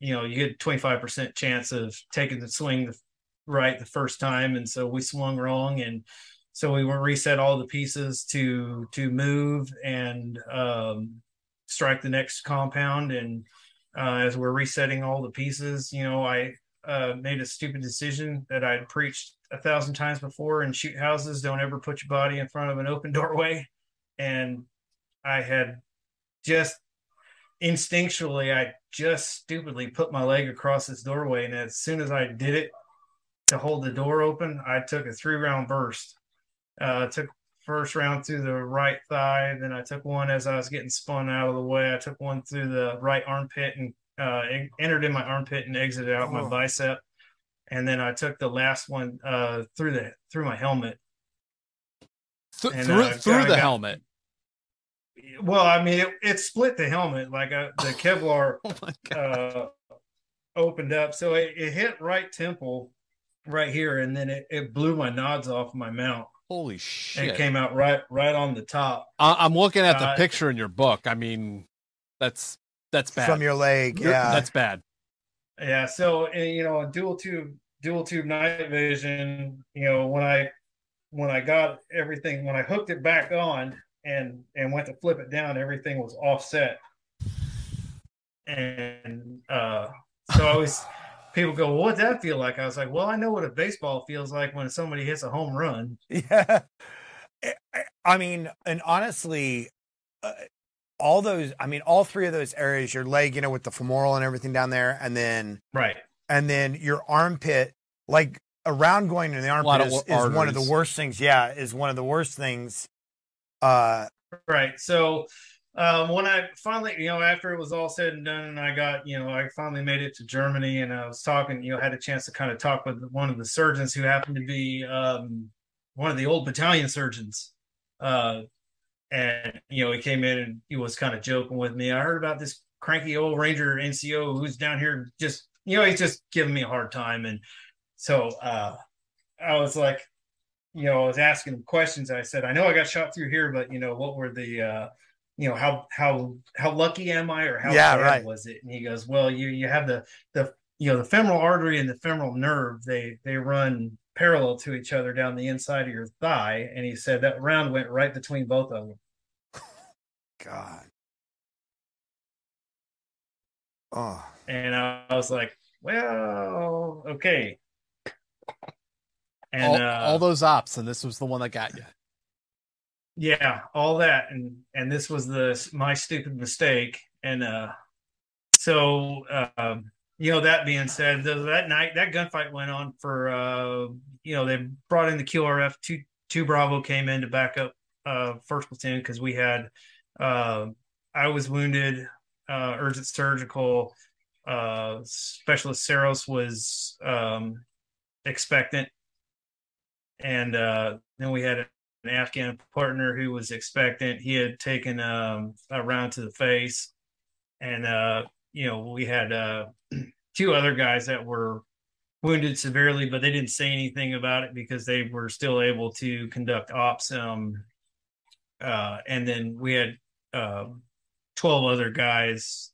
you know, you get twenty five percent chance of taking the swing right the first time, and so we swung wrong, and so we reset all the pieces to to move and um, strike the next compound, and uh, as we're resetting all the pieces, you know, I uh, made a stupid decision that I'd preached a thousand times before in shoot houses don't ever put your body in front of an open doorway and i had just instinctually i just stupidly put my leg across this doorway and as soon as i did it to hold the door open i took a three round burst uh took first round through the right thigh then i took one as i was getting spun out of the way i took one through the right armpit and uh entered in my armpit and exited out oh. my bicep and then I took the last one uh, through the through my helmet. Th- and, through through the got, helmet. Well, I mean, it, it split the helmet like uh, the Kevlar oh uh, opened up, so it, it, hit right temple, right here, and then it, it blew my nods off my mount. Holy shit! It came out right right on the top. I, am looking at the uh, picture in your book. I mean, that's that's bad from your leg. Yeah, that's bad. Yeah. So and, you know, dual tube dual tube night vision, you know, when I when I got everything when I hooked it back on and and went to flip it down, everything was offset. And uh so I was people go, well, what's that feel like? I was like, well, I know what a baseball feels like when somebody hits a home run. Yeah. I mean, and honestly, uh, all those, I mean, all three of those areas, your leg, you know, with the femoral and everything down there, and then right, and then your armpit, like around going in the armpit is, is one of the worst things. Yeah, is one of the worst things. Uh, right. So um, when I finally, you know, after it was all said and done, and I got, you know, I finally made it to Germany, and I was talking, you know, had a chance to kind of talk with one of the surgeons who happened to be um, one of the old battalion surgeons. Uh, and you know, he came in and he was kind of joking with me. I heard about this cranky old Ranger NCO who's down here just you know, he's just giving me a hard time. And so uh, I was like, you know, I was asking him questions. I said, I know I got shot through here, but you know, what were the, uh, you know, how how how lucky am I, or how yeah, bad right. was it? And he goes, well, you you have the the you know the femoral artery and the femoral nerve. They they run parallel to each other down the inside of your thigh. And he said that round went right between both of them. God. Oh. And I was like, well, okay. And all, uh, all those ops, and this was the one that got you. Yeah, all that, and and this was the my stupid mistake, and uh, so um, you know that being said, that night that gunfight went on for uh, you know they brought in the QRF two two Bravo came in to back up uh first platoon because we had uh I was wounded, uh urgent surgical uh, specialist Saros was um, expectant, and uh, then we had an Afghan partner who was expectant. He had taken um, a round to the face, and uh, you know we had uh, two other guys that were wounded severely, but they didn't say anything about it because they were still able to conduct ops. Um, uh, and then we had uh, 12 other guys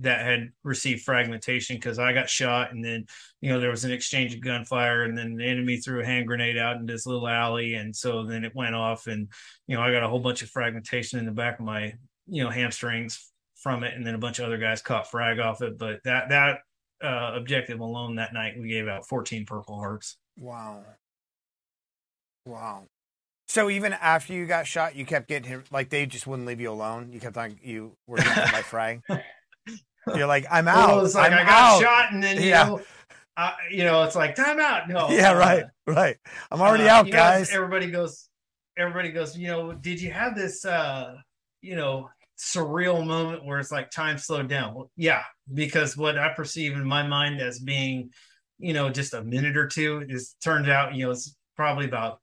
that had received fragmentation because I got shot, and then you know there was an exchange of gunfire, and then the enemy threw a hand grenade out in this little alley, and so then it went off, and you know I got a whole bunch of fragmentation in the back of my you know hamstrings from it, and then a bunch of other guys caught frag off it, but that that uh, objective alone that night we gave out 14 Purple Hearts. Wow. Wow. So even after you got shot, you kept getting hit. Like they just wouldn't leave you alone. You kept on. You were getting by frag. You're like, I'm out. Well, it's like I'm I got out. shot, and then you yeah. know, uh, you know, it's like time out. No, yeah, right, right. I'm already uh, out, know, guys. Everybody goes. Everybody goes. You know, did you have this? uh You know, surreal moment where it's like time slowed down. Well, yeah, because what I perceive in my mind as being, you know, just a minute or two is turned out, you know, it's probably about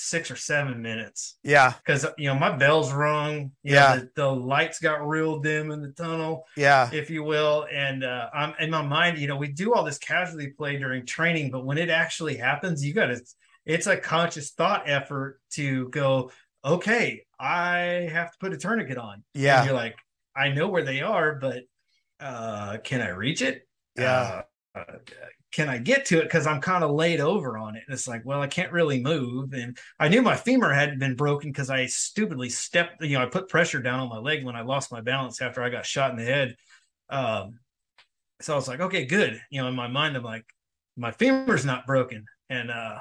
six or seven minutes Yeah. because you know my bell's rung. you know, Yeah. the, the lights got real dim in the tunnel, Yeah. if you will. And uh, I'm in my mind, you know, we do all this casualty play during training, but when it actually happens, you got to. It's a conscious thought effort to go. Okay, I have to put a tourniquet on. Yeah. And you're like, I know where they are, but uh, can I reach it? Yeah. Uh, can I get to it? Because I'm kind of laid over on it. And it's like, well, I can't really move. And I knew my femur hadn't been broken because I stupidly stepped, you know, I put pressure down on my leg when I lost my balance after I got shot in the head. Um, so I was like, okay, good. You know, in my mind, I'm like, my femur's not broken. And uh,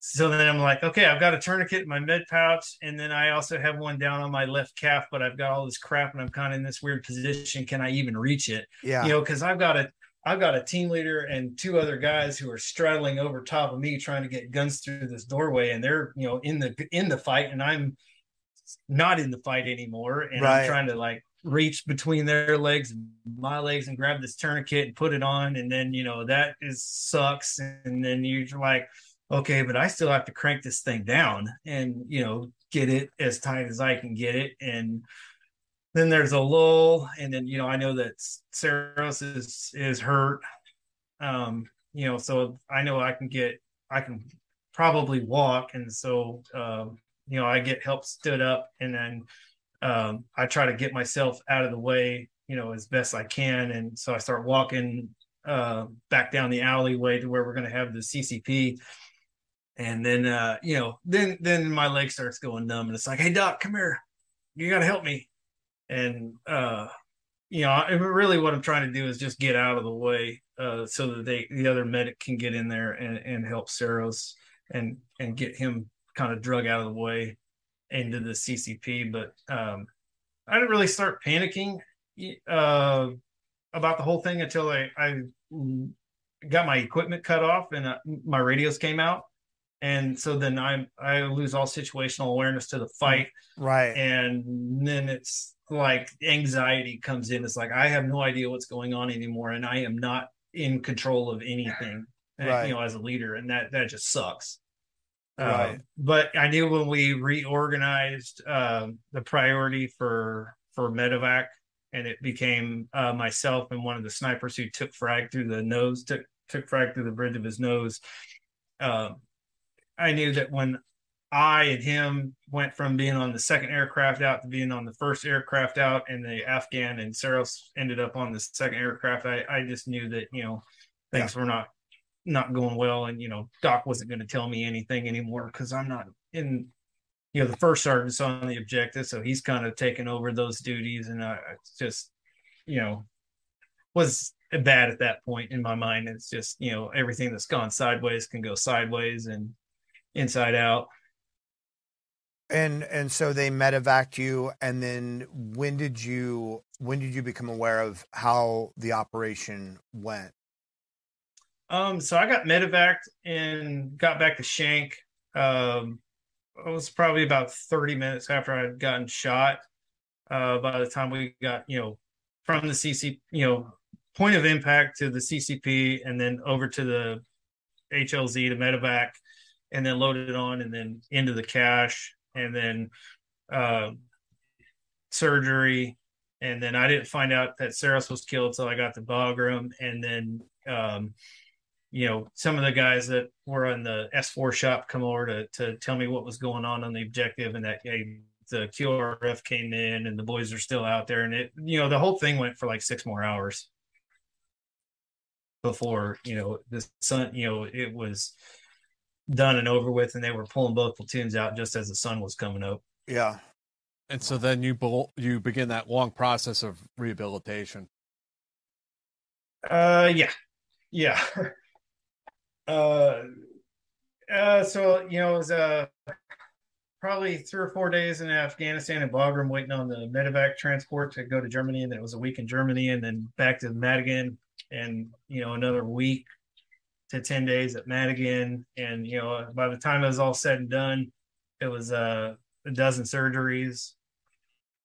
so then I'm like, okay, I've got a tourniquet in my med pouch, and then I also have one down on my left calf, but I've got all this crap, and I'm kind of in this weird position. Can I even reach it? Yeah. You know, because I've got a I've got a team leader and two other guys who are straddling over top of me, trying to get guns through this doorway, and they're you know in the in the fight, and I'm not in the fight anymore, and Right. I'm trying to like reach between their legs and my legs and grab this tourniquet and put it on and then you know that is sucks and then you're like okay but i still have to crank this thing down and you know get it as tight as i can get it and then there's a lull and then you know i know that saros is is hurt um you know so i know i can get i can probably walk and so um you know i get help stood up and then um, I try to get myself out of the way, you know, as best I can. And so I start walking uh, back down the alleyway to where we're going to have the CCP. And then, uh, you know, then then my leg starts going numb, and it's like, "Hey, doc, come here, you got to help me." And uh, you know, really, what I'm trying to do is just get out of the way uh, so that they the other medic can get in there and, and help Saros and and get him kind of drug out of the way into the CCP, but um, I didn't really start panicking uh, about the whole thing until I, I got my equipment cut off and uh, my radios came out, and so then I I lose all situational awareness to the fight, Right. and then it's like anxiety comes in. It's like I have no idea what's going on anymore, and I am not in control of anything, uh, Right. you know, as a leader, and that that just sucks. Right. Um, but I knew when we reorganized um, the priority for for medevac, and it became uh, myself and one of the snipers who took frag through the nose, took took frag through the bridge of his nose. Um, I knew that when I and him went from being on the second aircraft out to being on the first aircraft out, and the Afghan and Saros ended up on the second aircraft. I, I just knew that you know things were not not going well, and you know Doc wasn't going to tell me anything anymore because I'm not in. You know, the first sergeant's on the objective, so he's kind of taking over those duties, and I just, you know, was bad at that point in my mind. It's just you know everything that's gone sideways can go sideways and inside out. And and so they medevaced you, and then when did you when did you become aware of how the operation went? Um, so I got medevaced and got back to Shank. Um, it was probably about 30 minutes after I had gotten shot. Uh, by the time we got, you know, from the CC, you know, point of impact to the CCP and then over to the HLZ to medevac and then loaded it on and then into the CSH and then uh, surgery. And then I didn't find out that Saros was killed till I got to Bagram. And then, um, you know, some of the guys that were on the S4 shop come over to, to tell me what was going on on the objective and that hey, the QRF came in and the boys are still out there. And it, you know, the whole thing went for like six more hours before, you know, the sun, you know, it was done and over with. And they were pulling both platoons out just as the sun was coming up. Yeah. And so then you bel- you begin that long process of rehabilitation. Uh, yeah, yeah. uh, uh, so you know, it was uh probably three or four days in Afghanistan and Bagram waiting on the medevac transport to go to Germany, and then it was a week in Germany, and then back to Madigan, and you know another week to ten days at Madigan, and you know by the time it was all said and done, it was uh, a dozen surgeries,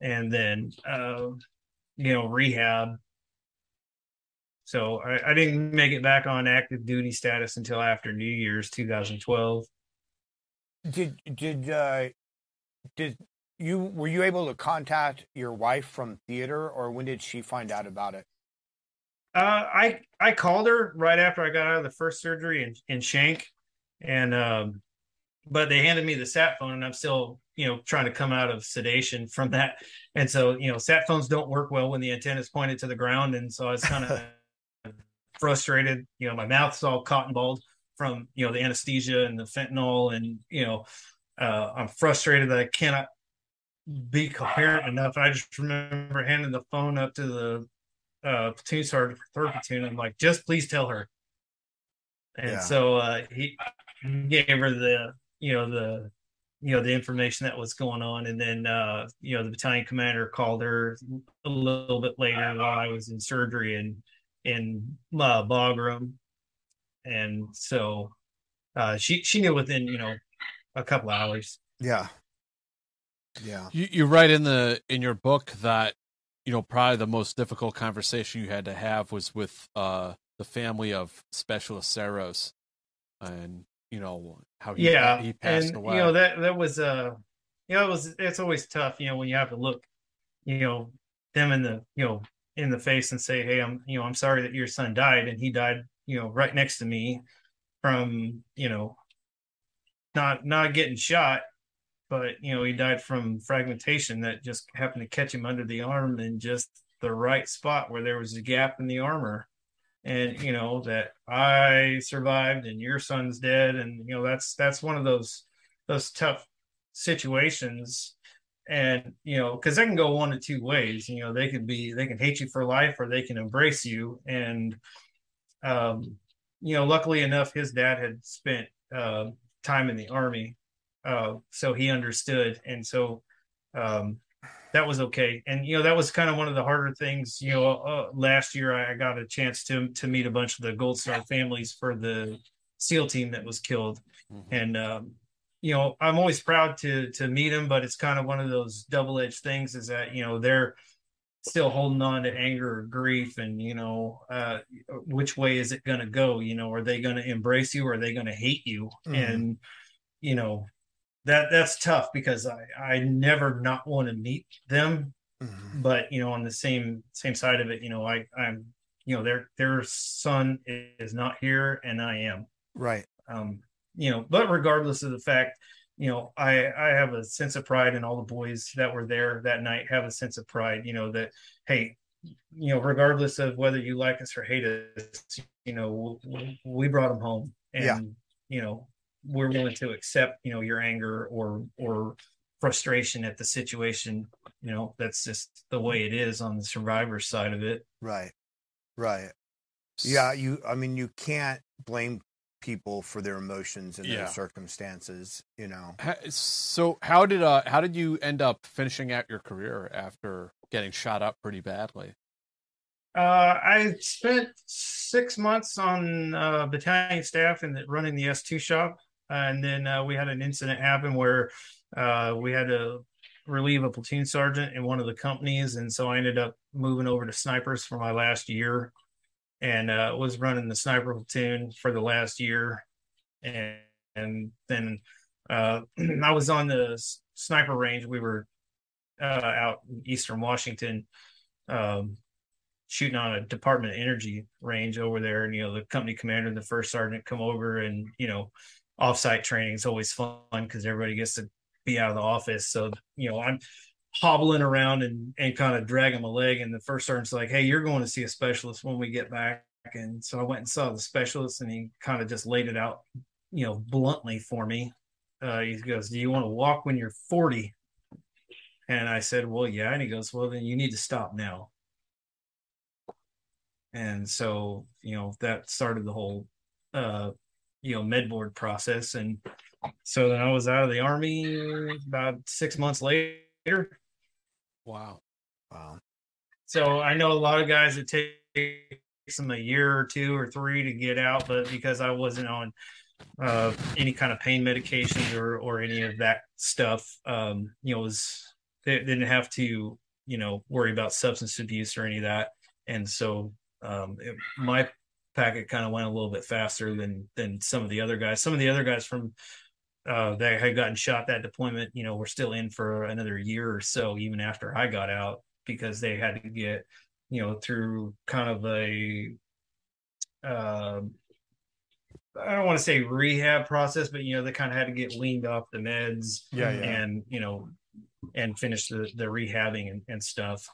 and then uh, you know rehab so I, I didn't make it back on active duty status until after New Year's 2012. Did did uh, did you were you able to contact your wife from theater, or when did she find out about it? Uh, I I called her right after I got out of the first surgery in, in Shank, and um, but they handed me the sat phone, and I'm still you know trying to come out of sedation from that, and so you know sat phones don't work well when the antenna is pointed to the ground, and so I was kind of frustrated. You know, my mouth's all cotton balled from you know the anesthesia and the fentanyl, and you know uh, I'm frustrated that I cannot be coherent enough. And I just remember handing the phone up to the uh, platoon sergeant for third platoon. I'm like, just please tell her. And Yeah. so uh, he gave her the, you know, the, you know, the information that was going on. And then, uh, you know, the battalion commander called her a little bit later while I was in surgery and in uh, Bagram. And so uh, she, she knew within, you know, a couple hours. Yeah. Yeah. You, you write in the in your book that you know probably the most difficult conversation you had to have was with uh, the family of Specialist Saros, and you know how he yeah he passed and away. you know that that was uh you know it was it's always tough you know when you have to look you know them in the you know in the face and say hey i'm you know i'm sorry that your son died and he died you know right next to me from you know not not getting shot but you know he died from fragmentation that just happened to catch him under the arm in just the right spot where there was a gap in the armor. And you know that I survived and your son's dead. And you know that's that's one of those those tough situations. And you know because they can go one of two ways. You know they could be they can hate you for life or they can embrace you. And um you know luckily enough his dad had spent uh, time in the army uh so he understood and so um that was okay. And you know that was kind of one of the harder things. You know, uh, last year I got a chance to to meet a bunch of the Gold Star families for the SEAL team that was killed, and um, you know I'm always proud to to meet them. But it's kind of one of those double edged things. Is that you know they're still holding on to anger or grief, and you know uh, which way is it going to go? You know, are they going to embrace you or are they going to hate you? Mhm. And you know that that's tough because I I never not want to meet them, Mhm. but you know on the same same side of it, you know I I'm you know their their son is not here and I am Right. um you know but regardless of the fact you know I I have a sense of pride and all the boys that were there that night have a sense of pride you know that hey you know regardless of whether you like us or hate us you know we, we brought them home and Yeah. you know we're willing to accept you know your anger or or frustration at the situation you know that's just the way it is on the survivor side of it Right. Right. Yeah, you I mean you can't blame people for their emotions and Yeah. their circumstances, you know. So how did uh how did you end up finishing out your career after getting shot up pretty badly? Uh, I spent six months on uh, battalion staff and running the S2 shop. And then uh, we had an incident happen where uh, we had to relieve a platoon sergeant in one of the companies. And so I ended up moving over to snipers for my last year and uh, was running the sniper platoon for the last year. And, and then uh, I was on the sniper range. We were uh, out in Eastern Washington. Um, shooting on a Department of Energy range over there, and you know the company commander and the first sergeant come over, and you know offsite training is always fun because everybody gets to be out of the office. So you know I'm hobbling around and and kind of dragging my leg, and the first sergeant's like, "Hey, you're going to see a specialist when we get back." And so I went and saw the specialist, and he kind of just laid it out, you know, bluntly for me. Uh, he goes, "Do you want to walk when you're 40?" And I said, "Well, yeah." And he goes, "Well, then you need to stop now." and so you know that started the whole uh you know med board process and so then i was out of the army about six months later Wow. Wow. so i know a lot of guys it takes them a year or two or three to get out but because i wasn't on uh any kind of pain medications or or any of that stuff um you know it was they didn't have to you know worry about substance abuse or any of that and so um it, my packet kind of went a little bit faster than than some of the other guys some of the other guys from uh, that had gotten shot that deployment, you know, were still in for another year or so, even after I got out, because they had to get, you know, through kind of a, uh, I don't want to say rehab process, but you know, they kind of had to get weaned off the meds, Yeah, yeah. and you know, and finish the the rehabbing and, and stuff.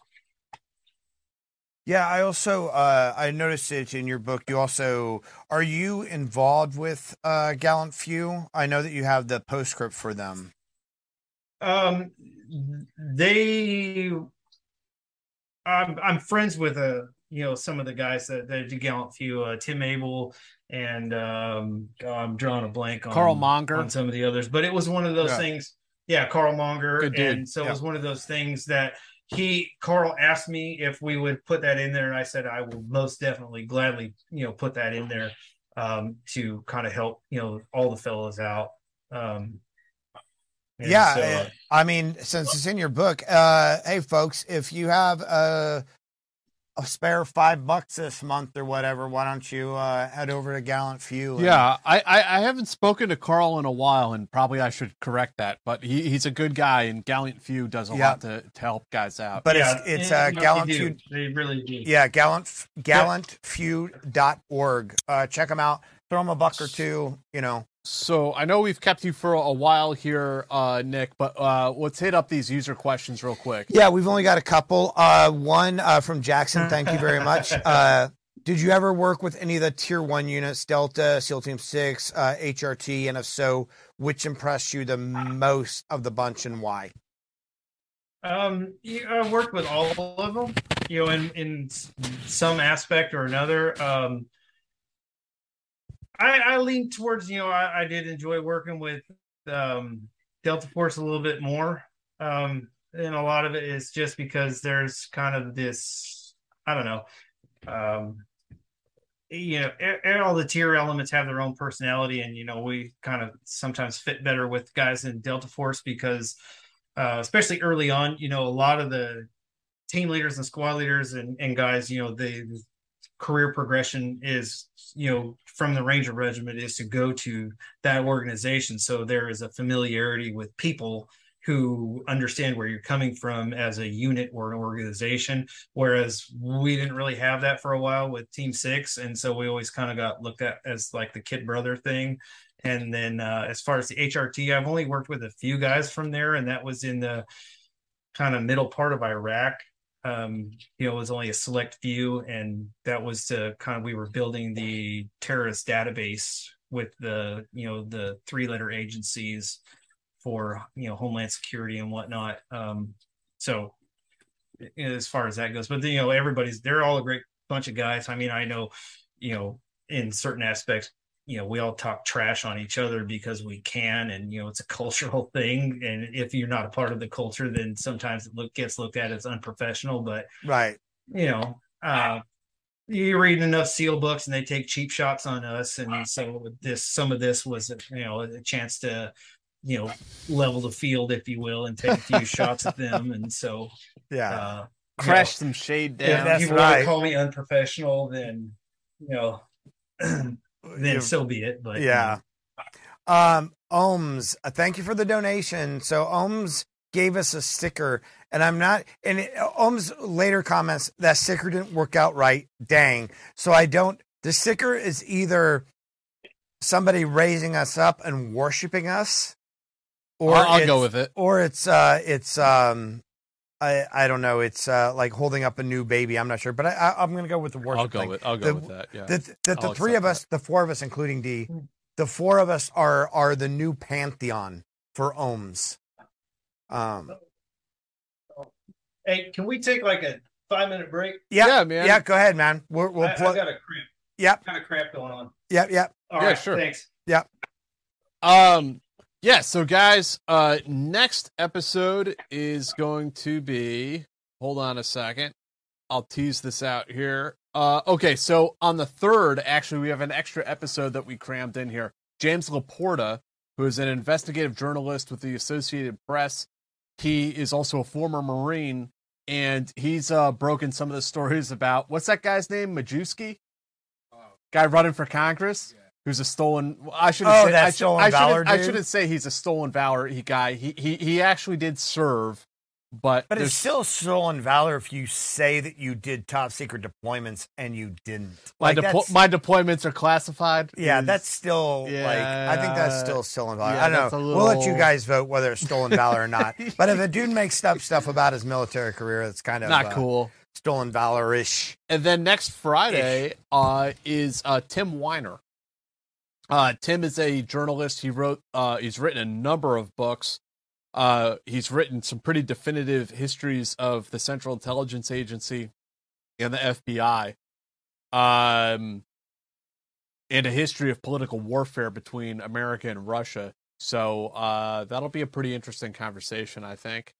Yeah, I also uh, I noticed it in your book. You also are you involved with uh, Gallant Few? I know that you have the postscript for them. Um, they, I'm I'm friends with uh you know some of the guys that that do Gallant Few, uh, Tim Abel, and um, oh, I'm drawing a blank on Karl Monger. on some of the others, but it was one of those Yeah. things. Yeah, Karl Monger, Good dude. and so Yeah. it was one of those things that he Karl asked me if we would put that in there, and I said I will most definitely gladly you know put that in there um, to kind of help you know all the fellows out. Um, yeah, so, uh, I mean, since it's in your book, uh, hey folks, if you have a spare five bucks this month or whatever, why don't you uh, head over to Gallant Few? and- Yeah, I, I, I haven't spoken to Karl in a while, and probably I should correct that. But he, he's a good guy, and Gallant Few does a Yeah. lot to, to help guys out. but yeah, it's it's and, uh, you know, Gallant. Few. They really do. Yeah, gallant gallantfew.org. Uh, check them out. Throw them a buck or two. You know. So I know we've kept you for a while here, uh, Nick, but uh, let's hit up these user questions real quick. Yeah, we've only got a couple. Uh, one uh, from Jackson. Thank you very much. Uh, did you ever work with any of the tier one units, Delta, SEAL Team Six, uh, HRT, and if so, which impressed you the most of the bunch and why? Um, you- I worked with all of them, you know, in in some aspect or another. Um, I I lean towards, you know, I, I did enjoy working with um Delta Force a little bit more. Um, and a lot of it is just because there's kind of this, I don't know, um, you know, e- e- all the tier elements have their own personality, and you know, we kind of sometimes fit better with guys in Delta Force because uh, especially early on, you know, a lot of the team leaders and squad leaders and, and guys, you know, the career progression is, you know, from the Ranger Regiment is to go to that organization. So there is a familiarity with people who understand where you're coming from as a unit or an organization. Whereas we didn't really have that for a while with Team Six. And so we always kind of got looked at as like the kid brother thing. And then uh, as far as the HRT, I've only worked with a few guys from there, and that was in the kind of middle part of Iraq. Um, you know, it was only a select few, and that was to kind of we were building the terrorist database with the you know the three letter agencies for you know Homeland Security and whatnot. Um, so as far as that goes, but you know everybody's they're all a great bunch of guys. I mean, I know you know in certain aspects you know we all talk trash on each other because we can and you know it's a cultural thing and if you're not a part of the culture then sometimes it look, gets looked at as unprofessional but Right. you know uh you read enough seal books and they take cheap shots on us and so this some of this was you know a chance to you know level the field if you will and take a few shots at them and so Yeah. uh Crash some shade if down. that's people want to call me unprofessional then you know then You- so be it but you yeah. Um, Ohms, uh, thank you for the donation. So Ohms gave us a sticker, and I'm not. And it, Ohms later comments that sticker didn't work out right. Dang. So I don't. The sticker is either somebody raising us up and worshiping us, or I'll, I'll go with it. or it's uh, it's um. I, I don't know. It's uh, like holding up a new baby. I'm not sure, but I, I, I'm going to go with the worship. I'll go thing. with I'll go The- with that. Yeah. That that the I'll three of accept us, the four of us, including D, the four of us are are the new pantheon for ohms. Um, Hey, can we take like a five minute break? yeah, Yeah, man. Yeah, go ahead, man. We're, we'll I, I got a cramp. Yep, Kind of cramp going on. yep, yep. All Yeah, right, sure. Thanks. Yep. Um, yeah. So, guys, uh, next episode is going to be. Hold on a second. I'll tease this out here. Uh, okay. So on the third, actually, we have an extra episode that we crammed in here. James Laporta, who is an investigative journalist with the Associated Press, he is also a former Marine, and he's uh broken some of the stories about what's that guy's name, Majewski, guy running for Congress. Who's a stolen. I should. Oh, say, that I should, stolen I shouldn't- valor I shouldn't say he's a stolen valor he guy. He he he actually did serve, but But it's still stolen valor if you say that you did top secret deployments and you didn't. my Like, that's- my deployments are classified. yeah, is- that's still like I think that's still stolen valor. Yeah, I don't know. a We'll let you guys vote whether it's stolen valor or not. But if a dude makes up stuff about his military career, that's kind of not uh, cool. stolen valor ish. And then next Friday uh, is uh, Tim Weiner. Uh, Tim is a journalist. He wrote, uh, he's written a number of books. Uh, he's written some pretty definitive histories of the Central Intelligence Agency and the FBI, um, and a history of political warfare between America and Russia. So uh, that'll be a pretty interesting conversation, I think.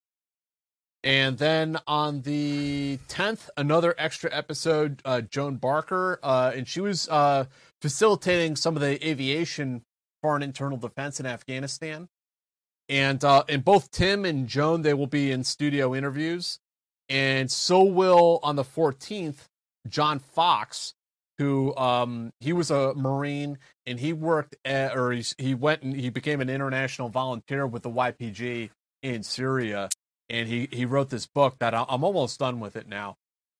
And then on the 10th, another extra episode, uh, Joan Barker, uh, and she was uh, facilitating some of the aviation foreign internal defense in Afghanistan. And uh, and both Tim and Joan, they will be in studio interviews, and so will on the 14th, John Fox, who um, he was a Marine and he worked at, or he's, he went and he became an international volunteer with the YPG in Syria and he he wrote this book that I'm almost done with it now.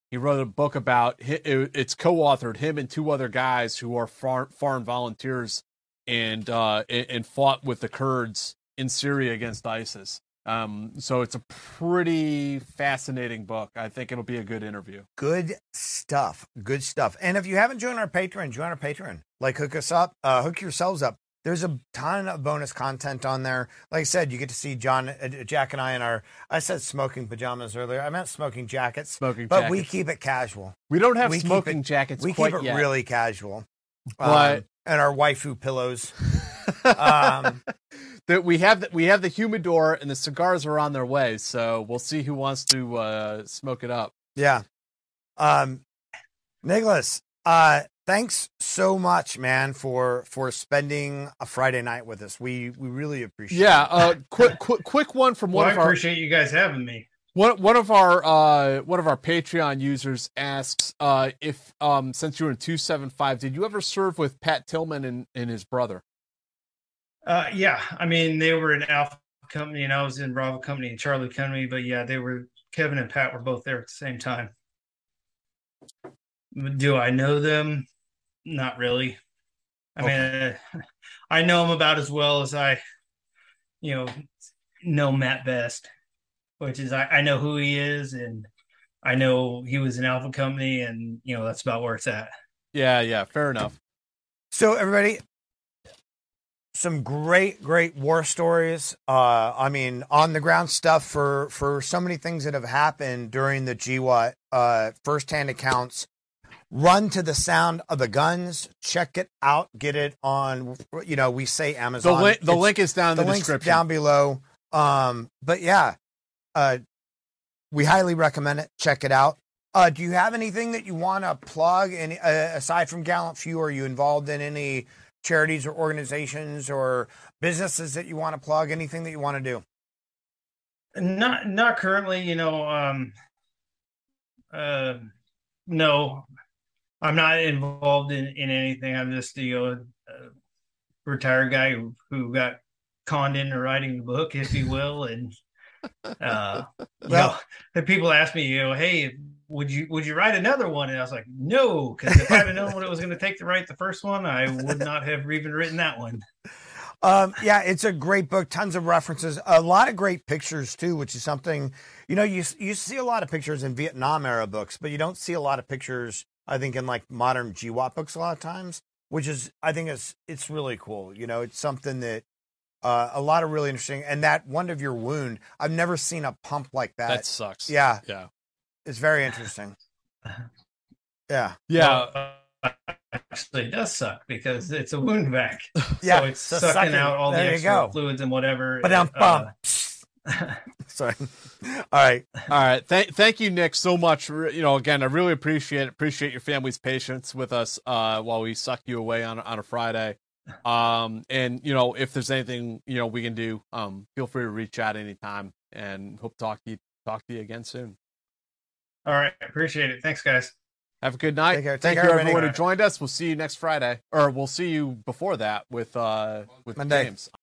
He wrote a book about it's co-authored him and two other guys who are foreign, volunteers and uh and fought with the Kurds in Syria against ISIS. Um, so it's a pretty fascinating book. I think it'll be a good interview. Good stuff. Good stuff. And if you haven't joined our Patreon, join our Patreon. Like hook us up, uh, hook yourselves up. There's a ton of bonus content on there. Like I said, you get to see John, uh, Jack, and I in our. I said smoking pajamas earlier. I meant smoking jackets. Smoking but we keep it casual. We don't have We smoking it- jackets We keep it yet. really casual. But- Um, and our waifu pillows. um, that we have the, we have the humidor and the cigars are on their way. So we'll see who wants to uh, smoke it up. Yeah. Um Nicholas, uh thanks so much, man, for for spending a Friday night with us. We we really appreciate Yeah, it. uh, quick, quick, quick one from Well, one I of our appreciate you guys having me. one one of our uh, one of our Patreon users asks uh, if um, since you were in two seven five, did you ever serve with Pat Tillman and, and his brother? Uh, yeah, I mean they were in Alpha Company and I was in Bravo Company and Charlie Company, but yeah, they were Kevin and Pat were both there at the same time. Do I know them? Not really. I mean, uh, I know them about as well as I, you know, know Matt Best, which is I, I know who he is and I know he was in Alpha Company and you know that's about where it's at. Yeah, yeah, fair enough. So everybody some great great war stories. Uh I mean on the ground stuff for for so many things that have happened during the GWOT uh firsthand accounts. Run to the sound of the guns. Check it out. Get it on. You know, we say The Amazon. the link is down in the the, link's description. down below. Um, but yeah, uh, we highly recommend it. Check it out. Uh, do you have anything that you want to plug? Any uh, aside from Gallant Few, are you involved in any charities or organizations or businesses that you want to plug? Anything that you want to do? Not not currently, you know. Um, uh, no, I'm not involved in in anything. I'm just know a retired guy who who got conned into writing the book, if you will, and uh, you know, people ask me, you know, hey, would you would you write another one? And I was like, no, because if I'd have known what it was going to take to write the first one, I would not have even written that one. Um, yeah, it's a great book. Tons of references, a lot of great pictures too, which is something you know you you see a lot of pictures in Vietnam era books, but you don't see a lot of pictures. I think in like modern GWOT books a lot of times, which is I think it's, it's really cool. You know, it's something that uh, a lot of really interesting. And that one of your wound, I've never seen a pump like that. That sucks. Yeah, Yeah. it's very interesting. Yeah, Yeah. Well, actually, it does suck because it's a wound vac. Yeah, so it's so sucking sucking- out all the there you extra fluids and whatever. but I'm Uh, bummed. Sorry. All right. All right. Thank, thank you, Nick, so much. You know, again, I really appreciate it. Appreciate your family's patience with us uh, while we suck you away on on a Friday. Um, and you know, if there's anything you know we can do, um, feel free to reach out anytime. And hope to talk to you talk to you again soon. all right, appreciate it. Thanks, guys. Have a good night. Take care. Thank Take you care, everyone who joined us. We'll see you next Friday, or we'll see you before that with uh with Monday. James.